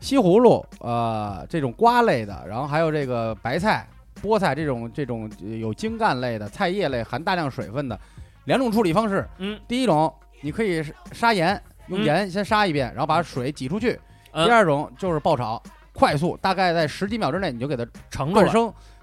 西葫芦，呃，这种瓜类的，然后还有这个白菜、菠菜这种这种呃有茎干类的菜叶类含大量水分的，两种处理方式。嗯，第一种你可以杀盐，用嗯盐先杀一遍，然后把水挤出去。嗯第二种就是爆炒，快速，大概在十几秒之内你就给它盛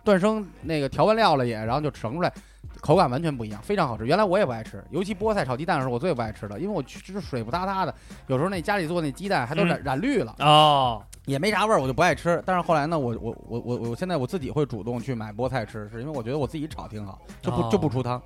断生那个调完料了也，然后就盛出来，口感完全不一样，非常好吃。原来我也不爱吃，尤其菠菜炒鸡蛋的时候，我最不爱吃了，因为我吃水不搭搭的，有时候那家里做那鸡蛋还都染、染绿了，哦，也没啥味儿，我就不爱吃。但是后来呢，我我我我我现在我自己会主动去买菠菜吃，是因为我觉得我自己炒挺好，就不、哦就不出汤。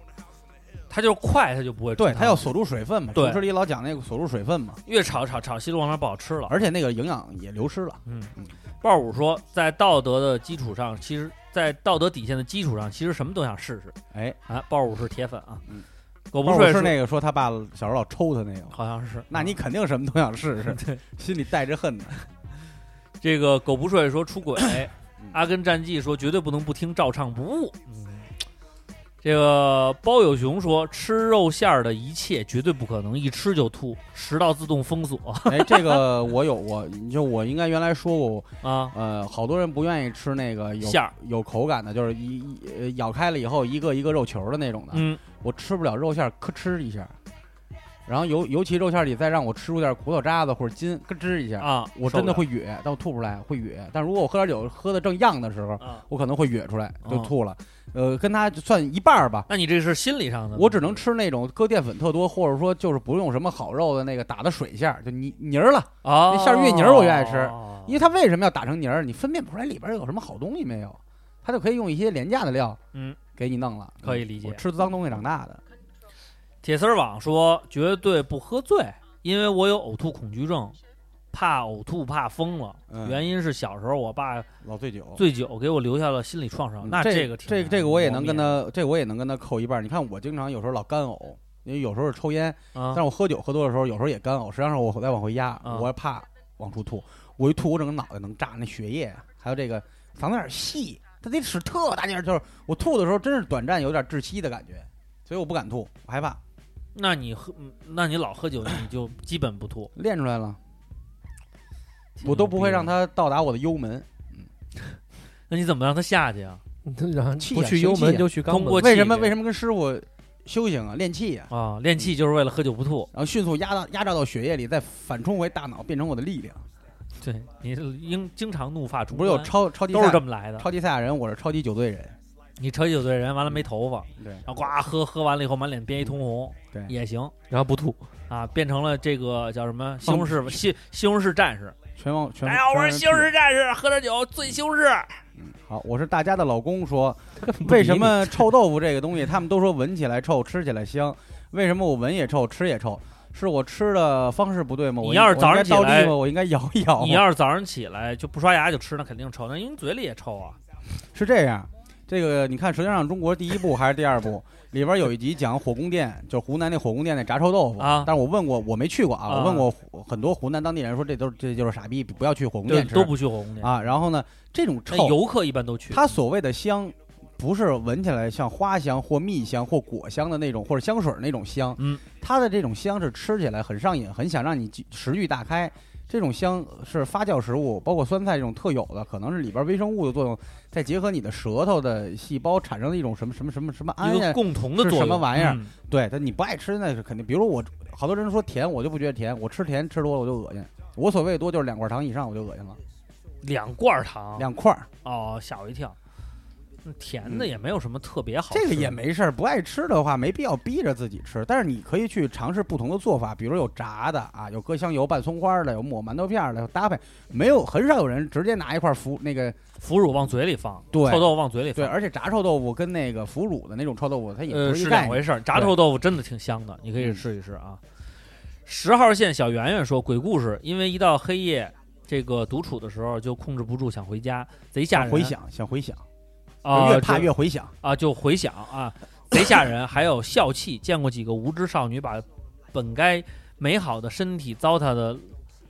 它就是快，它就不会对，它要锁住水分嘛，对厨师里老讲那个锁住水分嘛，越炒炒炒西路往那不好吃了。而且那个营养也流失了。嗯嗯，鲍五说，在道德的基础上，其实，在道德底线的基础上，其实什么都想试试哎，啊。鲍五是铁粉啊，嗯狗不睡是那个说他爸小时候老抽他那个，好像是，那你肯定什么都想试试，*laughs* 对心里带着恨呢。这个狗不睡说出轨，嗯阿根战记说绝对不能不听，照唱不误。嗯，这个包有熊说吃肉馅儿的一切绝对不可能一吃就吐，食道自动封锁哎，这个我有我，就我应该原来说过，*laughs* 啊。呃，好多人不愿意吃那个有馅儿有口感的，就是一一呃咬开了以后一个一个肉球的那种的，嗯，我吃不了肉馅儿，咯吱一下。然后尤尤其肉馅儿里再让我吃出点骨头渣子或者筋，咯吱一下，啊，我真的会哕，但我吐不出来，会哕。但如果我喝点酒喝的正漾的时候，啊。我可能会哕出来就哦吐了。呃，跟它算一半儿吧。那你这是心理上的，我只能吃那种搁淀粉特多，或者说就是不用什么好肉的那个打的水馅儿，就泥泥儿了。啊，那馅儿越泥儿我越爱吃哦因为它为什么要打成泥儿？你分辨不出来里边有什么好东西没有，它就可以用一些廉价的料，嗯，给你弄了。可以理解我吃脏东西长大的，铁丝网说绝对不喝醉，因为我有呕吐恐惧症，怕呕吐怕疯了。嗯原因是小时候我爸老醉酒。醉酒给我留下了心理创伤。那这个这这个我也能跟他，这个我也能跟他扣一半儿。你看我经常有时候老干呕，因为有时候抽烟，啊但是我喝酒喝多的时候，有时候也干呕。实际上我再往回压，啊我怕往出吐。我一吐，我整个脑袋能炸，那血液啊还有这个嗓子眼儿细，他得使特大劲儿，就是我吐的时候真是短暂有点窒息的感觉，所以我不敢吐，我害怕。那你喝，嗯那你老喝酒，你就基本不吐。练出来了，我都不会让他到达我的幽门。*laughs* 那你怎么让他下去啊？*laughs* 然后气不去幽门就去肛门通过为什么为什么跟师傅修行啊？练气呀、啊，练气就是为了喝酒不吐。然后迅速压到压榨到血液里，再反冲回大脑，变成我的力量。对你应经常怒发冲不是有超超级都是这么来的。超级赛亚人，我是超级酒醉人。你超级酒醉人完了没头发，对然后呱喝喝完了以后满脸变一通红，对也行然后不吐，啊，变成了这个叫什么西红柿西西红柿战士。全网全。大家好，我是西红柿战士，喝点酒醉西红柿。好，我是大家的老公说，*laughs* 为什么臭豆腐这个东西，他们都说闻起来臭，吃起来香，为什么我闻也臭，吃也臭？是我吃的方式不对吗？我你要是早上我该倒起来立吗？我应该咬一咬。你要是早上起来就不刷牙就吃，那肯定臭，那因为你嘴里也臭啊。是这样，这个你看《舌尖上中国》第一部还是第二部，里边有一集讲火宫殿，就是湖南那火宫殿那炸臭豆腐啊但是我问过，我没去过啊，啊我问过很多湖南当地人说这都是这就是傻逼，不要去火宫，殿吃都不去火宫殿。啊。然后呢，这种那臭，游客一般都去。它所谓的香，不是闻起来像花香或蜜香或果香的那种，或者香水那种香。嗯，它的这种香是吃起来很上瘾，很想让你食欲大开。这种香是发酵食物，包括酸菜这种特有的，可能是里边微生物的作用，再结合你的舌头的细胞产生的一种什么什么什么什么胺共同的作用什么玩意儿嗯对，但你不爱吃那是肯定。比如我，好多人说甜，我就不觉得甜，我吃甜吃多了我就恶心。我所谓多就是两块糖以上我就恶心了，两罐糖，两块儿哦，吓我一跳。嗯甜的也没有什么特别好吃，这个也没事儿。不爱吃的话，没必要逼着自己吃，但是你可以去尝试不同的做法，比如有炸的啊，有搁香油拌葱花的，有抹馒头片儿的，有搭配。没有很少有人直接拿一块腐那个腐乳往嘴里放，对臭豆腐往嘴里放，对，而且炸臭豆腐跟那个腐乳的那种臭豆腐，它也不是。两回事儿。炸臭豆腐真的挺香的，你可以嗯试一试啊。十号线小圆圆说，鬼故事，因为一到黑夜，这个独处的时候就控制不住想回家，贼吓人。回想，想回想，啊，越怕就越回响。啊，就回响啊，贼吓人。还有笑气，见过几个无知少女把本该美好的身体糟蹋的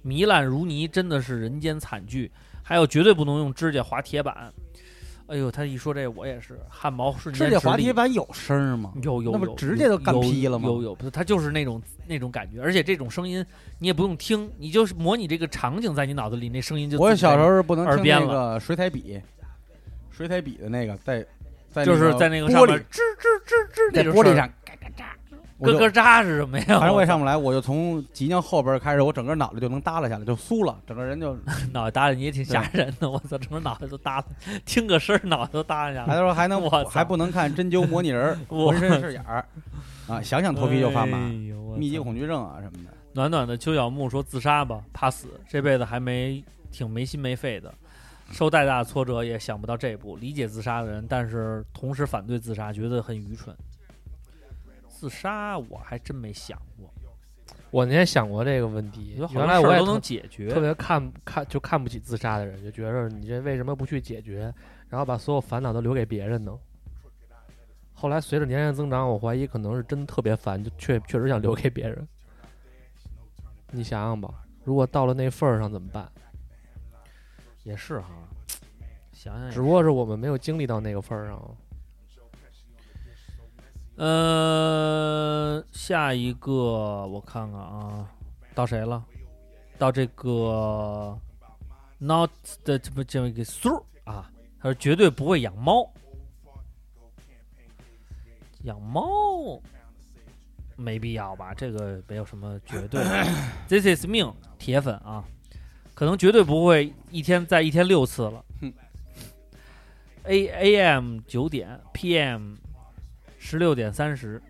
糜烂如泥，真的是人间惨剧。还有绝对不能用指甲划铁板。哎呦，他一说这，我也是汗毛瞬间指甲滑铁板有声吗？那不有有有直接就干劈了吗有有，不是它就是那种那种感觉，而且这种声音你也不用听，你就是模拟这个场景在你脑子里，那声音就我小时候是不能听那个水彩笔，水彩笔的那个在在就是在那个上面玻璃吱吱吱吱那玻璃上嘎嘎喳，我就咯咯喳是什么呀？反正我也上不来，我就从脊梁后边开始，我整个脑袋就能耷拉下来，就酥了，整个人就 *laughs* 脑袋耷拉，你也挺吓人的，*laughs* 我操，整个脑袋都耷拉，听个声儿脑袋都耷拉下来。还说还能我操还不能看针灸模拟人儿，*laughs* 我浑身是眼儿啊，想想头皮就发麻，哎呦我操密集恐惧症啊什么的。暖暖的邱小木说自杀吧，怕死，这辈子还没挺没心没肺的，受再大的挫折也想不到这一步。理解自杀的人，但是同时反对自杀，觉得很愚蠢。自杀我还真没想过，我那天想过这个问题原来我都能解决。特别看看就看不起自杀的人，就觉着你这为什么不去解决，然后把所有烦恼都留给别人呢？后来随着年龄增长，我怀疑可能是真特别烦，就确确实想留给别人。你想想吧，如果到了那份儿上怎么办？也是哈，想想只不过是我们没有经历到那个份儿上。嗯、下一个我看看啊，到谁了？到这个 not 的这么这么一个苏啊，他说绝对不会养猫，养猫没必要吧？这个没有什么绝对的。This is 命铁粉啊，可能绝对不会一天在一天六次了。A A M 九点，P M 十六点三十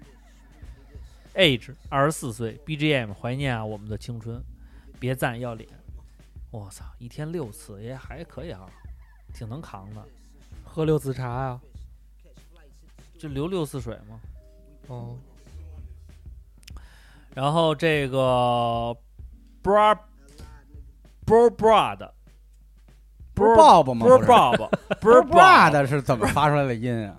，Age 二十四岁，B G M 怀念啊我们的青春，别赞要脸，我操，一天六次也还可以啊，挺能扛的，喝六次茶呀、就流六次水嘛。哦，然后这个 bra bro bra 的不是 Bob 吗 *laughs* 不是 Bob，不是的是怎么发出来的音啊？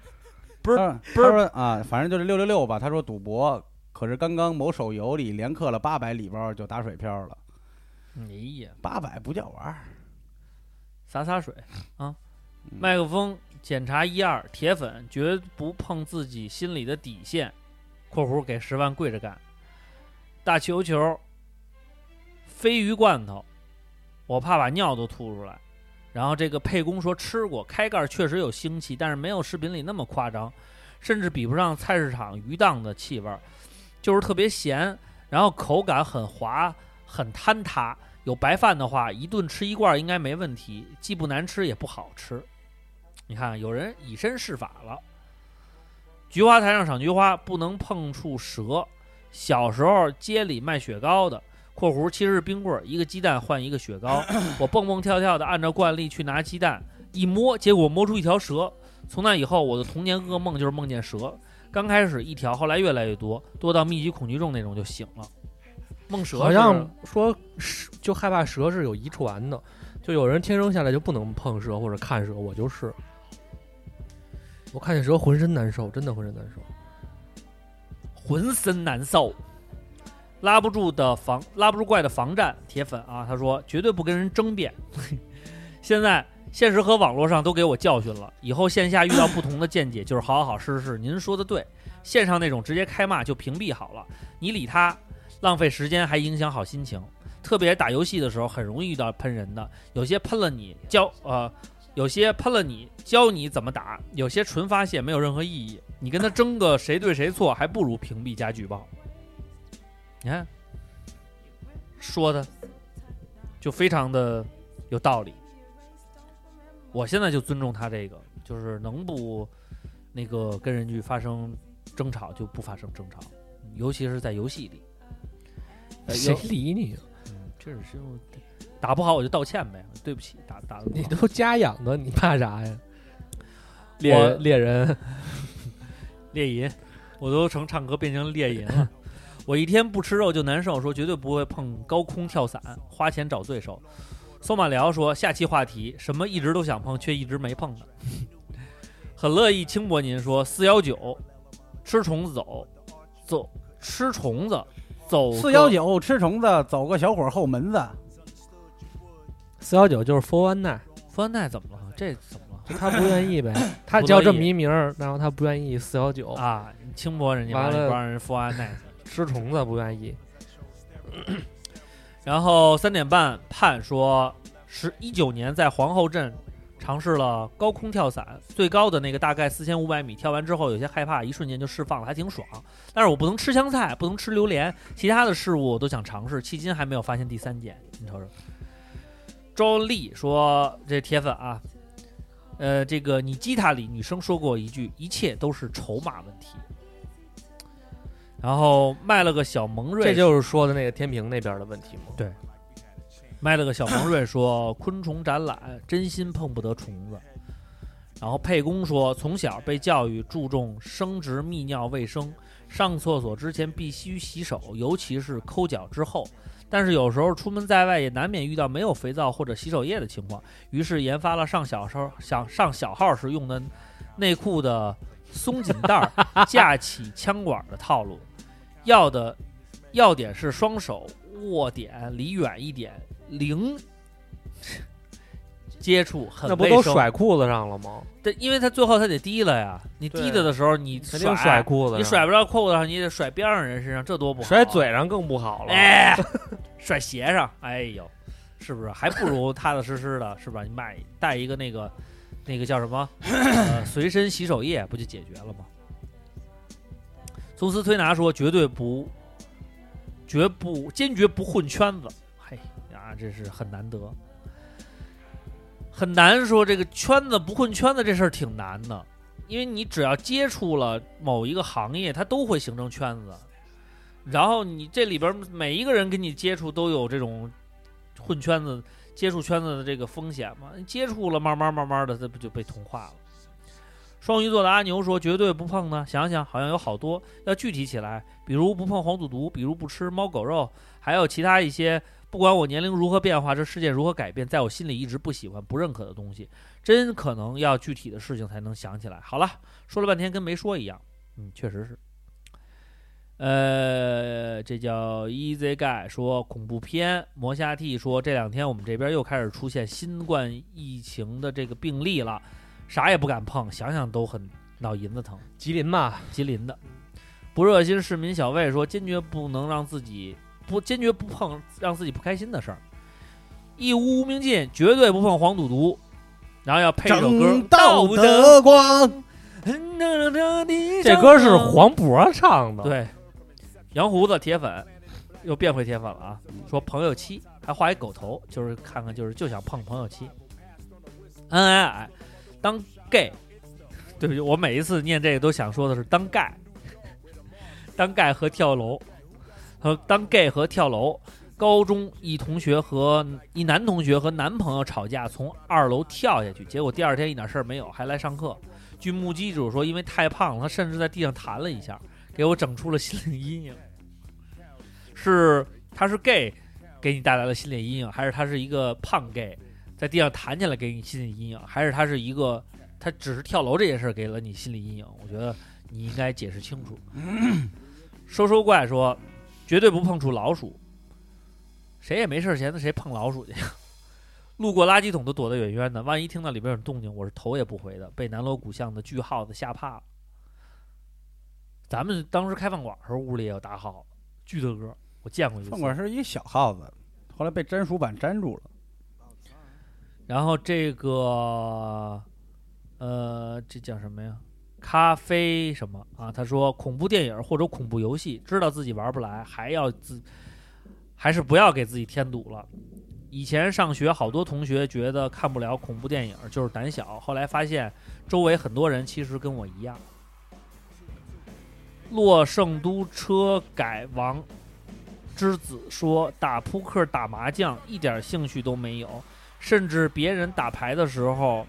*laughs* 不是不是啊，反正就是六六六吧。他说赌博，可是刚刚某手游里连氪了八百礼包就打水漂了，哎呀，八百不叫玩儿。洒洒水啊！嗯麦克风检查一二，铁粉绝不碰自己心里的底线（括弧给十万跪着干）。大球球，鲱鱼罐头，我怕把尿都吐出来。然后这个沛公说吃过，开盖确实有腥气，但是没有视频里那么夸张，甚至比不上菜市场鱼档的气味儿，就是特别咸，然后口感很滑，很坍塌。有白饭的话，一顿吃一罐应该没问题，既不难吃也不好吃。你看，有人以身试法了。菊花台上赏菊花，不能碰触蛇。小时候街里卖雪糕的（括弧其实是冰棍儿，一个鸡蛋换一个雪糕 *coughs* ），我蹦蹦跳跳的按照惯例去拿鸡蛋，一摸，结果摸出一条蛇。从那以后，我的童年噩梦就是梦见蛇。刚开始一条，后来越来越多，多到密集恐惧症那种就醒了。梦蛇好像说蛇就害怕蛇是有遗传的，就有人天生下来就不能碰蛇或者看蛇，我就是，我看见蛇浑身难受，真的浑身难受。浑身难受，拉不住的防拉不住怪的防战铁粉啊，他说绝对不跟人争辩。*laughs* 现在现实和网络上都给我教训了，以后线下遇到不同的见解，就是好好好试试。您说的对，线上那种直接开骂就屏蔽好了，你理他，浪费时间还影响好心情。特别打游戏的时候，很容易遇到喷人的，有些喷了你教呃，有些喷了你教你怎么打，有些纯发泄没有任何意义。你跟他争个谁对谁错，还不如屏蔽加举报。你看，说的就非常的有道理。我现在就尊重他这个，就是能不那个跟人去发生争吵就不发生争吵，尤其是在游戏里。呃谁理你？嗯，这是就打不好我就道歉呗，对不起，打打的你都家养的，你怕啥呀？猎猎人，*laughs* 猎淫，我都成唱歌变成猎淫了。我一天不吃肉就难受，说绝对不会碰高空跳伞，花钱找罪受。索马聊说下期话题什么一直都想碰却一直没碰的，*laughs* 很乐意轻薄您说四幺九吃虫子走走吃虫子走四幺九吃虫子，走个小伙后门子。四幺九就是 Four One Nine，富安奈怎么了？这怎么了？就他不愿意呗，*coughs* 他叫这意么一名儿，然后他不愿意四幺九，啊，轻薄人家，完了不让人富安奈。吃虫子不愿意。*clears throat* 然后三点半，盼说十一九年在皇后镇尝试了高空跳伞，最高的那个大概四千五百米，跳完之后有些害怕，一瞬间就释放了，还挺爽。但是我不能吃香菜，不能吃榴莲，其他的事物我都想尝试，迄今还没有发现第三件。你瞅瞅，周丽说这铁粉啊，呃，这个你吉他里女生说过一句，一切都是筹码问题。然后卖了个小蒙瑞，这就是说的那个天平那边的问题吗？对卖了个小蒙瑞说 *laughs* 昆虫展览真心碰不得虫子。然后沛公说，从小被教育注重生殖泌尿卫生，上厕所之前必须洗手，尤其是抠脚之后。但是有时候出门在外也难免遇到没有肥皂或者洗手液的情况，于是研发了上小时候想上小号时用的内裤的松紧带儿架起枪管的套路。要的要点是双手握点离远一点，零接触很那不都甩裤子上了吗？对，因为他最后他得低了呀，你对提了的时候你肯定甩裤子，你甩不着裤子上，你得甩边上人身上，这多不好、啊甩，嘴上更不好了。哎，甩鞋上，哎呦，是不是？还不如踏踏实实的，是吧？你买带一个那个那个叫什么 *coughs* 呃随身洗手液，不就解决了吗？宗斯推拿说绝对不，绝不坚决不混圈子，嘿呀，这是很难得。很难说这个圈子不混圈子这事儿挺难的，因为你只要接触了某一个行业，它都会形成圈子。然后你这里边每一个人跟你接触都有这种混圈子、接触圈子的这个风险嘛？接触了，慢慢慢慢的，这不就被同化了？双鱼座的阿牛说：“绝对不碰呢。想想好像有好多，要具体起来，比如不碰黄赌毒，比如不吃猫狗肉，还有其他一些。不管我年龄如何变化，这世界如何改变，在我心里一直不喜欢、不认可的东西，真可能要具体的事情才能想起来。好了，说了半天跟没说一样。嗯，确实是。呃，这叫 Easy Guy 说恐怖片，魔下 T 说这两天我们这边又开始出现新冠疫情的这个病例了，啥也不敢碰，想想都很脑银子疼。吉林嘛，吉林的不热心市民小魏说，坚决不能让自己不坚决不碰让自己不开心的事儿，一无无名尽，绝对不碰黄赌毒，然后要配一首歌正道德光，这歌是黄渤唱的。，对，羊胡子铁粉又变回铁粉了啊！说朋友妻还画一狗头，就是看看就是就想碰朋友妻，恩恩爱爱当 gay，对不起，我每一次念这个都想说的是当 gay，当 gay 和跳楼，和当 gay 和跳楼。高中一同学和一男同学和男朋友吵架，从二楼跳下去，结果第二天一点事儿没有，还来上课。据目击者说，因为太胖了，他甚至在地上弹了一下，给我整出了心理阴影。是他是 gay 给你带来了心理阴影，还是他是一个胖 gay 在地上弹起来给你心理阴影，还是他是一个他只是跳楼这件事儿给了你心理阴影？我觉得你应该解释清楚。*laughs* 收收怪说绝对不碰触老鼠，谁也没事儿闲的谁碰老鼠去？路过垃圾桶都躲得远远的，万一听到里边有动静，我是头也不回的，被南锣鼓巷的巨耗子吓怕了。咱们当时开饭馆的时候，屋里也有大耗子，巨大个儿，我见过一次。饭馆是一个小耗子，后来被粘鼠板粘住了。然后这个，呃，这叫什么呀？咖啡什么啊？他说恐怖电影或者恐怖游戏，知道自己玩不来，还要自，还是不要给自己添堵了。以前上学，好多同学觉得看不了恐怖电影就是胆小，后来发现周围很多人其实跟我一样。洛圣都车改王之子说，打扑克、打麻将一点兴趣都没有。甚至别人打牌的时候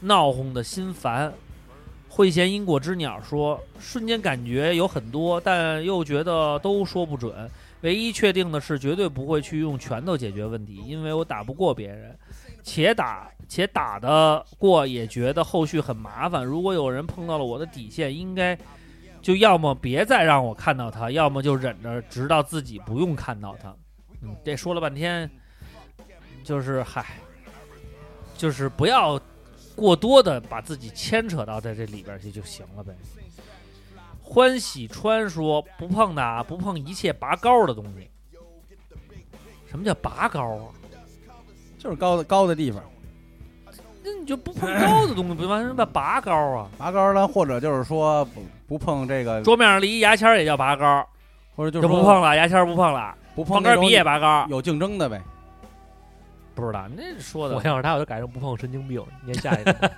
闹哄的心烦。会衔因果之鸟说：“瞬间感觉有很多，但又觉得都说不准。唯一确定的是，绝对不会去用拳头解决问题，因为我打不过别人，且打且打得过，也觉得后续很麻烦。如果有人碰到了我的底线，应该就要么别再让我看到他，要么就忍着，直到自己不用看到他。嗯，这说了半天。”就是嗨，就是不要过多的把自己牵扯到在这里边去就行了呗。欢喜川说不碰的，不碰一切拔高的东西。什么叫拔高啊？就是高的高的地方，那你就不碰高的东西，不完什么拔高啊？拔高呢，或者就是说不不碰这个，桌面上立一牙签儿也叫拔高，或者就就是不碰了，牙签儿不碰了，不碰那种笔也拔高。有竞争的呗。不知道，那说的我要是他，我就改成不碰神经病。念下一个，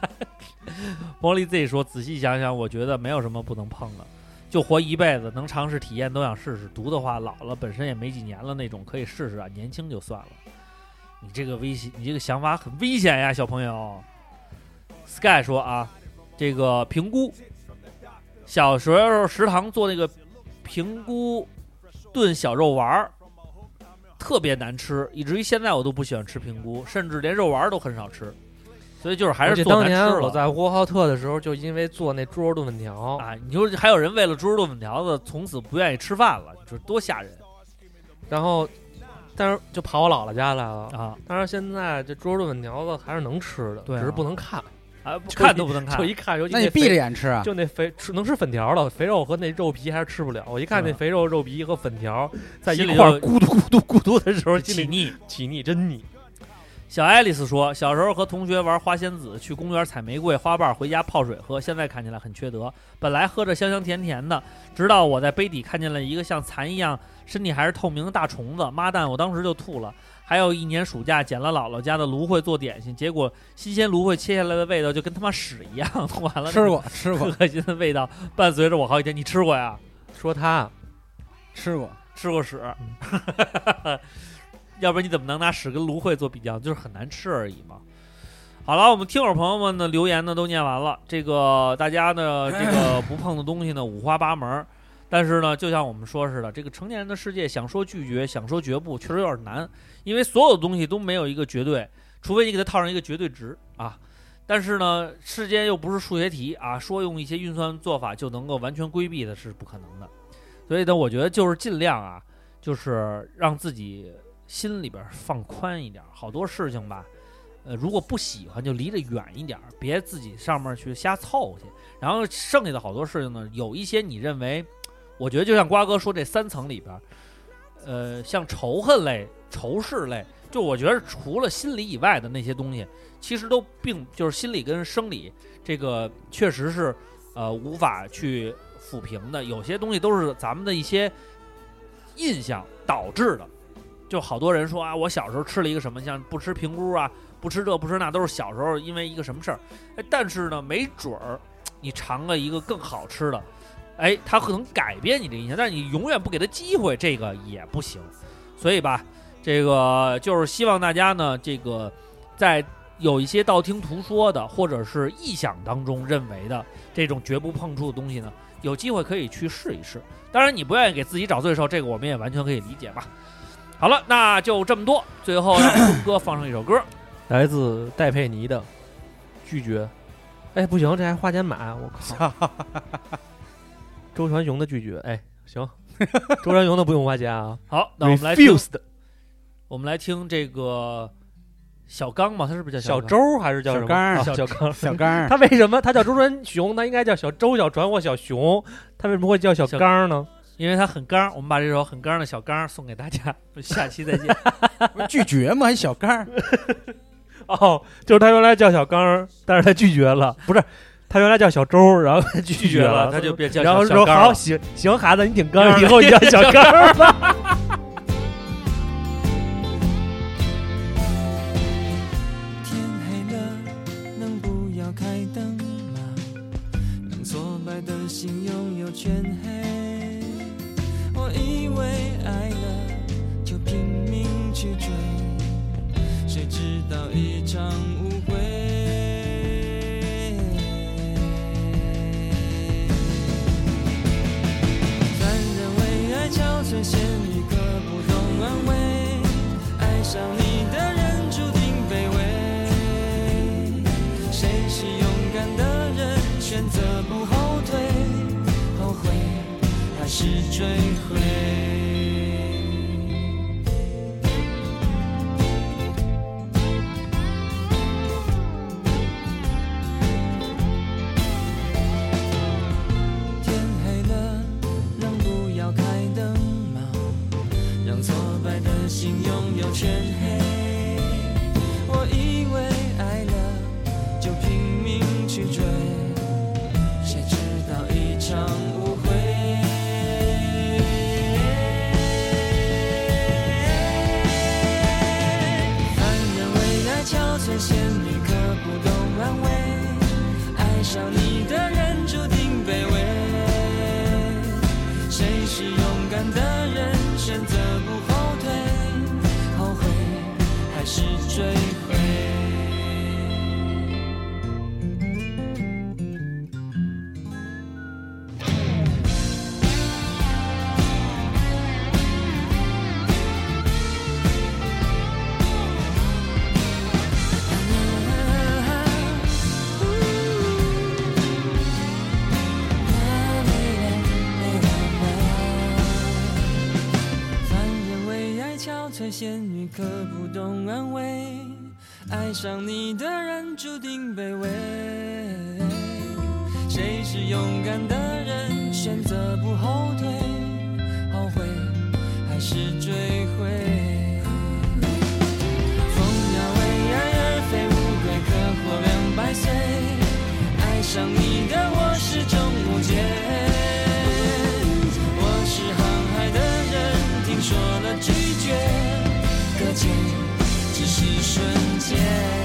毛利 Z 说：“仔细想想，我觉得没有什么不能碰的，就活一辈子，能尝试体验都想试试。毒的话，老了本身也没几年了，那种可以试试啊。年轻就算了。你这个危险，你这个想法很危险呀，小朋友。”Sky 说：“啊，这个评估，小时候食堂做那个评估炖小肉丸儿。”特别难吃，以至于现在我都不喜欢吃评估，甚至连肉丸都很少吃。所以就是还是做难吃了我在呼和浩特的时候，就因为做那猪肉炖粉条，啊！你说还有人为了猪肉炖粉条子从此不愿意吃饭了，你说多吓人然后但是就跑我姥姥家来了。啊！但是现在这猪肉炖粉条子还是能吃的，对啊只是不能看，啊，不看都不能看就。一看，尤其那你闭着眼吃啊？就那肥吃能吃粉条了，肥肉和那肉皮还是吃不了。我一看那肥肉、肉皮和粉条在一心里就块儿咕嘟咕嘟咕嘟的时候，心里起腻。起腻，真腻。小爱丽丝说，小时候和同学玩花仙子，去公园采玫瑰花瓣，回家泡水喝。现在看起来很缺德。本来喝着香香甜甜的，直到我在杯底看见了一个像蚕一样、身体还是透明的大虫子，妈蛋！我当时就吐了。还有一年暑假捡了姥姥家的芦荟做点心，结果新鲜芦荟切下来的味道就跟他妈屎一样。*laughs* 完了，吃过吃 *laughs* 过恶心的味道伴随着我好几天。你吃过呀？说他吃过，吃过屎，*laughs* 要不然你怎么能拿屎跟芦荟做比较？就是很难吃而已嘛。好了，我们听友朋友们的留言呢都念完了，这个大家呢这个不碰的东西呢五花八门，但是呢就像我们说似的，这个成年人的世界想说拒绝，想说绝不，确实有点难，因为所有的东西都没有一个绝对，除非你给它套上一个绝对值啊。但是呢，世间又不是数学题啊，说用一些运算做法就能够完全规避的是不可能的。所以呢，我觉得就是尽量啊，就是让自己心里边放宽一点。好多事情吧，呃，如果不喜欢就离着远一点，别自己上面去瞎凑去。然后剩下的好多事情呢，有一些你认为，我觉得就像瓜哥说这三层里边，呃，像仇恨类、仇视类，就我觉得除了心理以外的那些东西，其实都并就是心理跟生理这个确实是呃无法去抚平的。有些东西都是咱们的一些印象导致的。就好多人说啊，我小时候吃了一个什么，像不吃平菇啊，不吃这不吃那，都是小时候因为一个什么事儿。哎，但是呢，没准儿你尝了一个更好吃的，哎，它可能改变你的印象，但是你永远不给他机会，这个也不行。所以吧，这个就是希望大家呢，这个在有一些道听途说的，或者是臆想当中认为的这种绝不碰触的东西呢，有机会可以去试一试。当然，你不愿意给自己找罪受，这个我们也完全可以理解吧。好了，那就这么多。最后让钟哥放上一首歌，*coughs* 来自戴佩妮的拒绝。哎，不行，这还花钱买，我靠！*laughs* 周传雄的拒绝，哎，行，*laughs* 周传雄的不用花钱啊。*laughs* 好，那我们来听，Refused 我们来听这个小刚嘛，他是不是叫刚小周还是叫什么？小刚小小刚。小刚他为什么他叫周传雄？他应该叫小周、小传或小熊，他为什么会叫小小刚呢？因为他很刚，我们把这首很刚的小刚送给大家，下期再见。*laughs* 拒绝吗，还小刚哦，就是他原来叫小刚，但是他拒绝了，*laughs* 不是他原来叫小周，然后他拒拒绝了，他就变叫然后说好行行，孩子你挺刚，以后你叫小刚吧。*laughs* 天黑了，能不要开灯吗？让挫败的心拥有全黑。爱了就拼命去追，谁知道一场误会。男人为爱憔悴，仙女可不懂安慰。爱上你的人注定卑微。谁是勇敢的人？选择不后退，后悔。还是追悔？全黑。我以为爱了就拼命去追，谁知道一场误会。凡人为爱憔悴，仙女可不懂安慰。爱上你爱憔悴，仙女可不懂安慰。爱上你的人注定卑微。谁是勇敢的人？选择不后退，后悔还是追悔？风要为爱而飞，乌龟可活两百岁。爱上你瞬间。